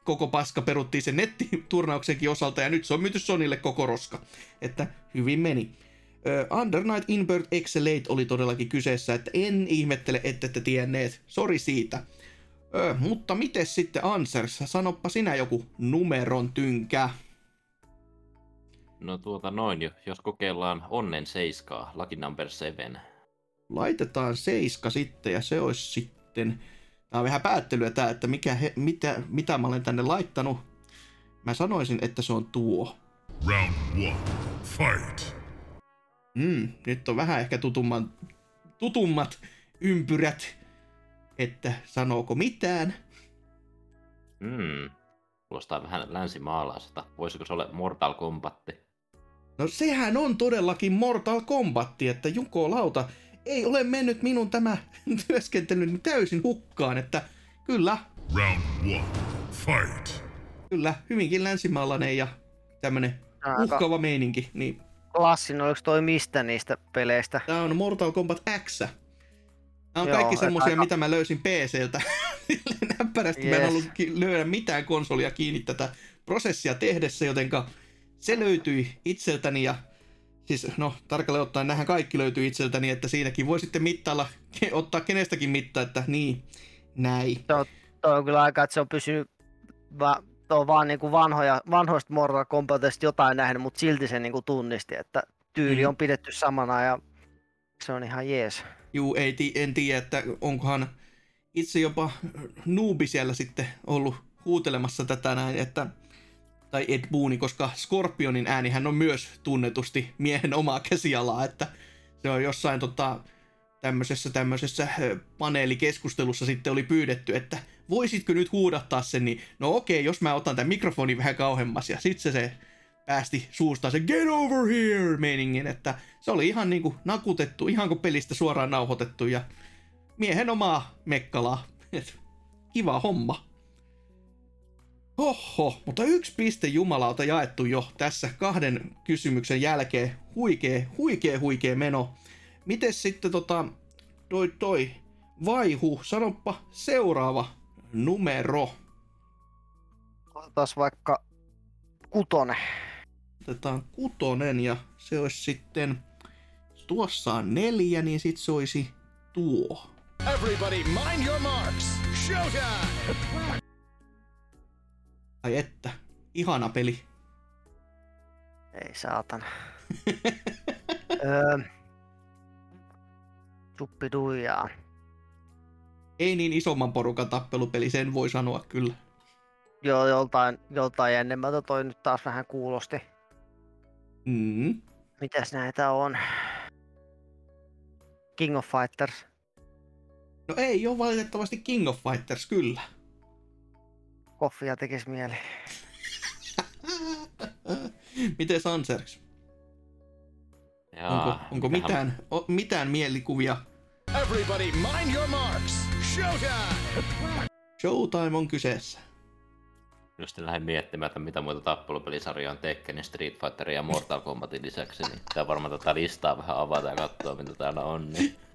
[SPEAKER 1] koko paska peruttiin sen nettiturnauksenkin osalta ja nyt se on myyty Sonille koko roska. Että hyvin meni. Uh, Under Night Invert Excelate oli todellakin kyseessä, että en ihmettele, ette tienneet. Sori siitä. Uh, mutta miten sitten Answers? Sanoppa sinä joku numeron tynkä.
[SPEAKER 3] No tuota noin, jos kokeillaan onnen seiskaa, lucky number seven.
[SPEAKER 1] Laitetaan seiska sitten ja se olisi sitten... Tämä on vähän päättelyä tämä, että mikä he, mitä, mitä mä olen tänne laittanut. Mä sanoisin, että se on tuo. Round one, fight! Mm, nyt on vähän ehkä tutumman, tutummat ympyrät, että sanooko mitään.
[SPEAKER 3] Mm, kuulostaa vähän länsimaalaiselta. Voisiko se olla Mortal Kombat?
[SPEAKER 1] No sehän on todellakin Mortal Kombat, että Juko Lauta ei ole mennyt minun tämä [laughs] työskentely täysin hukkaan, että kyllä. Round one, fight. Kyllä, hyvinkin länsimaalainen ja tämmönen
[SPEAKER 2] Aika
[SPEAKER 1] uhkaava meininki. Niin
[SPEAKER 2] klassinen, oliko toi mistä niistä peleistä?
[SPEAKER 1] tää on Mortal Kombat X. Tää on
[SPEAKER 2] Joo,
[SPEAKER 1] kaikki
[SPEAKER 2] et
[SPEAKER 1] semmosia,
[SPEAKER 2] aika-
[SPEAKER 1] mitä mä löysin PCltä. [laughs] Näppärästi mä en
[SPEAKER 2] Yes.
[SPEAKER 1] ollut löydä mitään konsolia kiinni tätä prosessia tehdessä, jotenka se löytyi itseltäni ja siis no tarkalleen ottaen nähän kaikki löytyy itseltäni, että siinäkin voi sitten mittailla, ottaa kenestäkin mittaa, että niin, näin.
[SPEAKER 2] Toi on kyllä aika, että se on pysynyt va- toi on vaan niinku vanhoja, vanhoista Mortal Kombatista jotain nähnyt, mutta silti se niinku tunnisti, että tyyli
[SPEAKER 1] Mm.
[SPEAKER 2] on pidetty samana ja se on ihan jees.
[SPEAKER 1] Juu, ei, en tiedä, että onkohan itse jopa noobi siellä sitten ollut huutelemassa tätä näin, että tai Ed Booni, koska Scorpionin äänihän on myös tunnetusti miehen omaa käsialaa, että se on jossain tota, tämmöisessä, tämmöisessä paneelikeskustelussa sitten oli pyydetty, että voisitko nyt huudattaa sen, niin no okei, jos mä otan tämän mikrofonin vähän kauemmas ja sitten se, se päästi suustaan se get over here meiningin, että se oli ihan niinku nakutettu, ihan kuin pelistä suoraan nauhoitettu ja miehen omaa mekkalaa. Kiva homma. Oho, mutta yksi piste jumalauta jaettu jo tässä kahden kysymyksen jälkeen. Huikee, huikee, huikee meno. Mites sitten tota, toi toi, vaihu, sanoppa seuraava numero.
[SPEAKER 2] Otetaan vaikka kutonen.
[SPEAKER 1] Otetaan kutonen ja se olisi sitten, jos tuossa on neljä, niin sit se olisi tuo.
[SPEAKER 4] Everybody mind your marks. Showtime!
[SPEAKER 1] Ai että, ihana peli.
[SPEAKER 2] Ei saatana. [laughs] öö, Tuppiduijaa.
[SPEAKER 1] Ei niin isomman porukan tappelupeli, sen voi sanoa kyllä.
[SPEAKER 2] Joo, joltain, joltain jännemmältä toi nyt taas vähän kuulosti.
[SPEAKER 1] Mm.
[SPEAKER 2] Mitäs näitä on? King of Fighters.
[SPEAKER 1] No ei ole valitettavasti King of Fighters kyllä.
[SPEAKER 2] Koffia tekis mieli. [laughs]
[SPEAKER 1] Miten Sanserks?
[SPEAKER 3] Jaa,
[SPEAKER 1] Onko, onko
[SPEAKER 3] mitähän-
[SPEAKER 1] mitään, o, mitään mielikuvia?
[SPEAKER 4] Everybody mind your marks. Showtime!
[SPEAKER 1] Showtime on kyseessä.
[SPEAKER 3] Just lähdin miettimään, että mitä muita tappelupelisarjoja on Tekkenin, Street Fighterin ja Mortal Kombatin lisäksi, niin pitää varmaan tätä listaa vähän avata ja katsoa, mitä täällä on. Niin. [laughs]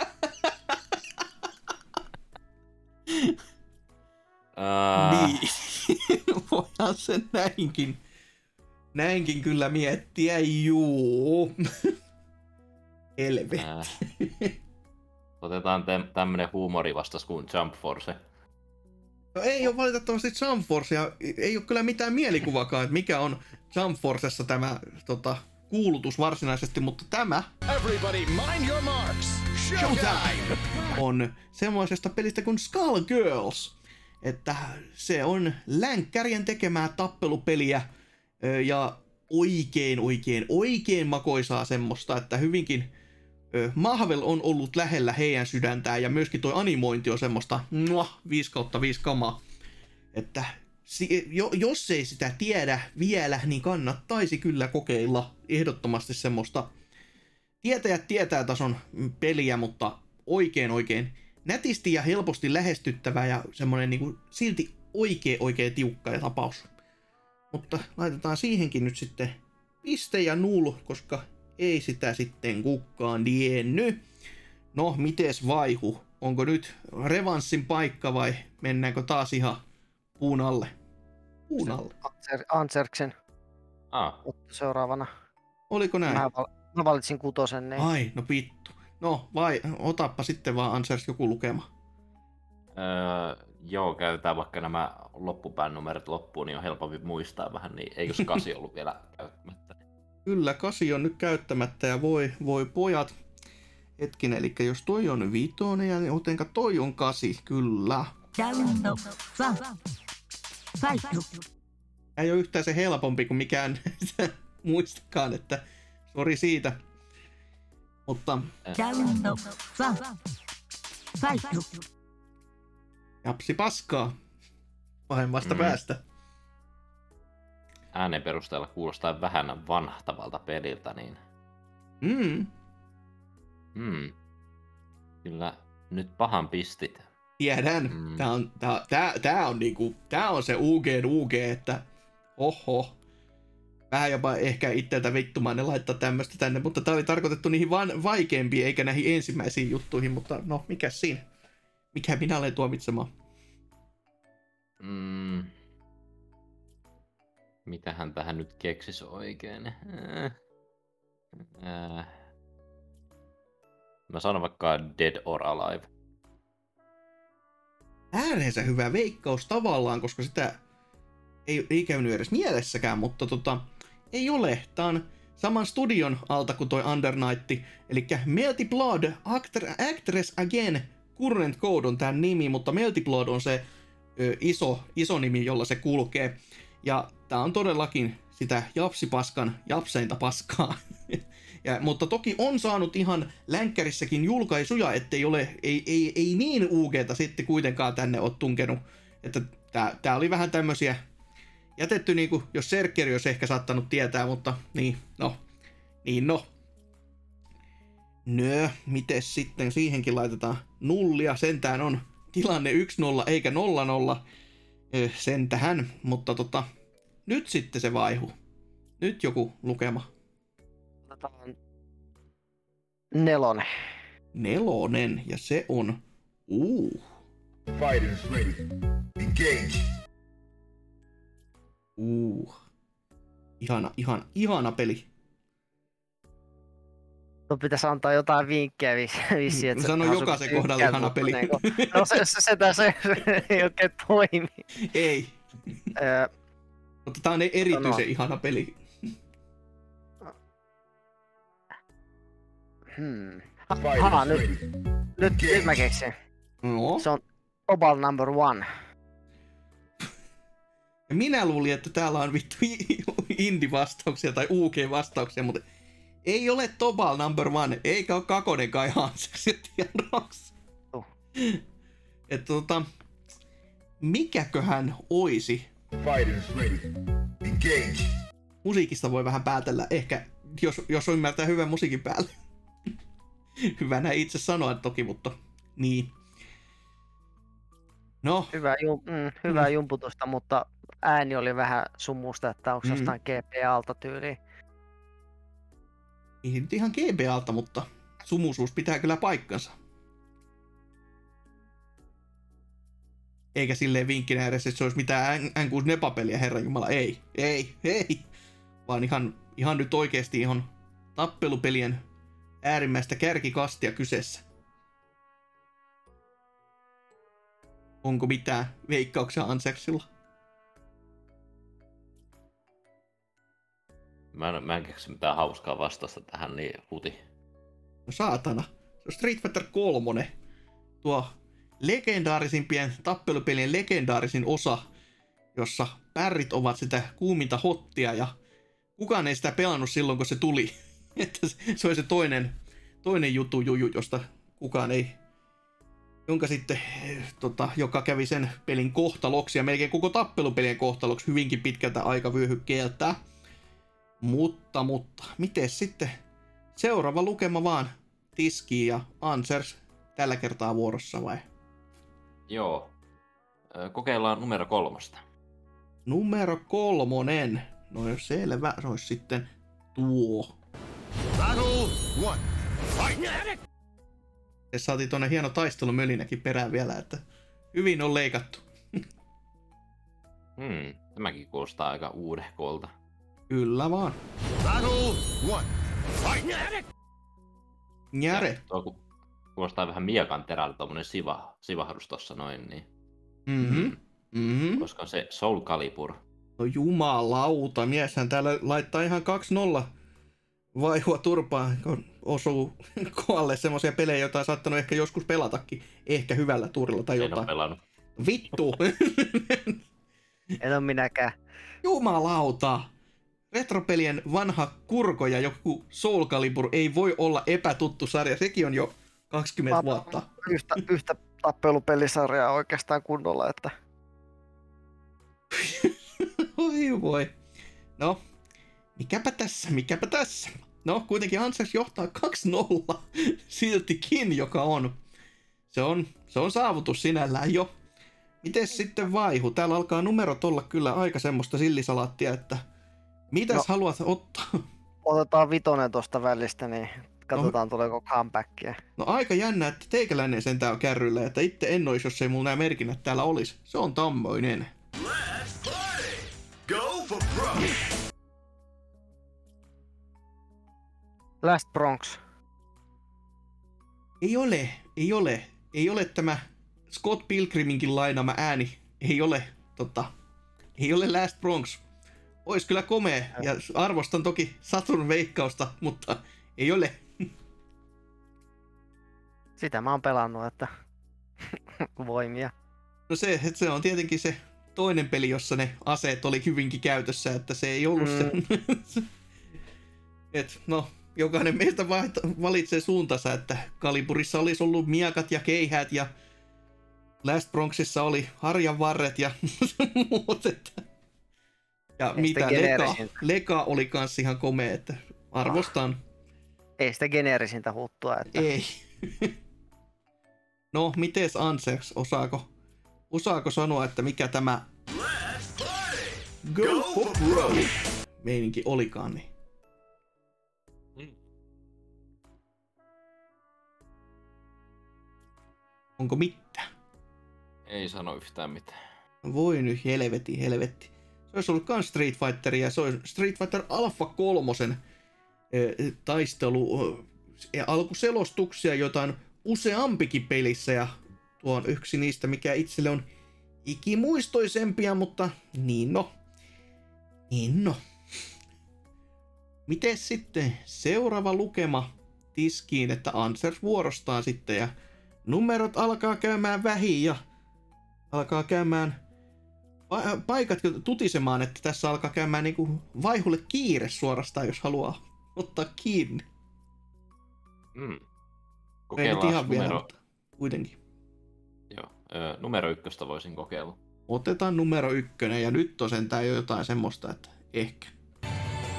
[SPEAKER 3] Uh,
[SPEAKER 1] Niin. [laughs] Voidaan sen näinkin, näinkin kyllä miettiä, juu. [laughs] Helvetti.
[SPEAKER 3] Äh. Otetaan te- tämmönen huumorivastas kuin Jump Force.
[SPEAKER 1] No ei ole valitettavasti Jump Force, ja ei ole kyllä mitään mielikuvakaan, että mikä on Jump Forcessa tämä tota, kuulutus varsinaisesti, mutta tämä
[SPEAKER 4] Everybody mind your marks. Showtime!
[SPEAKER 1] on semmoisesta pelistä kuin Skullgirls. Että se on länkkärien tekemää tappelupeliä ja oikein, oikein, oikein makoisaa semmoista, että hyvinkin Mahvel on ollut lähellä heidän sydäntään ja myöskin toi animointi on semmoista muah, 5 kautta 5 kamaa. Että jos ei sitä tiedä vielä, niin kannattaisi kyllä kokeilla ehdottomasti semmoista tietäjät tietää tason peliä, mutta oikein oikein nätisti ja helposti lähestyttävä ja semmonen niinku silti oikein oikein tiukka ja tapaus. Mutta laitetaan siihenkin nyt sitten piste ja null, koska ei sitä sitten kukaan tiennyt. No, mites vaihu? Onko nyt revanssin paikka vai mennäänkö taas ihan puun alle? Puun alle.
[SPEAKER 2] Anser, Anserksen
[SPEAKER 3] Ah,
[SPEAKER 2] seuraavana.
[SPEAKER 1] Oliko näin?
[SPEAKER 2] Mä, val- mä valitsin kutosen, niin
[SPEAKER 1] Ai, no vittu. No, vai otappa sitten vaan Ansers joku lukema.
[SPEAKER 3] öö, joo, käytetään vaikka nämä loppupään numerot loppuun, niin on helpompi muistaa vähän, niin eikös kasi ollut vielä käyttämättä?
[SPEAKER 1] Kyllä, kasi on nyt käyttämättä ja voi, voi pojat. Hetkinen, eli jos toi on vitonen ja jotenka toi on kasi, kyllä. Ei ole yhtään se helpompi kuin mikään [laughs] muistakaan, että sori siitä. Mutta.
[SPEAKER 5] Fight.
[SPEAKER 1] japsi paskaa pahemmasta
[SPEAKER 3] Mm.
[SPEAKER 1] mm. päästä.
[SPEAKER 3] Äänen perusteella kuulostaa vähän vanhtavalta peliltä, niin
[SPEAKER 1] Mm,
[SPEAKER 3] hmm. Kyllä nyt pahan pistit.
[SPEAKER 1] tiedän.
[SPEAKER 3] Mm.
[SPEAKER 1] Mm. Tää, on, tää, tää, tää, on niinku, tää on se UG UG, että oho. Vähän jopa ehkä itseltä vittumainen laittaa tämmöistä tänne, mutta tämä oli tarkoitettu niihin vaan vaikeampiin eikä näihin ensimmäisiin juttuihin, mutta no, mikä siinä? Mikä minä olen tuomitsemaan?
[SPEAKER 3] Mm. Mitähän tähän nyt keksis oikein? Äh. Äh. Mä sanon vaikka Dead or Alive.
[SPEAKER 1] Ääreensä hyvä veikkaus tavallaan, koska sitä ei, ei käynyt edes mielessäkään, mutta tota, ei ole. Tää on saman studion alta kuin toi Under Night, eli Melty Blood, Actor, Actress Again, Current Code on tämän nimi, mutta Melty Blood on se ö, iso, iso nimi, jolla se kulkee. Ja tää on todellakin sitä japsipaskan japseinta paskaa. [laughs] ja, mutta toki on saanut ihan länkkärissäkin julkaisuja, ettei ole, ei, ei, ei niin UGta sitten kuitenkaan tänne ole tunkenut. Että tää, tää oli vähän tämmösiä jätetty niinku, jos Serkkeri olisi ehkä saattanut tietää, mutta niin, no, niin no. Nö, miten sitten siihenkin laitetaan nullia, sentään on tilanne 1-0 eikä 0-0 sen tähän, mutta tota, nyt sitten se vaihu. Nyt joku lukema.
[SPEAKER 2] Otetaan nelonen.
[SPEAKER 1] Nelonen, ja se on... Uu,
[SPEAKER 4] Fighters ready. Engage.
[SPEAKER 1] Uu. Ihana, ihana, ihana peli.
[SPEAKER 2] No pitäisi antaa jotain vinkkejä vis- vissiin. että
[SPEAKER 1] Sano jokaisen kohdalla ihana peli.
[SPEAKER 2] No se, se, se, se, se ei oikein toimi.
[SPEAKER 1] Ei, mutta tää on erityisen ihana peli.
[SPEAKER 2] hmm.
[SPEAKER 4] Fighters
[SPEAKER 2] Aha, nyt, nyt, nyt mä keksin.
[SPEAKER 1] No.
[SPEAKER 2] Se on Global number one.
[SPEAKER 1] Ja minä luulin, että täällä on vittu indie-vastauksia tai UG-vastauksia, mutta ei ole Tobal number one, eikä ole Kakonen kai Hanseksi [laughs] tiedoksi.
[SPEAKER 2] Oh.
[SPEAKER 1] Että tota, mikäköhän oisi?
[SPEAKER 4] Fighters ready. Engage.
[SPEAKER 1] Musiikista voi vähän päätellä, ehkä jos, jos ymmärtää hyvän musiikin päälle. [laughs] Hyvä näin itse sanoa toki, mutta niin. No,
[SPEAKER 2] Hyvä, ju, mm, hyvää jumputusta, mutta ääni oli vähän sumusta, että onko
[SPEAKER 1] Mm.
[SPEAKER 2] jostain GPA-alta tyyliin.
[SPEAKER 1] ei nyt ihan GBAlta, mutta sumusuus pitää kyllä paikkansa. Eikä silleen vinkkinä edes, että se olisi mitään N- N6 Nepa-peliä, herran jumala, ei, ei, ei. Vaan ihan, ihan nyt oikeasti ihan tappelupelien äärimmäistä kärkikastia kyseessä. Onko mitään veikkauksia Anseksilla?
[SPEAKER 3] Mä en, mä en keksi mitään hauskaa vastausta tähän, niin huti.
[SPEAKER 1] No saatana. Se Street Fighter 3. Tuo legendaarisimpien tappelupelien legendaarisin osa, jossa pärrit ovat sitä kuuminta hottia ja kukaan ei sitä pelannut silloin, kun se tuli. [laughs] Että se- oli se toinen, toinen jutu juju, josta kukaan ei jonka sitten, tota, joka kävi sen pelin kohtaloksi ja melkein koko tappelupelien kohtaloksi hyvinkin pitkältä aikavyöhykkeeltä. Mutta, mutta, miten sitten seuraava lukema vaan tiskiin ja Ansers tällä kertaa vuorossa vai?
[SPEAKER 3] Joo. Kokeillaan numero kolmosta.
[SPEAKER 1] Numero kolmonen. No jos selvä, se olisi sitten tuo.
[SPEAKER 4] Battle one. Fight.
[SPEAKER 1] Ja saatiin tuonne hieno taistelumölinäkin perään vielä, että hyvin on leikattu. [laughs]
[SPEAKER 3] Hmm, tämäkin kuulostaa aika uudehkolta.
[SPEAKER 1] Kyllä vaan.
[SPEAKER 4] Battle one. Fight.
[SPEAKER 1] Njäre.
[SPEAKER 3] Tuo ku- kuulostaa vähän miekan terältä tuommoinen siva, sivahdus tossa noin, niin
[SPEAKER 1] Mhm. Mhm.
[SPEAKER 3] koska se Soul Calibur.
[SPEAKER 1] No jumalauta, mieshän täällä laittaa ihan 2-0 vaihua turpaan, kun osuu [laughs] koalle semmoisia pelejä, joita on saattanut ehkä joskus pelatakin. Ehkä hyvällä tuurilla tai
[SPEAKER 3] En ole
[SPEAKER 1] jotain.
[SPEAKER 3] pelannut.
[SPEAKER 1] Vittu! [laughs]
[SPEAKER 2] En ole minäkään.
[SPEAKER 1] Jumalauta! Retropelien vanha kurko ja joku Soul Calibur ei voi olla epätuttu sarja. Sekin on jo 20
[SPEAKER 2] Mä-
[SPEAKER 1] vuotta.
[SPEAKER 2] Yhtä, yhtä tappelupelisarjaa oikeastaan kunnolla, että [laughs]
[SPEAKER 1] Oi voi. No, mikäpä tässä, mikäpä tässä. No, kuitenkin Ansers johtaa 2-0 [laughs] siltikin, joka on. Se on, se on saavutus sinällään jo. Miten sitten vaihu? Täällä alkaa numerot olla kyllä aika semmoista sillisalaattia, että Mitäs
[SPEAKER 2] No.
[SPEAKER 1] haluat ottaa? [laughs]
[SPEAKER 2] Otetaan vitonen tuosta välistä, niin katsotaan tuleeko comebackia.
[SPEAKER 1] No aika jännä, että teikäläinen sentään on kärryllä, että itse en ois, jos ei mulla nämä merkinnät täällä olisi. Se on tammoinen.
[SPEAKER 4] Let's party! Go for broke!
[SPEAKER 2] Last Bronx.
[SPEAKER 1] Ei ole, ei ole, ei ole tämä Scott Pilgriminkin lainaama ääni. Ei ole, tota, ei ole Last Bronx. Ois kyllä komea, ja arvostan toki Saturn veikkausta, mutta ei ole. [laughs]
[SPEAKER 2] Sitä mä oon pelannut, että [laughs] voimia.
[SPEAKER 1] No se, että se on tietenkin se toinen peli, jossa ne aseet oli hyvinkin käytössä, että se ei ollut
[SPEAKER 2] Mm.
[SPEAKER 1] se. [laughs] Et, no, jokainen meistä valitsee suuntansa, että Kaliburissa olisi ollut miakat ja keihät ja Last Bronxissa oli harjan varret ja muut, että... Ja
[SPEAKER 2] Ei
[SPEAKER 1] mitä, Leka. Leka oli kans ihan komea, että arvostan.
[SPEAKER 2] Ei sitä geneerisintä huttua, että
[SPEAKER 1] Ei. no, mites Ansers, osaako, osaako sanoa, että mikä tämä
[SPEAKER 4] Let's party!
[SPEAKER 1] Go for broke meininki olikaan, niin onko mitään?
[SPEAKER 3] Ei sano yhtään mitään.
[SPEAKER 1] Voi nyt helvetti, helvetti. Se olisi ollut kans Street Fighter ja se olisi Street Fighter Alpha 3 taistelu äh, alkuselostuksia, joita on useampikin pelissä ja tuo on yksi niistä, mikä itselle on ikimuistoisempia, mutta niin no. Niin no. Miten sitten seuraava lukema tiskiin, että Ansers vuorostaan sitten ja numerot alkaa käymään vähin ja alkaa käymään paikat tutisemaan, että tässä alkaa käymään niinku vaihulle kiire suorastaan, jos haluaa ottaa kiinni.
[SPEAKER 3] Mm.
[SPEAKER 1] Ei nyt
[SPEAKER 3] Kokeillaan
[SPEAKER 1] ihan vielä,
[SPEAKER 3] numero,
[SPEAKER 1] mutta kuitenkin.
[SPEAKER 3] joo, ö, numero ykköstä voisin kokeilla.
[SPEAKER 1] Otetaan numero ykkönen ja nyt on sentään jo jotain semmoista, että ehkä.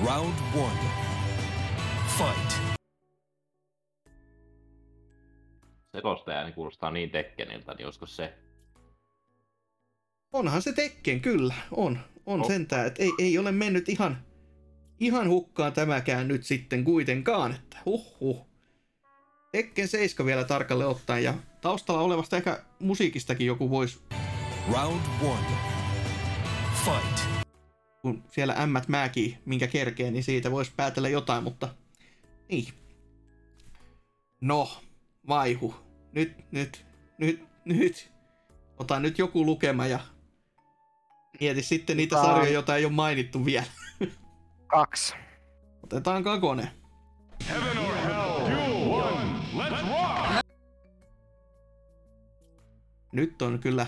[SPEAKER 4] Round one. Fight.
[SPEAKER 3] Selostaja niin kuulostaa niin tekkeniltä, niin olisiko se?
[SPEAKER 1] Onhan se Tekken, kyllä, on. On
[SPEAKER 3] Oh.
[SPEAKER 1] sentään, että ei, ei ole mennyt ihan, ihan hukkaan tämäkään nyt sitten kuitenkaan, että huhhuh. Tekken 7 vielä tarkalle ottaen ja taustalla olevasta ehkä musiikistakin joku voisi,
[SPEAKER 4] Round one. Fight.
[SPEAKER 1] kun siellä ämmät määkii, minkä kerkee, niin siitä voisi päätellä jotain, mutta niin. No, vaihu. Nyt, nyt, nyt, nyt. Ota nyt joku lukema ja mieti sitten niitä
[SPEAKER 2] Otetaan-
[SPEAKER 1] sarjoja, joita ei ole mainittu vielä. [laughs]
[SPEAKER 2] kaksi.
[SPEAKER 1] Otetaan kakone.
[SPEAKER 6] Heaven or hell, duel one. Let's rock!
[SPEAKER 1] Nyt on kyllä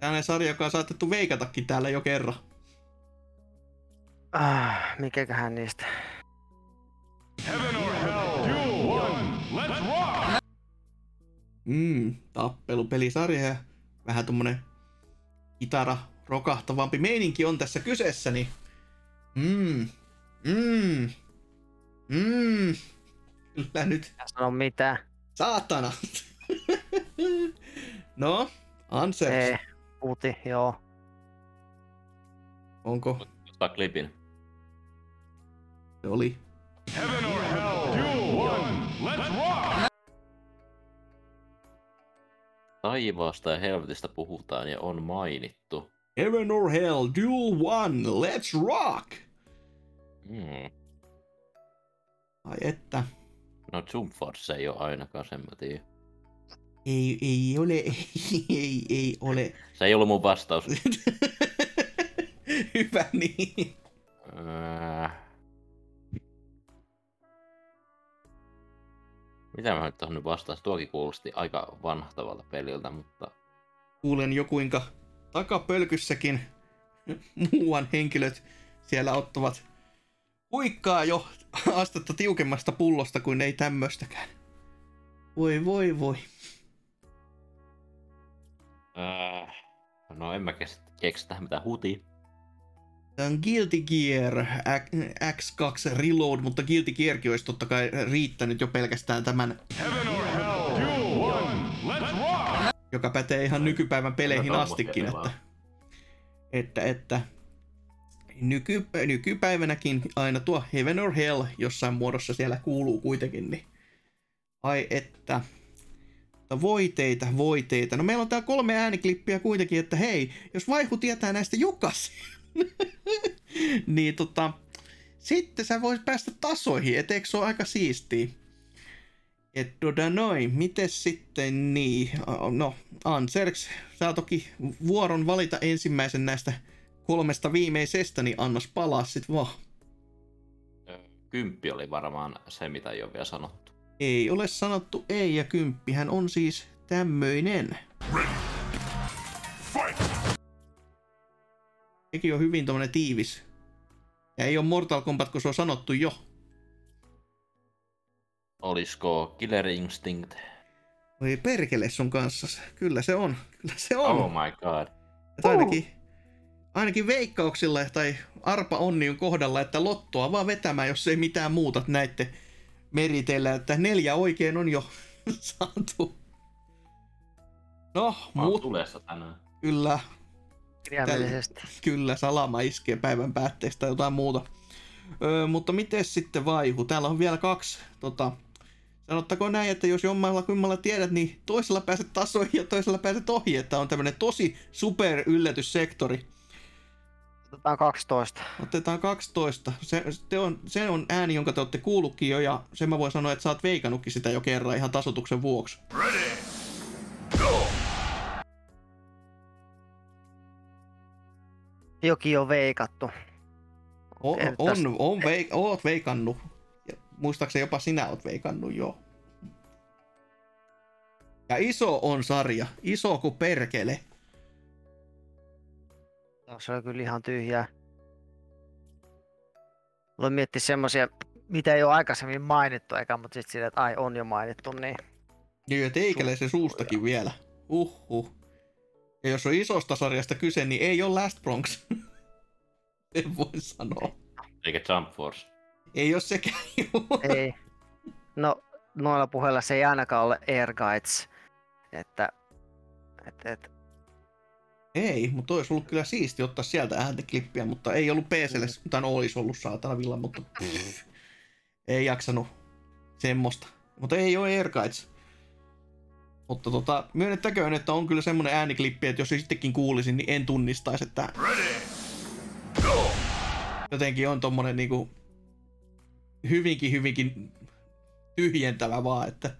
[SPEAKER 1] sellainen sarja, joka on saatettu veikatakin täällä jo kerran.
[SPEAKER 2] Ah, mikäköhän niistä?
[SPEAKER 6] Heaven or hell, duel one. Let's rock!
[SPEAKER 1] Mm, tappelupelisarja ja vähän tommonen kitara rokahtavampi meininki on tässä kyseessä, niin mm, mm, mm, kyllä nyt
[SPEAKER 2] sano mitään.
[SPEAKER 1] saatana. [laughs] no, Ansers,
[SPEAKER 2] Ei, puti, joo.
[SPEAKER 1] onko,
[SPEAKER 3] Ottaa klipin.
[SPEAKER 1] se oli
[SPEAKER 6] Heaven or hell, duel one. Let's rock!
[SPEAKER 3] Taivaasta ja helvetistä puhutaan ja on mainittu.
[SPEAKER 1] Heaven or Hell, Duel One, Let's Rock!
[SPEAKER 3] Mm.
[SPEAKER 1] Ai että,
[SPEAKER 3] No Jump Force ei ole ainakaan sen mä tiedän.
[SPEAKER 1] ei, ei ole, ei, [laughs] ei, ei ole.
[SPEAKER 3] Se ei ollut mun vastaus. [laughs]
[SPEAKER 1] Hyvä niin.
[SPEAKER 3] Öö... Mitä mä nyt tuohon nyt vastaan? Tuokin kuulosti aika vanhtavalta peliltä, mutta
[SPEAKER 1] Kuulen jo kuinka takapölkyssäkin [laughs] muuan henkilöt siellä ottavat huikkaa jo astetta tiukemmasta pullosta kuin ei tämmöstäkään. Voi voi voi.
[SPEAKER 3] öö... no en mä keksi tähän mitään huti.
[SPEAKER 1] Tämä on Guilty Gear X- X2 Reload, mutta Guilty Gearkin olisi totta kai riittänyt jo pelkästään tämän, joka pätee ihan nykypäivän peleihin astikin, että, että, että nyky, nykypäivänäkin aina tuo Heaven or Hell jossain muodossa siellä kuuluu kuitenkin, niin ai että. Mutta voiteita, voiteita. No meillä on täällä kolme ääniklippiä kuitenkin, että hei, jos Vaihu tietää näistä jokaisen, [laughs] niin tota, sitten sä voisit päästä tasoihin, et eikö se ole aika siistiä? Et tota noin, miten sitten niin, no Anserks, saa toki vuoron valita ensimmäisen näistä kolmesta viimeisestä, niin annas palaa sit vaan.
[SPEAKER 3] Kymppi oli varmaan se, mitä ei ole vielä sanottu.
[SPEAKER 1] Ei ole sanottu ei ja kymppihän on siis tämmöinen.
[SPEAKER 6] Fight!
[SPEAKER 1] Sekin on hyvin tommonen tiivis. Ja ei ole Mortal Kombat, kun se on sanottu jo.
[SPEAKER 3] Olisiko Killer Instinct?
[SPEAKER 1] Voi perkele sun kanssa. Kyllä se on. Kyllä se on.
[SPEAKER 3] Oh my god.
[SPEAKER 1] Että ainakin, ainakin veikkauksilla tai arpa onni on kohdalla, että lottoa vaan vetämään, jos ei mitään muuta näitte meriteillä, että neljä oikein on jo [laughs] saatu. No, muut
[SPEAKER 3] tulessa tänään.
[SPEAKER 1] kyllä,
[SPEAKER 2] Kirjaimellisesti.
[SPEAKER 1] kyllä salama iskee päivän päätteestä tai jotain muuta. Öö, mutta miten sitten vaihu? Täällä on vielä kaksi. Tota, sanottakoon näin, että jos jommalla kummalla tiedät, niin toisella pääset tasoihin ja toisella pääset ohi, että on tämmönen tosi super yllätyssektori.
[SPEAKER 2] Otetaan 12.
[SPEAKER 1] Otetaan 12. Se, se, on, se on ääni, jonka te olette kuullutkin jo, ja sen mä voin sanoa, että sä oot veikannutkin sitä jo kerran ihan tasotuksen vuoksi.
[SPEAKER 6] Ready! Go!
[SPEAKER 2] Jokin on veikattu.
[SPEAKER 1] On,
[SPEAKER 2] tästä-
[SPEAKER 1] on veik, oot veikannut. Ja muistaakseni jopa sinä oot veikannut jo. Ja iso on sarja. Iso kuin perkele.
[SPEAKER 2] No, se on kyllä ihan tyhjää. Voin miettiä semmosia, mitä ei ole aikaisemmin mainittu, eikä, mutta sitten silleen, että ai on jo mainittu, niin
[SPEAKER 1] Niin, ja teikäläisen suustakin vielä. Uhuh. Ja jos on isosta sarjasta kyse, niin ei ole Last Bronx. [laughs] en voi sanoa.
[SPEAKER 3] Eikä Jump Force.
[SPEAKER 1] Ei ole sekään [laughs] juu.
[SPEAKER 2] ei. No, noilla puheilla se ei ainakaan ole Air Guides. Että, et, et,
[SPEAKER 1] Ei, mutta olisi ollut kyllä siisti ottaa sieltä äänteklippiä, mutta ei ollut PClle, tai no olisi ollut saatavilla, mutta pff, [laughs] ei jaksanut semmoista. Mutta ei ole Air Guides. Mutta tota, myönnettäköön, että on kyllä semmoinen ääniklippi, että jos sittenkin kuulisin, niin en tunnistaisi, että
[SPEAKER 6] Ready! Go!
[SPEAKER 1] jotenkin on tommonen niinku hyvinkin, hyvinkin tyhjentävä vaan, että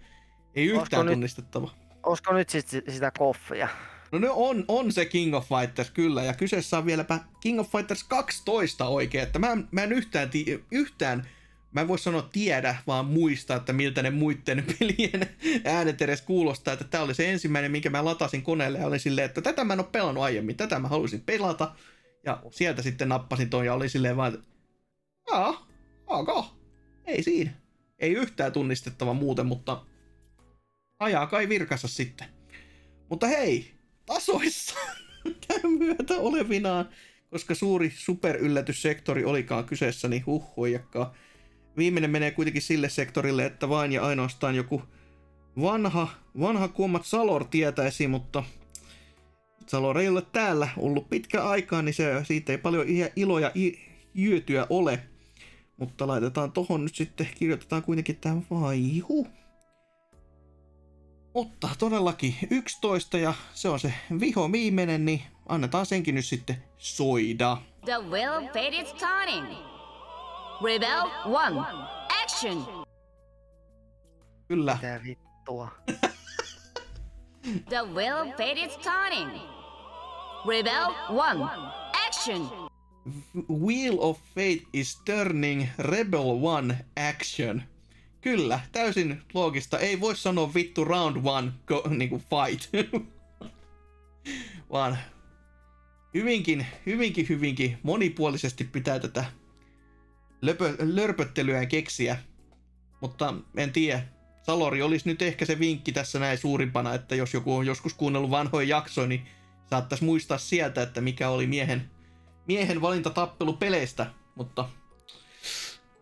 [SPEAKER 1] ei
[SPEAKER 2] Olisiko
[SPEAKER 1] yhtään
[SPEAKER 2] nyt-
[SPEAKER 1] tunnistettava.
[SPEAKER 2] olisiko nyt sit si- sitä koffia?
[SPEAKER 1] No ne on, on se King of Fighters kyllä, ja kyseessä on vieläpä King of Fighters 12 oikein, että mä, en- mä en yhtään, ti- yhtään mä en voi sanoa tiedä, vaan muista, että miltä ne muiden [laughs] pelien äänet edes kuulostaa, että tää oli se ensimmäinen, minkä mä latasin koneelle, ja olin silleen, että tätä mä en ole pelannut aiemmin, tätä mä haluaisin pelata, ja sieltä sitten nappasin ton, ja oli silleen vaan, että ok, ei siinä, ei yhtään tunnistettava muuten, mutta ajaa kai virkassa sitten. Mutta hei, tasoissa [laughs] käy myötä olevinaan, koska suuri superyllätyssektori olikaan kyseessä, niin huhhuijakkaa. Viimeinen menee kuitenkin sille sektorille, että vain ja ainoastaan joku vanha, vanha kuomat Salor tietäisi, mutta Salor ei ole täällä ollut pitkä aikaa, niin se, siitä ei paljon iloja hyötyä ole. Mutta laitetaan tohon nyt sitten, kirjoitetaan kuitenkin tämä vaihu. Mutta todellakin 11 ja se on se viho viimeinen, niin annetaan senkin nyt sitten soida.
[SPEAKER 7] The will of fate is turning. Rebel 1. Action!
[SPEAKER 1] Kyllä,
[SPEAKER 2] Mitä vittua?
[SPEAKER 7] The will of fate is turning. Rebel 1. Action!
[SPEAKER 1] Wheel of Fate is turning Rebel One action. Kyllä, täysin loogista. Ei voi sanoa vittu round one go, niinku fight. [laughs] Vaan hyvinkin, hyvinkin, hyvinkin monipuolisesti pitää tätä löpö, lörpöttelyä keksiä. Mutta en tiedä. Salori olisi nyt ehkä se vinkki tässä näin suurimpana, että jos joku on joskus kuunnellut vanhoja jaksoja, niin saattaisi muistaa sieltä, että mikä oli miehen, miehen valinta tappelupeleistä. Mutta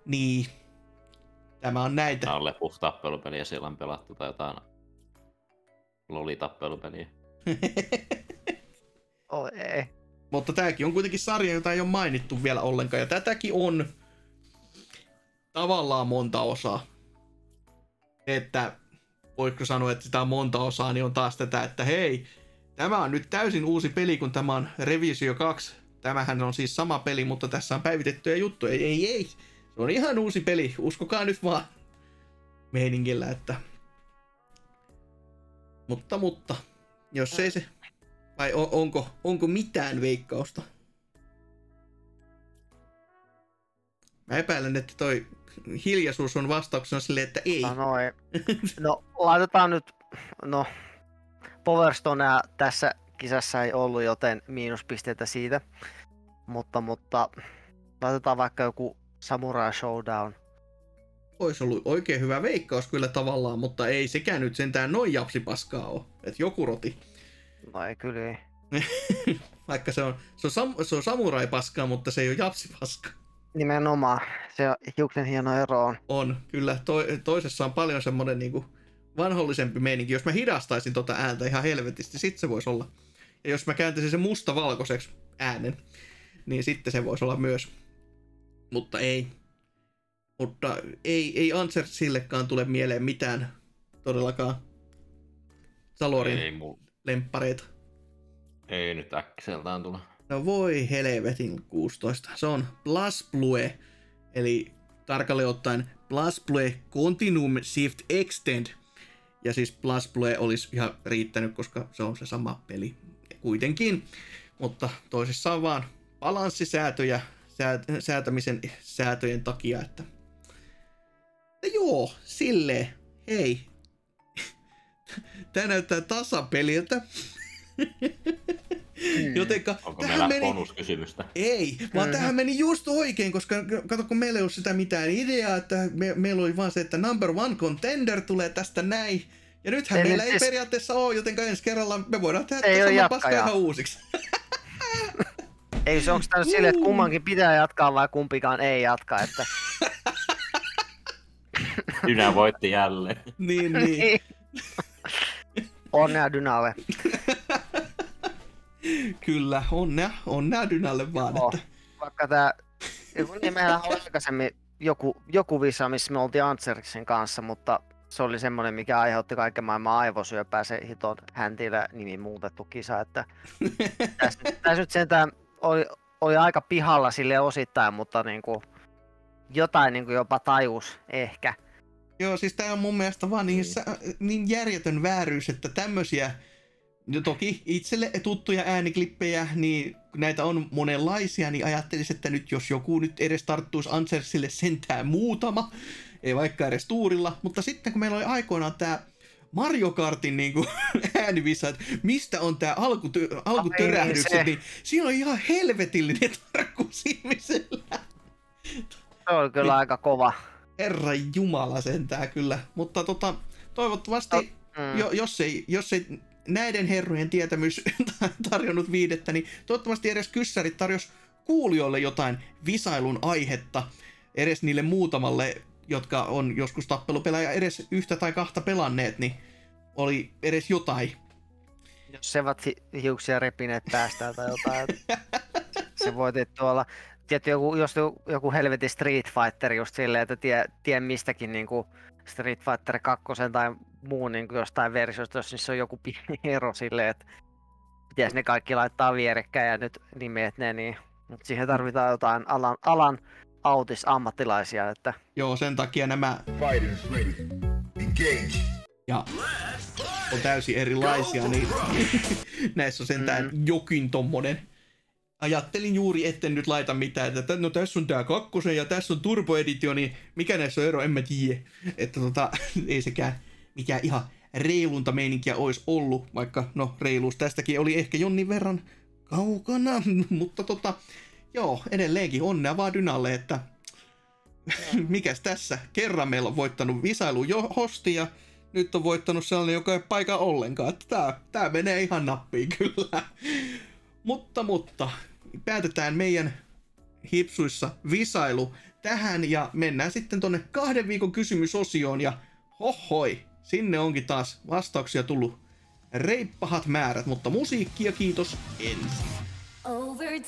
[SPEAKER 1] niin, tämä on näitä.
[SPEAKER 3] Tää on lepuus tappelupeliä, siellä on pelattu tai jotain loli-tappelupeliä. [laughs]
[SPEAKER 2] Oh, ei.
[SPEAKER 1] Mutta tämäkin on kuitenkin sarja, jota ei ole mainittu vielä ollenkaan. Ja tätäkin on tavallaan monta osaa. Että voiko sanoa, että sitä on monta osaa, niin on taas tätä, että hei, tämä on nyt täysin uusi peli, kun tämä on Revisio 2. Tämähän on siis sama peli, mutta tässä on päivitettyjä juttuja. Ei, ei, ei. Se on ihan uusi peli, uskokaa nyt vaan meiningillä, että... Mutta, mutta, jos ei se... Vai on, onko, onko mitään veikkausta? Mä epäilen, että toi hiljaisuus on vastauksena silleen, että ei.
[SPEAKER 2] No, noin. no laitetaan nyt, no Powerstonea tässä kisassa ei ollut, joten miinuspisteitä siitä. Mutta, mutta laitetaan vaikka joku Samurai Showdown.
[SPEAKER 1] Olisi ollut oikein hyvä veikkaus kyllä tavallaan, mutta ei sekään nyt sentään noin japsipaskaa ole. Että joku roti.
[SPEAKER 2] No ei kyllä ei. [laughs]
[SPEAKER 1] Vaikka se on, se on, sam, se on samurai-paskaa, mutta se ei ole japsipaskaa.
[SPEAKER 2] Nimenomaan. Se on hiuksen hieno ero on.
[SPEAKER 1] On, kyllä. To, toisessa on paljon semmoinen niinku vanhollisempi meininki. Jos mä hidastaisin tota ääntä ihan helvetisti, sit se voisi olla. Ja jos mä kääntäisin sen mustavalkoiseksi äänen, niin sitten se voisi olla myös. Mutta ei. Mutta ei, ei Answer sillekaan tule mieleen mitään todellakaan Salorin
[SPEAKER 3] Ei, mul,
[SPEAKER 1] lemppareita.
[SPEAKER 3] ei nyt äkkiseltään tule.
[SPEAKER 1] No voi helvetin 16. Se on Plus Blue, eli tarkalleen ottaen Plus Blue Continuum Shift Extend. Ja siis Plus Blue olisi ihan riittänyt, koska se on se sama peli kuitenkin. Mutta toisissa on vaan balanssisäätöjä säät, säätämisen säätöjen takia, että ja joo, silleen, hei. [laughs] Tää näyttää tasapeliltä. [laughs] Jotenka
[SPEAKER 3] Onko
[SPEAKER 1] tähän
[SPEAKER 3] meillä
[SPEAKER 1] meni...
[SPEAKER 3] bonuskysymystä?
[SPEAKER 1] Ei, vaan tähän meni just oikein, koska kato, kun meillä ei ollut sitä mitään ideaa, että me, meillä oli vaan se, että number one contender tulee tästä näin. Ja nythän
[SPEAKER 2] Ei
[SPEAKER 1] meillä
[SPEAKER 2] nyt
[SPEAKER 1] ei
[SPEAKER 2] siis-
[SPEAKER 1] periaatteessa ole, joten ensi kerralla me voidaan tehdä
[SPEAKER 2] Ei
[SPEAKER 1] sama paska ihan uusiksi. [laughs]
[SPEAKER 2] Ei se onko tämä nyt silleen, että kummankin pitää jatkaa vai kumpikaan ei jatka, että [laughs]
[SPEAKER 3] Dynä voitti jälleen.
[SPEAKER 1] niin, niin.
[SPEAKER 2] Onnea Dynalle. [laughs] [laughs]
[SPEAKER 1] Kyllä, onnea, onnea Dynalle vaan.
[SPEAKER 2] Joo.
[SPEAKER 1] Että,
[SPEAKER 2] Vaikka tää, niin meillä oli aikaisemmin joku, joku visa, missä me oltiin Antserksen kanssa, mutta se oli semmoinen, mikä aiheutti kaiken maailman aivosyöpää, se hiton häntillä nimi muutettu kisa, että [laughs] tässä, tässä nyt sentään oli, oli aika pihalla sille osittain, mutta niinku, jotain niinku jopa tajus ehkä.
[SPEAKER 1] Joo, siis tää on mun mielestä vaan niin, sä, niin järjetön vääryys, että tämmösiä, no toki itselle tuttuja ääniklippejä, niin näitä on monenlaisia, niin ajattelisin, että nyt jos joku nyt edes tarttuisi Ansersille sentään muutama, ei vaikka edes tuurilla, mutta sitten kun meillä oli aikoinaan tää Mario Kartin niin kuin, [laughs] äänivisa, että mistä on tää alkuty, alkutörähdykset,
[SPEAKER 2] se.
[SPEAKER 1] niin siinä on ihan helvetillinen [laughs] tarkkuus ihmisellä.
[SPEAKER 2] Se oli kyllä
[SPEAKER 1] Niin.
[SPEAKER 2] aika kova.
[SPEAKER 1] Herra Jumala sentää kyllä. Mutta tota, toivottavasti,
[SPEAKER 2] Mm.
[SPEAKER 1] jo, jos, ei, jos ei näiden herrojen tietämys [laughs] tarjonnut viidettä, niin toivottavasti edes kyssärit tarjos kuulijoille jotain visailun aihetta. Edes niille muutamalle, jotka on joskus tappelupelaaja edes yhtä tai kahta pelanneet, niin oli edes jotain.
[SPEAKER 2] Jos se ovat hi- hiuksia repineet päästään tai jotain. [laughs] se voitit tuolla. Tiedätkö, joku, jos joku, joku helvetin Street Fighter just silleen, että tie, tie mistäkin niinku Street Fighter 2 tai muu niinku jostain versiosta, jos niissä on joku pieni [laughs] ero silleen, että pitäisi ne kaikki laittaa vierekkäin ja nyt nimeet ne, niin mutta siihen tarvitaan jotain alan, alan autis ammattilaisia, että
[SPEAKER 1] Joo, sen takia nämä
[SPEAKER 4] Fighters ready. Engage.
[SPEAKER 1] ja on täysin erilaisia, niin [laughs] näissä on sentään mm. jokin tommonen. Ajattelin juuri, etten nyt laita mitään, että no tässä on tää kakkosen ja tässä on Turbo Edition, niin mikä näissä on ero, en mä tiedä. Että tota, [laughs] ei sekään mikään ihan reilunta meininkiä olisi ollut, vaikka no reiluus tästäkin oli ehkä jonnin verran kaukana, [laughs] mutta tota, joo, edelleenkin onnea vaan Dynalle, että [laughs] mikäs tässä, kerran meillä on voittanut visailu jo hosti ja nyt on voittanut sellainen, joka ei paikka ollenkaan. Että tää, tää menee ihan nappiin kyllä. Mutta, mutta, päätetään meidän hipsuissa visailu tähän ja mennään sitten tonne kahden viikon kysymysosioon ja hohoi, sinne onkin taas vastauksia tullut reippahat määrät, mutta musiikkia kiitos ensin.
[SPEAKER 8] Over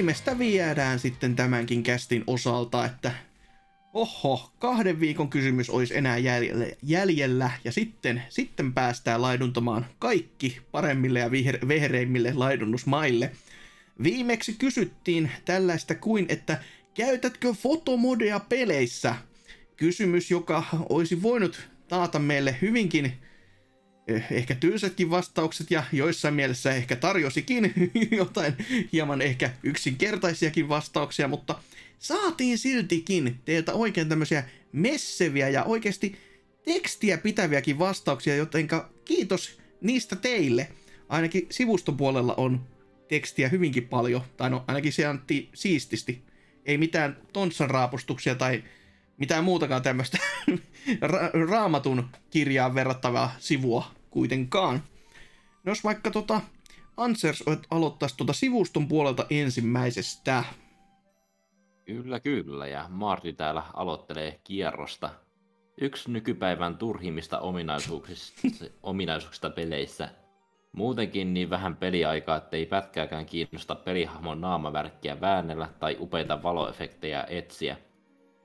[SPEAKER 1] viimeistä viedään sitten tämänkin kästin osalta, että oho, kahden viikon kysymys olisi enää jäljellä, jäljellä ja sitten, sitten päästään laiduntamaan kaikki paremmille ja viher, vehreimmille laidunnusmaille. Viimeksi kysyttiin tällaista kuin, että käytätkö fotomodea peleissä? Kysymys, joka olisi voinut taata meille hyvinkin ehkä tylsätkin vastaukset ja joissain mielessä ehkä tarjosikin [laughs] jotain hieman ehkä yksinkertaisiakin vastauksia, mutta saatiin siltikin teiltä oikein tämmöisiä messeviä ja oikeasti tekstiä pitäviäkin vastauksia, jotenka kiitos niistä teille. Ainakin sivuston puolella on tekstiä hyvinkin paljon, tai no ainakin se antti siististi. Ei mitään tontsan raapustuksia tai mitään muutakaan tämmöistä [laughs] ra- raamatun kirjaan verrattavaa sivua kuitenkaan. No jos vaikka tota Ansers aloittaisi tuota sivuston puolelta ensimmäisestä.
[SPEAKER 3] Kyllä, kyllä, ja Marty täällä aloittelee kierrosta. Yksi nykypäivän turhimmista ominaisuuksista, ominaisuuksista peleissä. Muutenkin niin vähän peliaikaa, ettei pätkääkään kiinnosta pelihahmon naamavärkkiä väännellä tai upeita valoefektejä etsiä.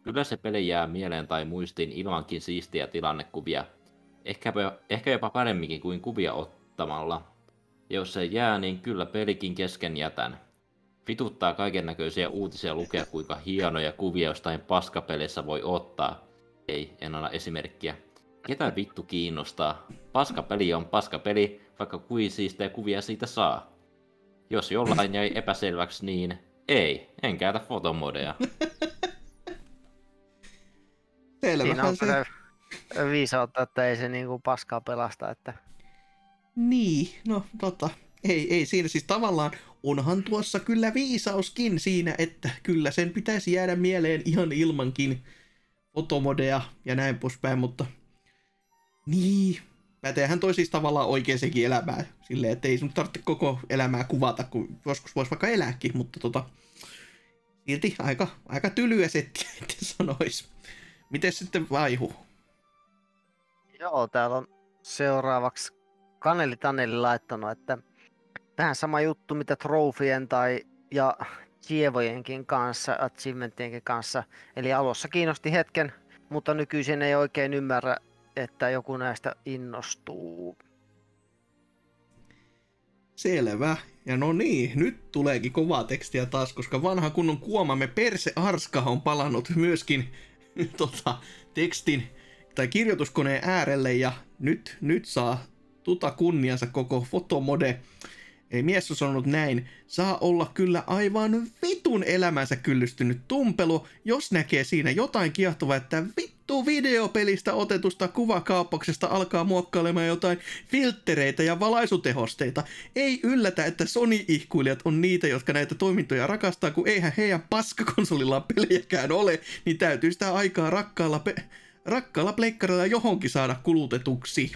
[SPEAKER 3] Kyllä se peli jää mieleen tai muistiin ilmankin siistiä tilannekuvia. Ehkäpä, ehkä jopa paremminkin kuin kuvia ottamalla. Jos se jää, niin kyllä pelikin kesken jätän. Vituttaa kaiken näköisiä uutisia lukea, kuinka hienoja kuvia jostain paskapeleissä voi ottaa. Ei, en anna esimerkkiä. Ketä vittu kiinnostaa? Paskapeli on paskapeli, vaikka kuin siistejä kuvia siitä saa. Jos jollain jäi epäselväksi, niin ei, en käytä fotomodeja.
[SPEAKER 2] Siinä
[SPEAKER 1] Selvähän
[SPEAKER 2] on
[SPEAKER 1] se.
[SPEAKER 2] Viisautta, että ei se niinku paskaa pelasta. Että...
[SPEAKER 1] Niin, no tota, ei, ei siinä siis tavallaan, onhan tuossa kyllä viisauskin siinä, että kyllä sen pitäisi jäädä mieleen ihan ilmankin fotomodeja ja näin poispäin, mutta niin, päteehän toi siis tavallaan oikeaankin elämään, silleen, että ei sun tarvitse koko elämää kuvata, kun joskus voisi vaikka elääkin, mutta tota, silti aika, aika tylyä settiä, että sanois. Miten sitten vaihu?
[SPEAKER 2] Joo, täällä on seuraavaksi Kaneli Taneli laittanut, että vähän sama juttu mitä trofien tai ja kievojenkin kanssa, achievementienkin kanssa. Eli alussa kiinnosti hetken, mutta nykyisin ei oikein ymmärrä, että joku näistä innostuu.
[SPEAKER 1] Selvä. Ja no niin, nyt tuleekin kovaa tekstiä taas, koska vanha kunnon kuomamme Perse Arska on palannut myöskin [laughs] tota, tekstin tai kirjoituskoneen äärelle ja nyt, nyt saa tuta kunniansa koko fotomode. Ei mies on sanonut näin, saa olla kyllä aivan vitun elämänsä kyllystynyt tumpelu, jos näkee siinä jotain kiehtovaa, että vittu videopelistä otetusta kuvakaappauksesta alkaa muokkailemaan jotain filttereitä ja valaisutehosteita. Ei yllätä, että Sony-ihkuilijat on niitä, jotka näitä toimintoja rakastaa, kun eihän heidän paskakonsolillaan pelejäkään ole, niin täytyy sitä aikaa rakkaalla, pe- rakkaalla pleikkarilla johonkin saada kulutetuksi.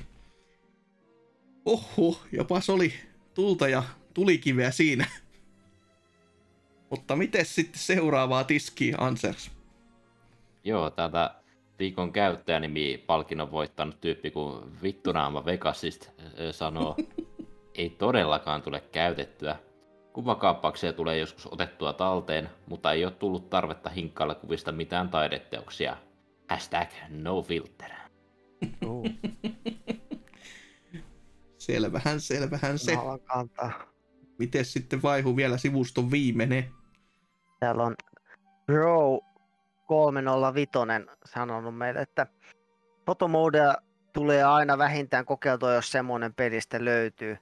[SPEAKER 1] Oho, jopas oli tulta ja tulikiveä siinä. Mutta miten sitten seuraavaa tiskiä, Ansers?
[SPEAKER 3] Joo, täältä viikon käyttäjänimi palkinnon voittanut tyyppi kuin Vittunaama Vegasist sanoo, [laughs] ei todellakaan tule käytettyä. Kuvakaappauksia tulee joskus otettua talteen, mutta ei ole tullut tarvetta hinkkailla kuvista mitään taideteoksia. Hashtag no filter. [laughs]
[SPEAKER 1] Selvähän, selvähän se.
[SPEAKER 2] Kantaa.
[SPEAKER 1] Miten sitten vaihu vielä sivuston viimeinen?
[SPEAKER 2] Täällä on Bro 305 sanonut meille, että fotomodea tulee aina vähintään kokeiltua, jos semmoinen pelistä löytyy.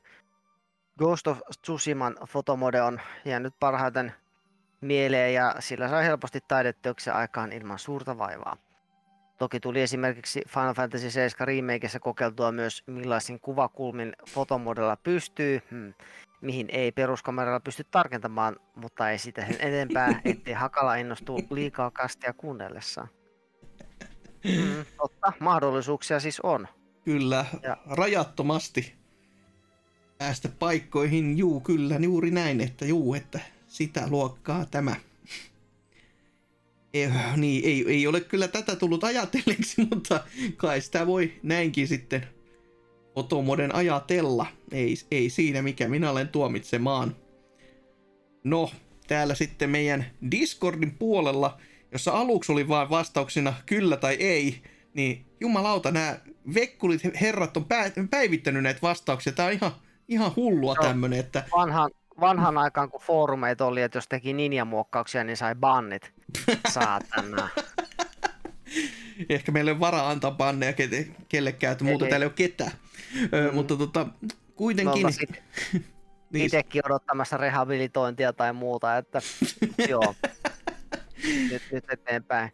[SPEAKER 2] Ghost of Tsushiman fotomode on jäänyt parhaiten mieleen ja sillä sai helposti taideteoksen aikaan ilman suurta vaivaa. Toki tuli esimerkiksi Final Fantasy 7 remakeissa kokeiltua myös millaisin kuvakulmin fotomodella pystyy, hmm, mihin ei peruskameralla pysty tarkentamaan, mutta ei sitä sen enempää, [laughs] ettei Hakala innostu liikaa kastia kuunnellessaan. Mm, totta, mahdollisuuksia siis on.
[SPEAKER 1] Kyllä,
[SPEAKER 2] Ja-
[SPEAKER 1] rajattomasti päästä paikkoihin. Juu, kyllä, juuri näin, että juu, että sitä luokkaa tämä. Ei, niin, ei, ei ole kyllä tätä tullut ajatelleeksi, [laughs] mutta kai sitä voi näinkin sitten fotomoden ajatella. Ei, ei siinä mikä minä olen tuomitsemaan. No, täällä sitten meidän Discordin puolella, jossa aluksi oli vain vastauksena kyllä tai ei, niin jumalauta, nämä vekkulit herrat on pä- päivittänyt näitä vastauksia. Tää on ihan, ihan hullua
[SPEAKER 2] Joo.
[SPEAKER 1] tämmönen, että
[SPEAKER 2] Vanhan, vanhan aikaan, kun foorumeita oli, että jos teki ninjamuokkauksia, niin sai bannit. Saatana. [laughs]
[SPEAKER 1] ehkä meillä ei ole varaa antaa banneja ke- kellekään, että muuten
[SPEAKER 2] Ei.
[SPEAKER 1] täällä ei ole ketään.
[SPEAKER 2] Mm.
[SPEAKER 1] mutta tota, kuitenkin... [laughs] niin,
[SPEAKER 2] itsekin odottamassa rehabilitointia tai muuta, että [laughs] joo. Nyt, nyt eteenpäin.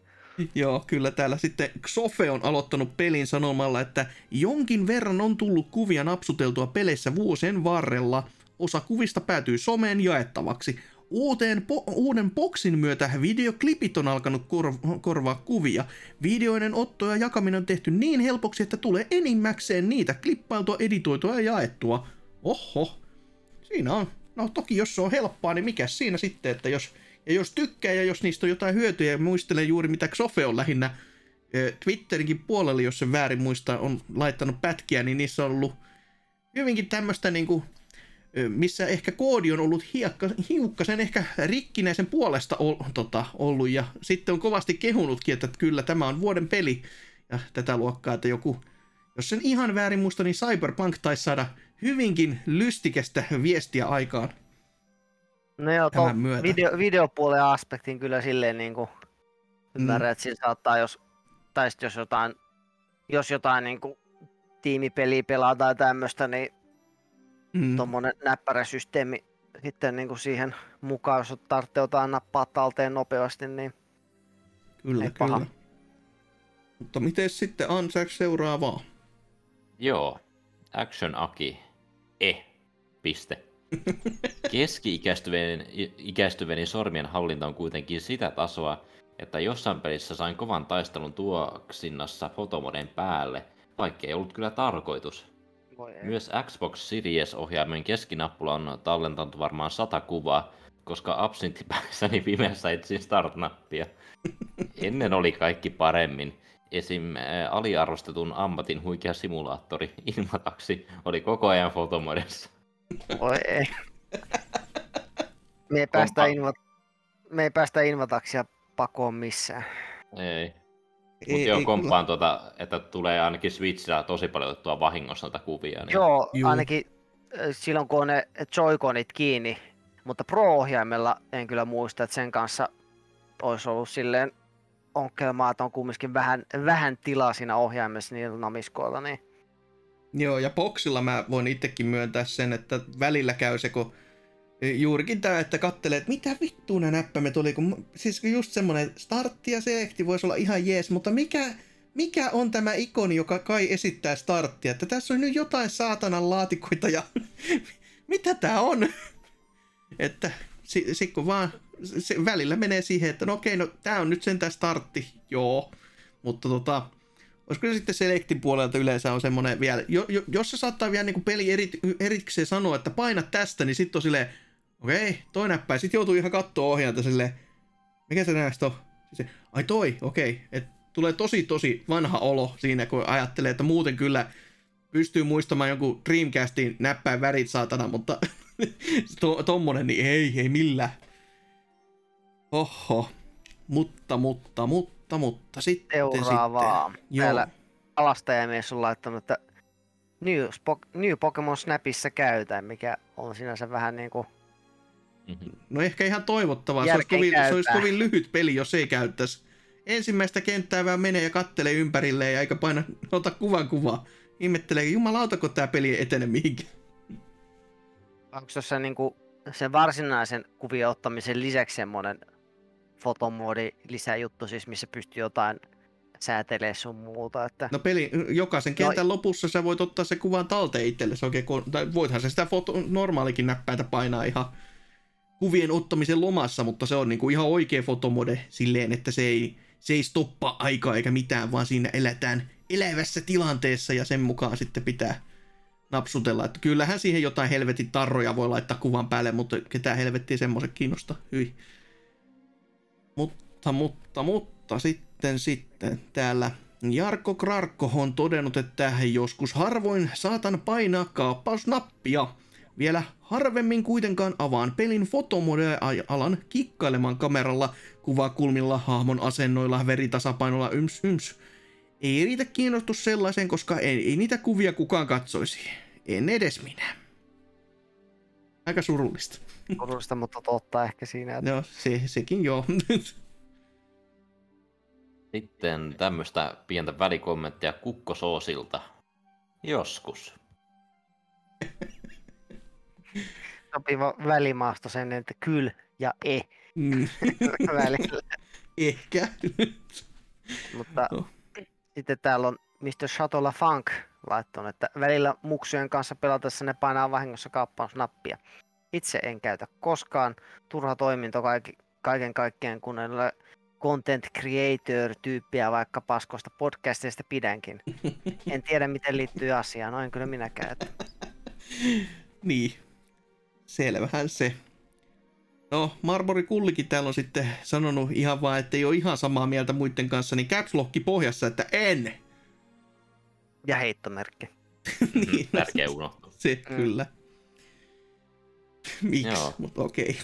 [SPEAKER 1] Joo, kyllä täällä sitten Xofe on aloittanut pelin sanomalla, että jonkin verran on tullut kuvia napsuteltua peleissä vuosien varrella. Osa kuvista päätyy someen jaettavaksi. Uuteen po- uuden boksin myötä videoklipit on alkanut kor- korvaa kuvia. Videoiden otto ja jakaminen on tehty niin helpoksi, että tulee enimmäkseen niitä klippailtua, editoitua ja jaettua. Oho, siinä on. No toki jos se on helppoa, niin mikä siinä sitten, että jos, ja jos tykkää ja jos niistä on jotain hyötyä ja muistelee juuri mitä Xofe on lähinnä Twitterinkin puolella, jos se väärin muista, on laittanut pätkiä, niin niissä on ollut hyvinkin tämmöistä niinku, missä ehkä koodi on ollut hiekka, hiukkasen ehkä rikkinäisen puolesta ol, tota, ollut ja sitten on kovasti kehunutkin, että kyllä tämä on vuoden peli ja tätä luokkaa, että joku, jos sen ihan väärin muista, niin Cyberpunk taisi saada hyvinkin lystikästä viestiä aikaan.
[SPEAKER 2] No joo,
[SPEAKER 1] Tämän
[SPEAKER 2] tuon
[SPEAKER 1] myötä.
[SPEAKER 2] video, videopuolen aspektin kyllä silleen niin kuin ymmärrän, että sillä saattaa, jos, tai jos jotain, jos jotain niin kuin tiimipeliä pelaa tai tämmöistä, niin
[SPEAKER 1] Mm,
[SPEAKER 2] tuommoinen näppäräsysteemi sitten niin kuin siihen mukaan, jos tarvitsee jotain nappaa talteen nopeasti, niin
[SPEAKER 1] kyllä,
[SPEAKER 2] ei paha.
[SPEAKER 1] kyllä. Mutta miten sitten Ansax seuraavaa?
[SPEAKER 3] Joo, Action Aki. E. Piste. [laughs] Keski-ikäistyvien ikäistyvien sormien hallinta on kuitenkin sitä tasoa, että jossain pelissä sain kovan taistelun tuoksinnassa fotomoden päälle, vaikka ei ollut kyllä tarkoitus. Myös Xbox Series-ohjaimen keskinappula on tallentanut varmaan sata kuvaa, koska absinttipäissäni [laughs] pimeässä etsin start-nappia. [laughs] Ennen oli kaikki paremmin. Esim. ää, aliarvostetun ammatin huikea simulaattori Invataksi oli koko ajan fotomodessa.
[SPEAKER 2] Voi ei. [laughs] Me ei päästä,
[SPEAKER 3] Kompa-
[SPEAKER 2] inva... me ei päästä invataksia pakoon missään.
[SPEAKER 3] Ei.
[SPEAKER 1] Ei-
[SPEAKER 3] Mutta joo,
[SPEAKER 1] ei
[SPEAKER 3] komppaan tuota, että tulee ainakin Switchillä tosi paljon otettua vahingossa noita kuvia. Niin...
[SPEAKER 2] Joo,
[SPEAKER 1] Juu.
[SPEAKER 2] ainakin silloin kun on ne joikonit kiinni, mutta Pro-ohjaimella en kyllä muista, että sen kanssa olisi ollut silleen onkelmaa, että on kumminkin vähän, vähän tilaa siinä ohjaimessa niillä namiskoilla, niin
[SPEAKER 1] Joo, ja boksilla mä voin itsekin myöntää sen, että välillä käy se, kun juurikin tämä, että kattelee, että mitä vittua nämä näppäimet oli, kun siis just semmoinen startti ja selekti voisi olla ihan jees, mutta mikä, mikä on tämä ikoni, joka kai esittää starttia, että tässä on nyt jotain saatanan laatikoita ja [laughs] mitä tää on? [laughs] että sitten si, kun vaan se välillä menee siihen, että no okei, no tää on nyt sentään startti, joo, mutta tota, Olisiko se sitten Selectin puolelta yleensä on semmoinen vielä, jo, jo, jos se saattaa vielä niin peli eri, erikseen sanoa, että paina tästä, niin sitten on silleen, okei, toi näppäin. Sitten joutuu ihan katsoa ohjainta silleen, mikä se näistä on? Se, ai toi, okei. Et tulee tosi tosi vanha olo siinä, kun ajattelee, että muuten kyllä pystyy muistamaan jonkun Dreamcastin näppäin värit saatana, mutta [laughs] to, tommonen, niin ei, ei millään. Oho. Mutta, mutta, mutta, mutta, sitten
[SPEAKER 2] seuraavaa.
[SPEAKER 1] sitten.
[SPEAKER 2] Täällä kalastajamies on laittanut, että New, Spo- New Pokemon Snapissa käytän, mikä on sinänsä vähän niinku...
[SPEAKER 3] Mhm.
[SPEAKER 1] No ehkä ihan toivottavaa. Se olisi, kovin, se olisi kovin lyhyt peli, jos ei käyttäisi. Ensimmäistä kenttää vaan menee ja kattelee ympärilleen ja eikä paina ota kuvan kuvaa. Ihmettelee, jumalauta, kun tämä peli ei etene mihinkään.
[SPEAKER 2] Onko tuossa niinku sen varsinaisen kuvion ottamisen lisäksi semmoinen fotomoodi lisäjuttu, siis missä pystyy jotain säätelee sun muuta, että...
[SPEAKER 1] No peli, jokaisen kentän lopussa sä voit ottaa se kuvan talteen itsellesi oikein, kun- tai voithan se sitä foto, normaalikin näppäitä painaa ihan kuvien ottamisen lomassa, mutta se on niinku ihan oikea fotomode silleen, että se ei, se ei stoppaa aikaa eikä mitään, vaan siinä eletään elävässä tilanteessa ja sen mukaan sitten pitää napsutella. Että kyllähän siihen jotain helvetin tarroja voi laittaa kuvan päälle, mutta ketään helvettiä semmoiset kiinnostaa. Hyi. Mutta, mutta, mutta sitten, sitten täällä Jarkko Krarkko on todennut, että joskus harvoin saatan painaa kaappausnappia. Vielä harvemmin kuitenkaan avaan pelin fotomode-alan kikkailemaan kameralla, kuvakulmilla, hahmon asennoilla, veritasapainolla, yms yms. Ei riitä kiinnostus sellaiseen, koska ei, ei niitä kuvia kukaan katsoisi. En edes minä. Aika surullista.
[SPEAKER 2] Surullista, mutta totta ehkä siinä. Että...
[SPEAKER 1] No, se, sekin joo. [laughs]
[SPEAKER 3] Sitten tämmöistä pientä välikommenttia kukkosoosilta. Joskus. [laughs] [laughs]
[SPEAKER 2] Sopiva välimaasto sen, että kyl ja e
[SPEAKER 1] Mm, [laughs]
[SPEAKER 2] välillä.
[SPEAKER 1] Ehkä.
[SPEAKER 2] Mutta
[SPEAKER 1] No.
[SPEAKER 2] sitten täällä on Mr. Shatola Funk laittanut, että välillä muksujen kanssa pelatessa ne painaa vahingossa kaappausnappia. Itse en käytä koskaan. Turha toiminto kaikki, kaiken kaikkiaan, kun en ole content creator-tyyppiä, vaikka paskosta podcasteista pidänkin. [laughs] En tiedä, miten liittyy asiaan. Noin kyllä minäkään. Että
[SPEAKER 1] Niin. Selvähän se. No, Marmori Kullikin täällä on sitten sanonut ihan vaan, että ei ole ihan samaa mieltä muiden kanssa, niin caps lock pohjassa, että en.
[SPEAKER 2] Ja heittomerkki. [laughs]
[SPEAKER 1] niin, no,
[SPEAKER 3] Tärkeä unohtua.
[SPEAKER 1] se
[SPEAKER 2] Mm.
[SPEAKER 1] kyllä. Miksi? Mutta okei.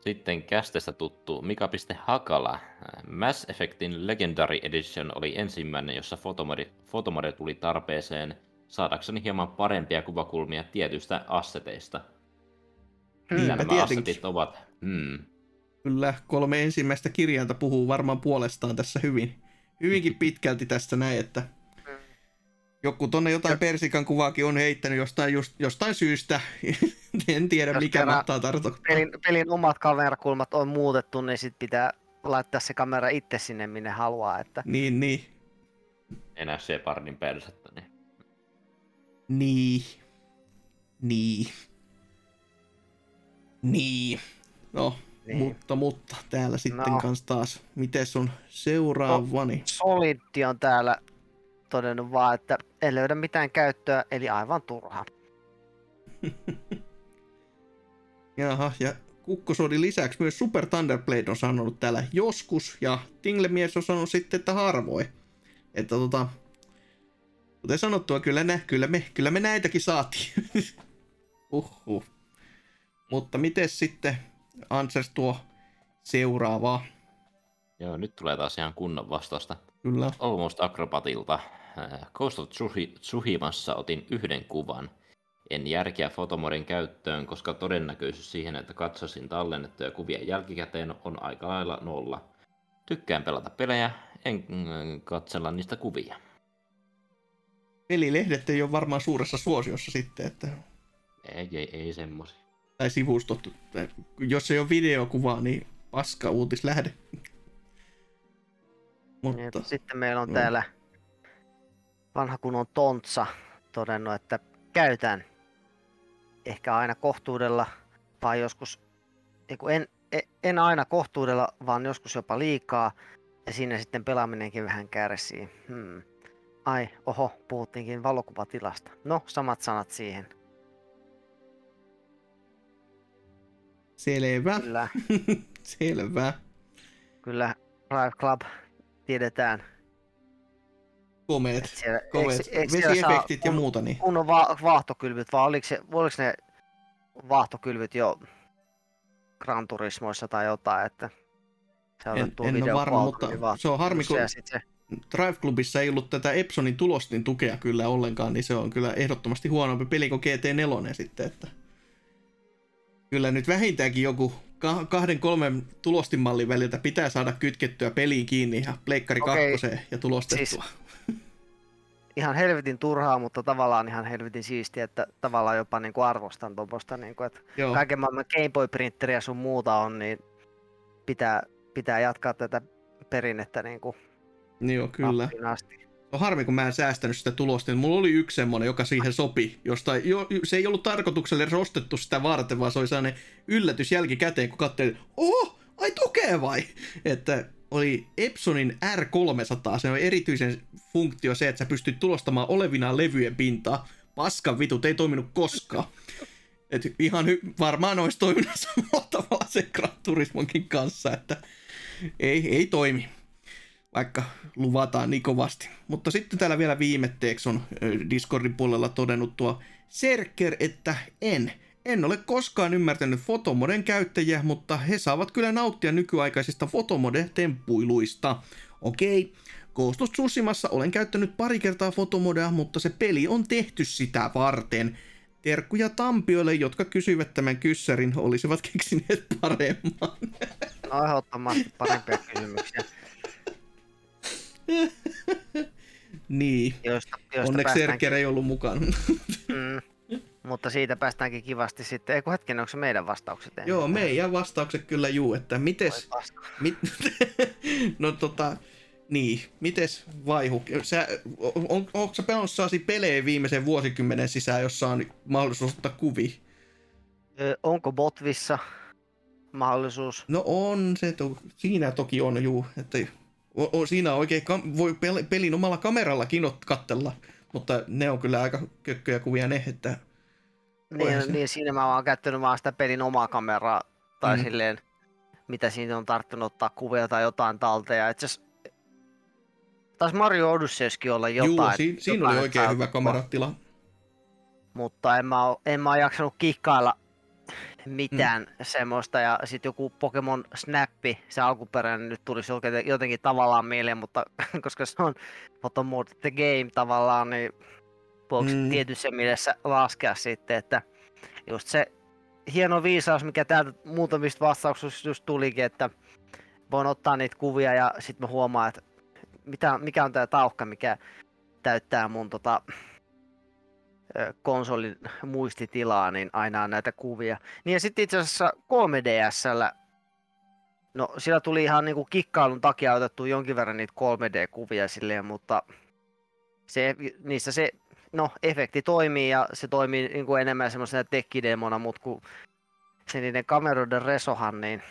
[SPEAKER 3] Sitten kästestä tuttu Mika.Hakala. Mass Effectin Legendary Edition oli ensimmäinen, jossa fotomode, fotomode tuli tarpeeseen saadakseni hieman parempia kuvakulmia tietyistä asseteista. Mitä
[SPEAKER 1] Niinpä
[SPEAKER 3] nämä
[SPEAKER 1] tietenkin.
[SPEAKER 3] assetit ovat? Hmm.
[SPEAKER 1] Kyllä, kolme ensimmäistä kirjainta puhuu varmaan puolestaan tässä hyvin. Hyvinkin [laughs] pitkälti tästä näin, että joku tonne jotain persikan kuvaakin on heittänyt jostain, just, jostain syystä. [laughs] en tiedä
[SPEAKER 2] Jos
[SPEAKER 1] mikä mahtaa tarkoittaa.
[SPEAKER 2] Pelin, pelin omat kamerakulmat on muutettu, niin sit pitää laittaa se kamera itse sinne, minne haluaa. Että
[SPEAKER 1] Niin, niin.
[SPEAKER 3] Enää Shepardin persettä. Niin.
[SPEAKER 1] Niin. Niin. No,
[SPEAKER 2] Niin.
[SPEAKER 1] mutta, mutta täällä sitten
[SPEAKER 2] No.
[SPEAKER 1] kans taas, miten on seuraavani?
[SPEAKER 2] Solid on täällä todennut vaan, että ei löydä mitään käyttöä, eli aivan turha. [laughs]
[SPEAKER 1] Jaha, ja Kukkosodin lisäksi myös Super Thunderblade on sanonut täällä joskus, ja Tinglemies on sanonut sitten, että harvoin. Että tota, kuten sanottua, kyllä, nä, kyllä, me, kyllä me näitäkin saatiin. [laughs] Uhuh. Mutta miten sitten Ansers tuo seuraavaa?
[SPEAKER 3] Joo, nyt tulee taas ihan kunnon vastausta.
[SPEAKER 1] Kyllä.
[SPEAKER 3] Almost Acrobatilta. Äh, Ghost of Tsuhi- Tsuhimassa otin yhden kuvan. En järkeä fotomodin käyttöön, koska todennäköisyys siihen, että katsoisin tallennettuja kuvia jälkikäteen on aika lailla nolla. Tykkään pelata pelejä, en mm, katsella niistä kuvia.
[SPEAKER 1] Pelilehdet ei ole varmaan suuressa suosiossa sitten, että,
[SPEAKER 3] Ei, ei, ei semmosia.
[SPEAKER 1] tai sivustot. Tai Jos ei ole videokuvaa, niin paska uutislähde. Mutta
[SPEAKER 2] Mutta... Sitten meillä on
[SPEAKER 1] Mm.
[SPEAKER 2] täällä vanha kunnon Tontsa todennut, että käytän ehkä aina kohtuudella, vaan joskus, en, e- en aina kohtuudella, vaan joskus jopa liikaa, ja siinä sitten pelaaminenkin vähän kärsii. Hmm. Ai, oho, puhuttiinkin valokuvatilasta. No, samat sanat siihen.
[SPEAKER 1] selvä,
[SPEAKER 2] Kyllä, [laughs]
[SPEAKER 1] selvä.
[SPEAKER 2] kyllä Drive Club tiedetään.
[SPEAKER 1] Komeet,
[SPEAKER 2] Siellä,
[SPEAKER 1] komeet
[SPEAKER 2] eikö- eikö
[SPEAKER 1] vesiefektit ja
[SPEAKER 2] kun-
[SPEAKER 1] muuta. Niin.
[SPEAKER 2] kunnon va- vaahtokylvyt, vai oliko, se, oliko ne vaahtokylvyt jo Gran Turismoissa tai jotain, että se
[SPEAKER 1] En,
[SPEAKER 2] otettu
[SPEAKER 1] en ole varma, mutta
[SPEAKER 2] niin vaan-
[SPEAKER 1] se on harmi, kun
[SPEAKER 2] se,
[SPEAKER 1] Drive Clubissa ei ollut tätä Epsonin tulostin tukea kyllä ollenkaan, niin se on kyllä ehdottomasti huonompi peli kuin GT4 sitten, että kyllä nyt vähintäänkin joku ka- kahden kolmen tulostinmallin väliltä pitää saada kytkettyä peliin kiinni ja pleikkari
[SPEAKER 2] Okei.
[SPEAKER 1] kakkoseen ja tulostettua.
[SPEAKER 2] Siis- Ihan helvetin turhaa, mutta tavallaan ihan helvetin siistiä, että tavallaan jopa niin kuin arvostan tuommoista, niin kuin, että
[SPEAKER 1] Joo,
[SPEAKER 2] kaiken maailman Game Boy Printeriä ja sun muuta on, niin pitää, pitää jatkaa tätä perinnettä niin kuin
[SPEAKER 1] niin joo, kyllä.
[SPEAKER 2] nappiin asti.
[SPEAKER 1] On harmi, kun mä en säästänyt sitä tulosta. niin Mulla oli yksi semmonen, joka siihen sopi. Josta jo, se ei ollut tarkoitukselle rostettu sitä varten, vaan se oli sellainen yllätys jälkikäteen, kun katsoin, oh, ai tukee vai? Että oli Epsonin R300, se on erityisen funktio se, että sä pystyt tulostamaan olevinaan levyjen pintaa. Paskan vitut, ei toiminut koskaan. Et ihan hy- varmaan olisi toiminut [laughs] samalla tavalla sen Gran Turismonkin kanssa, että ei, ei toimi vaikka luvataan niin kovasti. Mutta sitten täällä vielä viimetteeksi on Discordin puolella todennut tuo Serker, että en. En ole koskaan ymmärtänyt fotomoden käyttäjiä, mutta he saavat kyllä nauttia nykyaikaisista fotomode-temppuiluista. Okei, Ghost of Tsushimassa olen käyttänyt pari kertaa fotomodea, mutta se peli on tehty sitä varten. Terkkuja Tampioille, jotka kysyivät tämän kyssärin, olisivat keksineet paremman.
[SPEAKER 2] Ehdottomasti parempia kysymyksiä, [laughs]
[SPEAKER 1] niin,
[SPEAKER 2] joista, joista
[SPEAKER 1] onneksi Serker ei ollut mukana.
[SPEAKER 2] Mm, mutta siitä päästäänkin kivasti sitten. Eikö hetken, onko se meidän vastaukset? ensin?
[SPEAKER 1] Joo, meidän vastaukset kyllä juu, että mites, mit, [laughs] no tota, niin, mites vaihu? Sä, on, onko sä pelannut sellaisia pelejä viimeisen vuosikymmenen sisään, jossa on mahdollisuus ottaa kuvia?
[SPEAKER 2] Ö, Onko Botvissa mahdollisuus?
[SPEAKER 1] No on se, to, siinä toki on juu, että o, o, siinä oikein kam, voi pel, pelin omalla kamerallakin kattella, mutta ne on kyllä aika kökköjä kuvia ne, että Voihan se.
[SPEAKER 2] Niin, niin, siinä mä oon käyttänyt vaan sitä pelin omaa kameraa, tai
[SPEAKER 1] Mm.
[SPEAKER 2] silleen, mitä siinä on tarttunut ottaa kuvia tai jotain talteen. Itse taisi Mario Odysseyskin olla jotain.
[SPEAKER 1] juu, si, siinä oli
[SPEAKER 2] jotain
[SPEAKER 1] oikein
[SPEAKER 2] saa
[SPEAKER 1] hyvä kameratila.
[SPEAKER 2] Mutta en mä, oo, en mä oo jaksanut kikkailla mitään mm. semmoista. Ja sitten joku Pokemon Snappi, se alkuperäinen nyt tulisi jotenkin, jotenkin tavallaan mieleen, mutta [laughs] koska se on Photo Mode the Game tavallaan, niin voiko
[SPEAKER 1] Mm.
[SPEAKER 2] tietyssä mielessä laskea sitten, että just se hieno viisaus, mikä täältä muutamista vastauksista just tulikin, että voin ottaa niitä kuvia ja sitten mä huomaan, että mitä, mikä on tämä tauhka, mikä täyttää mun tota, konsolin muistitilaa, niin aina on näitä kuvia. Niin ja sitten itse asiassa 3DSllä, no sillä tuli ihan niinku kikkailun takia otettu jonkin verran niitä 3D-kuvia silleen, mutta se, niissä se, no efekti toimii ja se toimii niinku enemmän semmoisena tekkidemona, mutta kun se niiden kameroiden resohan, niin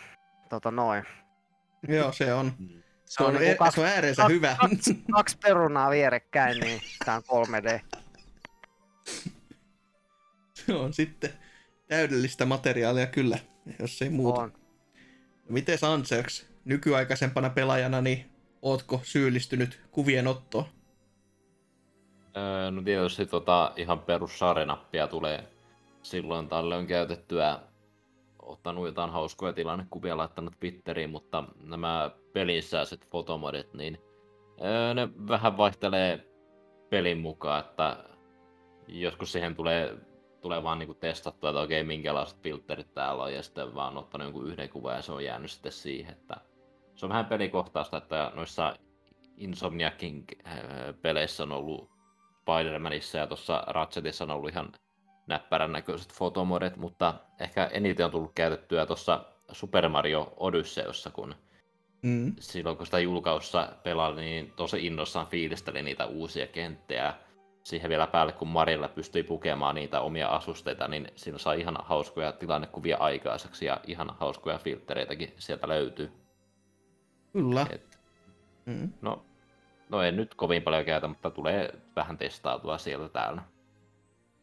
[SPEAKER 2] tota noin.
[SPEAKER 1] Joo, se on. Se on,
[SPEAKER 2] niinku
[SPEAKER 1] e- se on ääreensä
[SPEAKER 2] kaksi-
[SPEAKER 1] hyvä.
[SPEAKER 2] Kaksi, kaksi perunaa vierekkäin, niin tää on 3D. [laughs]
[SPEAKER 1] Se on sitten täydellistä materiaalia kyllä, jos ei muuta.
[SPEAKER 2] On.
[SPEAKER 1] Miten Anserks, nykyaikaisempana pelaajana, niin ootko syyllistynyt kuvien ottoon?
[SPEAKER 3] Öö, no tietysti tota, ihan perus nappia tulee silloin tällöin käytettyä. Ottanut jotain hauskoja tilannekuvia laittanut Twitteriin, mutta nämä pelin sisäiset fotomodit, niin öö, ne vähän vaihtelee pelin mukaan, että joskus siihen tulee, tulee vaan niinku testattua, että okei minkälaiset filterit täällä on, ja sitten vaan ottanut jonkun yhden kuvan ja se on jäänyt sitten siihen, että se on vähän pelikohtaista, että noissa Insomniakin äh, peleissä on ollut Spider-Manissa ja tuossa Ratchetissa on ollut ihan näppärän näköiset fotomodet, mutta ehkä eniten on tullut käytettyä tuossa Super Mario Odysseyssa, kun
[SPEAKER 1] Mm.
[SPEAKER 3] silloin kun sitä julkaussa pelaili, niin tosi innossaan fiilisteli niitä uusia kenttiä. Siihen vielä päälle, kun Marilla pystyi pukemaan niitä omia asusteita, niin siinä saa ihan hauskoja tilannekuvia aikaiseksi ja ihan hauskoja filttereitäkin sieltä löytyy.
[SPEAKER 1] Kyllä.
[SPEAKER 3] Et,
[SPEAKER 1] Mm.
[SPEAKER 3] no, no en nyt kovin paljon käytä, mutta tulee vähän testautua sieltä täällä.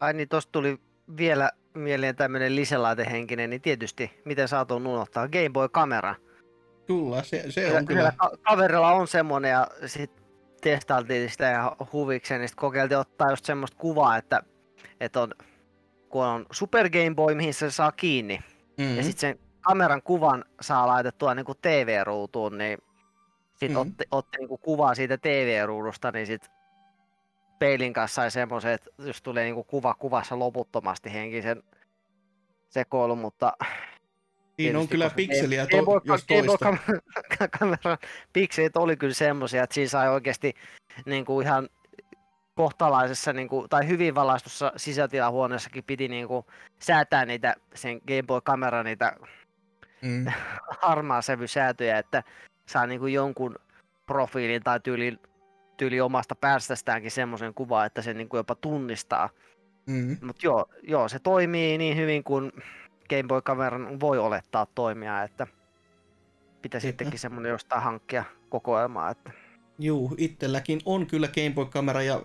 [SPEAKER 2] Ai niin, tosta tuli vielä mieleen tämmönen lisälaitehenkinen, niin tietysti, miten saatoin unohtaa, Game Boy-kamera.
[SPEAKER 1] Kyllä, se, se on
[SPEAKER 2] kyllä.
[SPEAKER 1] kyllä.
[SPEAKER 2] ka- kaverilla on semmonen ja sit testailtiin sitä ja huvikseen, niin kokeiltiin ottaa just semmoista kuvaa, että, että on, kun on Super Game Boy, mihin se saa kiinni,
[SPEAKER 1] Mm.
[SPEAKER 2] ja sitten sen kameran kuvan saa laitettua niin kuin TV-ruutuun, niin sitten
[SPEAKER 1] Mm.
[SPEAKER 2] mm. otti, otti niinku kuvaa siitä TV-ruudusta, niin sitten peilin kanssa sai semmoisen, että jos tulee niinku kuva kuvassa loputtomasti henkisen sekoilu, mutta
[SPEAKER 1] Siinä on kyllä pikseliä,
[SPEAKER 2] Boy-
[SPEAKER 1] to, jos
[SPEAKER 2] Game Boy
[SPEAKER 1] toista.
[SPEAKER 2] kam- [laughs] kameran pikselit oli kyllä semmoisia, että siinä sai oikeasti niin kuin ihan kohtalaisessa niin kuin, tai hyvin valaistussa sisätilahuoneessakin piti niin kuin, säätää niitä sen Game Boy-kameran niitä
[SPEAKER 1] Mm. [laughs]
[SPEAKER 2] harmaa sävysäätöjä, että saa niin kuin jonkun profiilin tai tyyli, tyyli omasta päästästäänkin semmoisen kuvan, että se niin kuin jopa tunnistaa.
[SPEAKER 1] Mm.
[SPEAKER 2] Mutta joo, joo, se toimii niin hyvin kuin Game Boy-kameran voi olettaa toimia, että pitäisi sittenkin semmoinen jostain hankkia kokoelmaa. Että...
[SPEAKER 1] Juu, itselläkin on kyllä Game Boy-kamera ja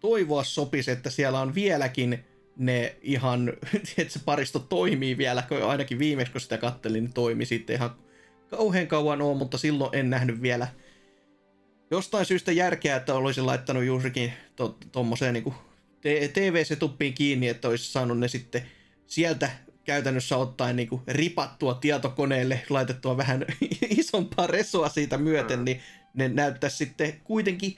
[SPEAKER 1] toivoa sopisi, että siellä on vieläkin ne ihan, [laughs] että se paristo toimii vielä, kun ainakin viimeksi kun sitä kattelin, niin toimi sitten ihan kauhean kauan on, mutta silloin en nähnyt vielä jostain syystä järkeä, että olisin laittanut juurikin to, tommoseen niin TV-setuppiin kiinni, että olisi saanut ne sitten sieltä käytännössä ottaen niin kuin ripattua tietokoneelle, laitettua vähän [laughs] isompaa resoa siitä myöten,
[SPEAKER 2] Mm.
[SPEAKER 1] niin ne näyttäisi sitten kuitenkin,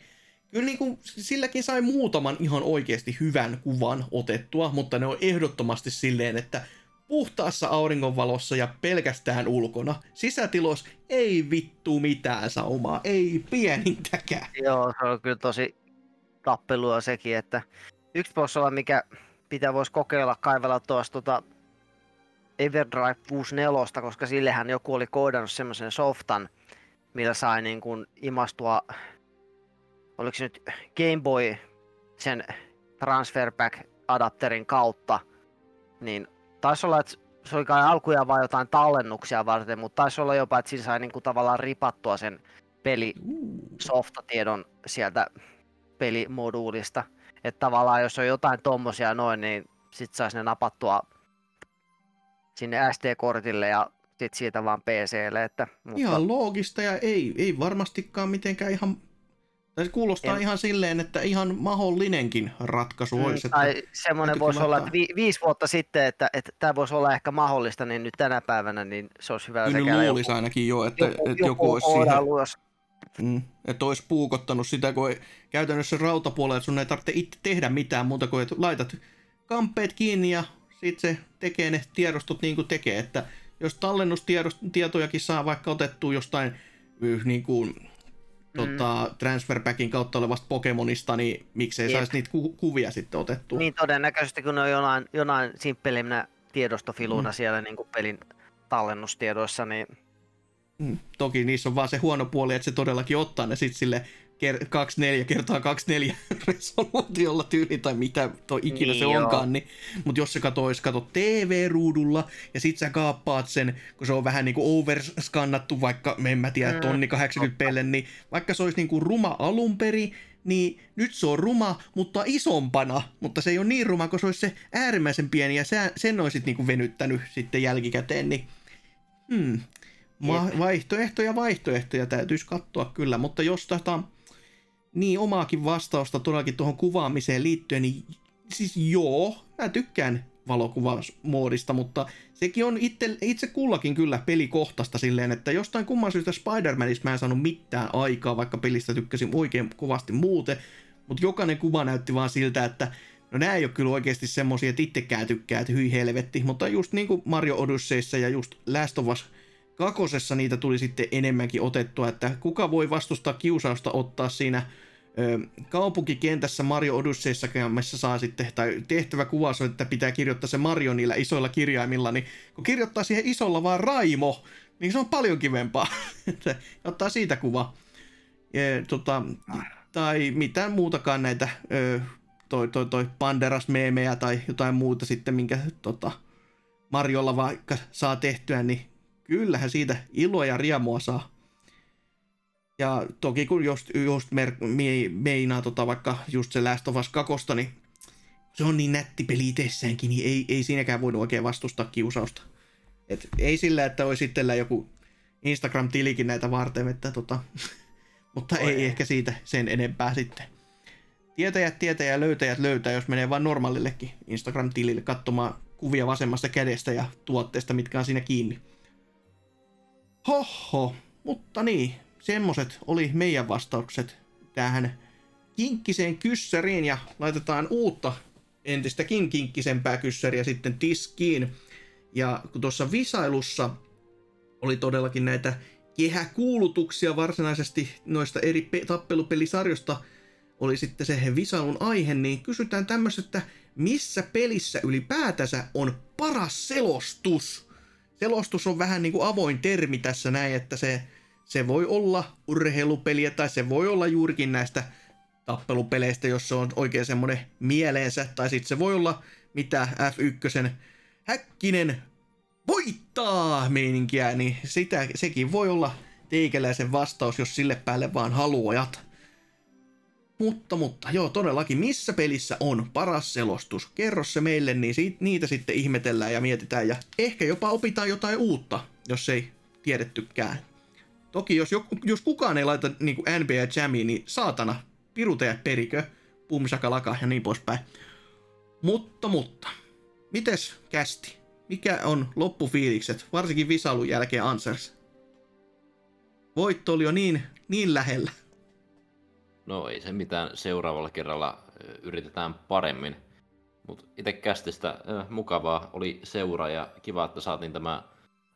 [SPEAKER 1] kyllä niin kuin, silläkin sai muutaman ihan oikeasti hyvän kuvan otettua, mutta ne on ehdottomasti silleen, että puhtaassa auringonvalossa ja pelkästään ulkona. Sisätilos ei vittu mitään saumaa, ei pienintäkään.
[SPEAKER 2] Joo, se on kyllä tosi tappelua sekin, että yksi voisi olla, mikä pitää voisi kokeilla kaivella tuosta tota Everdrive 64, koska sillehän joku oli koodannut semmoisen softan, millä sai niin kuin imastua, oliko se nyt Game Boy sen transfer pack adapterin kautta, niin taisi olla, että se oli kai alkujaan vain jotain tallennuksia varten, mutta taisi olla jopa, että siinä sai niin kuin tavallaan ripattua sen peli softatiedon sieltä pelimoduulista. Että tavallaan jos on jotain tommosia noin, niin sit saisi ne napattua sinne SD-kortille ja sit siitä vaan PClle. Että, mutta
[SPEAKER 1] Ihan loogista ja ei, ei varmastikaan mitenkään ihan... Tai se kuulostaa
[SPEAKER 2] En-
[SPEAKER 1] ihan silleen, että ihan mahdollinenkin ratkaisu
[SPEAKER 2] Mm,
[SPEAKER 1] olisi. Että,
[SPEAKER 2] Tai semmoinen
[SPEAKER 1] täytyy
[SPEAKER 2] voisi olla, että vi- viisi vuotta sitten, että, että tämä voisi olla ehkä mahdollista, niin nyt tänä päivänä niin se olisi hyvä
[SPEAKER 1] kyllä luulisi ainakin jo, että
[SPEAKER 2] joku,
[SPEAKER 1] että joku olisi siihen, mm, että olisi puukottanut sitä, kun ei, käytännössä rautapuolella sun ei tarvitse itse tehdä mitään muuta kuin, että laitat kampeet kiinni ja sitten se tekee ne tiedostot niin kuin tekee, että jos tallennustietojakin saa vaikka otettua jostain niin kuin, tota, transferpackin kautta olevasta Pokemonista, niin miksei
[SPEAKER 2] Jep.
[SPEAKER 1] saisi niitä ku- kuvia sitten otettua.
[SPEAKER 2] Niin todennäköisesti, kun ne on jonain, jonain simppelimmänä tiedostofiluna
[SPEAKER 1] Mm.
[SPEAKER 2] siellä niin kuin pelin tallennustiedoissa, niin
[SPEAKER 1] Mm. Toki niissä on vaan se huono puoli, että se todellakin ottaa ne sitten sille ker- 24 kertaa 24 [laughs] resoluutiolla tyyli tai mitä toi ikinä
[SPEAKER 2] Niin
[SPEAKER 1] se
[SPEAKER 2] joo.
[SPEAKER 1] onkaan. Niin. Mutta jos se katois, kato TV-ruudulla ja sit sä kaappaat sen, kun se on vähän niinku overskannattu vaikka, en mä tiedä,
[SPEAKER 2] Mm,
[SPEAKER 1] tonni 80 pelle, niin vaikka se olisi niinku ruma alun perin, niin nyt se on ruma, mutta isompana, mutta se ei ole niin ruma, kun se olisi se äärimmäisen pieni ja sä, sen olisit niinku venyttänyt sitten jälkikäteen, niin hmm, Ma- vaihtoehtoja, vaihtoehtoja täytyisi katsoa kyllä, mutta jos tätä niin omaakin vastausta todellakin tuohon kuvaamiseen liittyen, niin siis joo, mä tykkään valokuvausmoodista, mutta sekin on itse, itse kullakin kyllä pelikohtaista silleen, että jostain kumman syystä Spider-Manissa mä en saanut mitään aikaa, vaikka pelistä tykkäsin oikein kovasti muuten, mutta jokainen kuva näytti vaan siltä, että no nämä ei ole kyllä oikeasti semmosia, että itsekään tykkää, että hyi helvetti, mutta just niin kuin Mario Odysseyssä ja just Last of Us kakosessa niitä tuli sitten enemmänkin otettua, että kuka voi vastustaa kiusausta ottaa siinä ö, kaupunkikentässä Mario Odysseyssa missä saa sitten, tai tehtävä kuvaus on, että pitää kirjoittaa se Mario niillä isoilla kirjaimilla, niin kun kirjoittaa siihen isolla vaan Raimo, niin se on paljon kivempaa, [laughs] ottaa siitä kuva. Ja, tota, tai mitään muutakaan näitä ö, toi, toi, toi Panderas-meemejä tai jotain muuta sitten, minkä tota, Marjolla vaikka saa tehtyä, niin kyllähän siitä iloa ja riemua saa. Ja toki kun just, just mer, me, meinaa tota vaikka just se Last of Us 2, niin se on niin nätti peli itsessäänkin, niin ei, ei siinäkään voinut oikein vastustaa kiusausta. Et ei sillä, että olisi itsellä joku Instagram-tilikin näitä varten, että tota, [laughs] mutta ei
[SPEAKER 2] Oi.
[SPEAKER 1] ehkä siitä sen enempää sitten. Tietäjät tietää ja löytäjät löytää, jos menee vain normaalillekin Instagram-tilille katsomaan kuvia vasemmasta kädestä ja tuotteesta, mitkä on siinä kiinni. Hoho, mutta niin, semmoset oli meidän vastaukset tähän kinkkiseen kyssäriin ja laitetaan uutta entistäkin kinkkisempää kyssäriä sitten tiskiin. Ja kun tuossa visailussa oli todellakin näitä kehäkuulutuksia varsinaisesti noista eri pe- tappelupelisarjoista oli sitten se visailun aihe, niin kysytään tämmöistä, että missä pelissä ylipäätänsä on paras selostus? Selostus on vähän niin kuin avoin termi tässä näin, että se, se voi olla urheilupeliä tai se voi olla juurikin näistä tappelupeleistä, jos se on oikein semmoinen mieleensä, tai sitten se voi olla mitä F1 häkkinen voittaa meininkiä, niin sitä, sekin voi olla teikäläisen vastaus, jos sille päälle vaan haluajat. Mutta, mutta, joo, todellakin, missä pelissä on paras selostus? Kerro se meille, niin siitä, niitä sitten ihmetellään ja mietitään, ja ehkä jopa opitaan jotain uutta, jos ei tiedettykään. Toki jos, joku, jos kukaan ei laita niin kuin NBA Jamiin, niin saatana, piruteet perikö, pumsakalaka ja niin poispäin. Mutta, mutta, mites kästi? Mikä on loppufiilikset, varsinkin visailun jälkeen Ansers? Voitto oli jo niin, niin lähellä.
[SPEAKER 3] No ei se mitään, seuraavalla kerralla yritetään paremmin. Mutta itse kästistä ö, mukavaa oli seura ja kiva, että saatiin tämä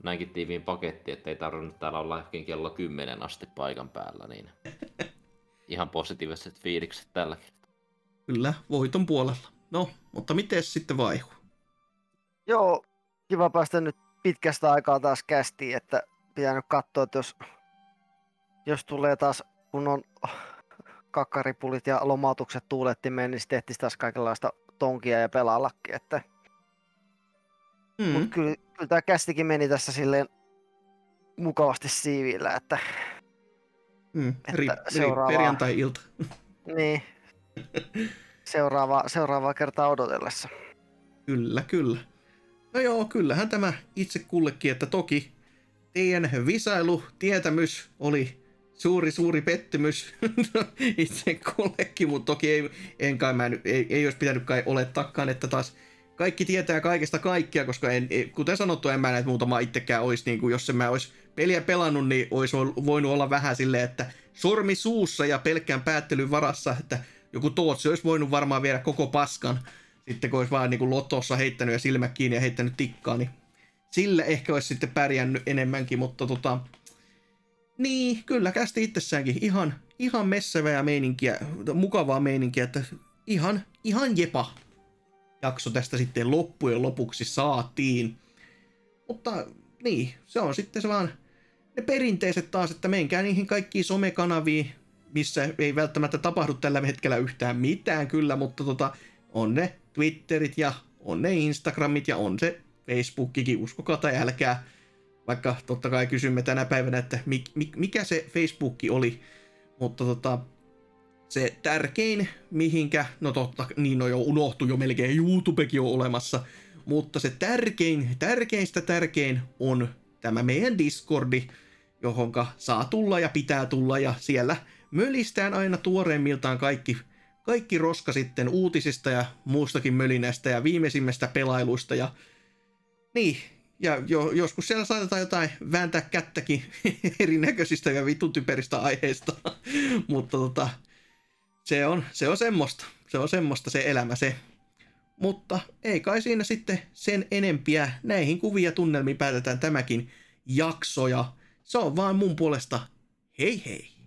[SPEAKER 3] näinkin tiiviin paketti, ettei tarvinnut täällä olla ehkä kello 10 asti paikan päällä, niin [laughs] ihan positiiviset fiilikset tällä kertaa.
[SPEAKER 1] Kyllä, voiton puolella. No, mutta miten sitten vaihu?
[SPEAKER 2] Joo, kiva päästä nyt pitkästä aikaa taas kästiin, että pitää nyt katsoa, että jos, jos tulee taas kunnon kakkaripulit ja lomautukset tuulettimeen, niin sitten tehtiin taas kaikenlaista tonkia ja pelaallakin, että
[SPEAKER 1] Mm.
[SPEAKER 2] Mutta kyllä, kyllä tämä kästikin meni tässä silleen mukavasti siivillä, että
[SPEAKER 1] Mm.
[SPEAKER 2] että
[SPEAKER 1] Ri,
[SPEAKER 2] seuraavaa-
[SPEAKER 1] perjantai-ilta.
[SPEAKER 2] niin. Seuraava, seuraavaa kertaa odotellessa.
[SPEAKER 1] Kyllä, kyllä. No joo, kyllähän tämä itse kullekin, että toki teidän visailu, tietämys oli suuri, suuri pettymys [laughs] itse kullekin, mutta toki ei, en kai mä, ei, ei olisi pitänyt kai olettaakaan, että taas kaikki tietää kaikesta kaikkia, koska en, kuten sanottu, en mä näitä muutama itsekään olisi, niin kuin jos en mä olisi peliä pelannut, niin olisi ol- voinut olla vähän silleen, että sormi suussa ja pelkkään päättelyn varassa, että joku Tootsi olisi voinut varmaan viedä koko paskan, sitten kun olisi vaan niin kuin lotossa heittänyt ja silmät kiinni ja heittänyt tikkaa, niin sillä ehkä olisi sitten pärjännyt enemmänkin, mutta tota, niin, kyllä kästi itsessäänkin ihan, ihan messävää meininkiä, mukavaa meininkiä, että ihan, ihan jepa jakso tästä sitten loppujen lopuksi saatiin. Mutta niin, se on sitten se vaan ne perinteiset taas, että menkää niihin kaikkiin somekanaviin, missä ei välttämättä tapahdu tällä hetkellä yhtään mitään kyllä, mutta tota, on ne Twitterit ja on ne Instagramit ja on se Facebookikin, uskokaa tai älkää. Vaikka totta kai kysymme tänä päivänä, että mik, mik, mikä se Facebookki oli, mutta tota, se tärkein, mihinkä, no totta, niin no jo unohtu jo melkein, YouTubekin on olemassa, mutta se tärkein, tärkeistä tärkein on tämä meidän Discordi, johonka saa tulla ja pitää tulla ja siellä mölistään aina tuoreimmiltaan kaikki, kaikki roska sitten uutisista ja muustakin mölinästä ja viimeisimmästä pelailuista ja niin, ja jo, joskus siellä saatetaan jotain vääntää kättäkin [laughs] erinäköisistä ja vitun typeristä aiheista, [laughs] mutta tota, se on, se on semmoista, se on semmoista se elämä se. Mutta ei kai siinä sitten sen enempiä. Näihin kuvia tunnelmiin päätetään tämäkin jakso ja se on vaan mun puolesta hei hei.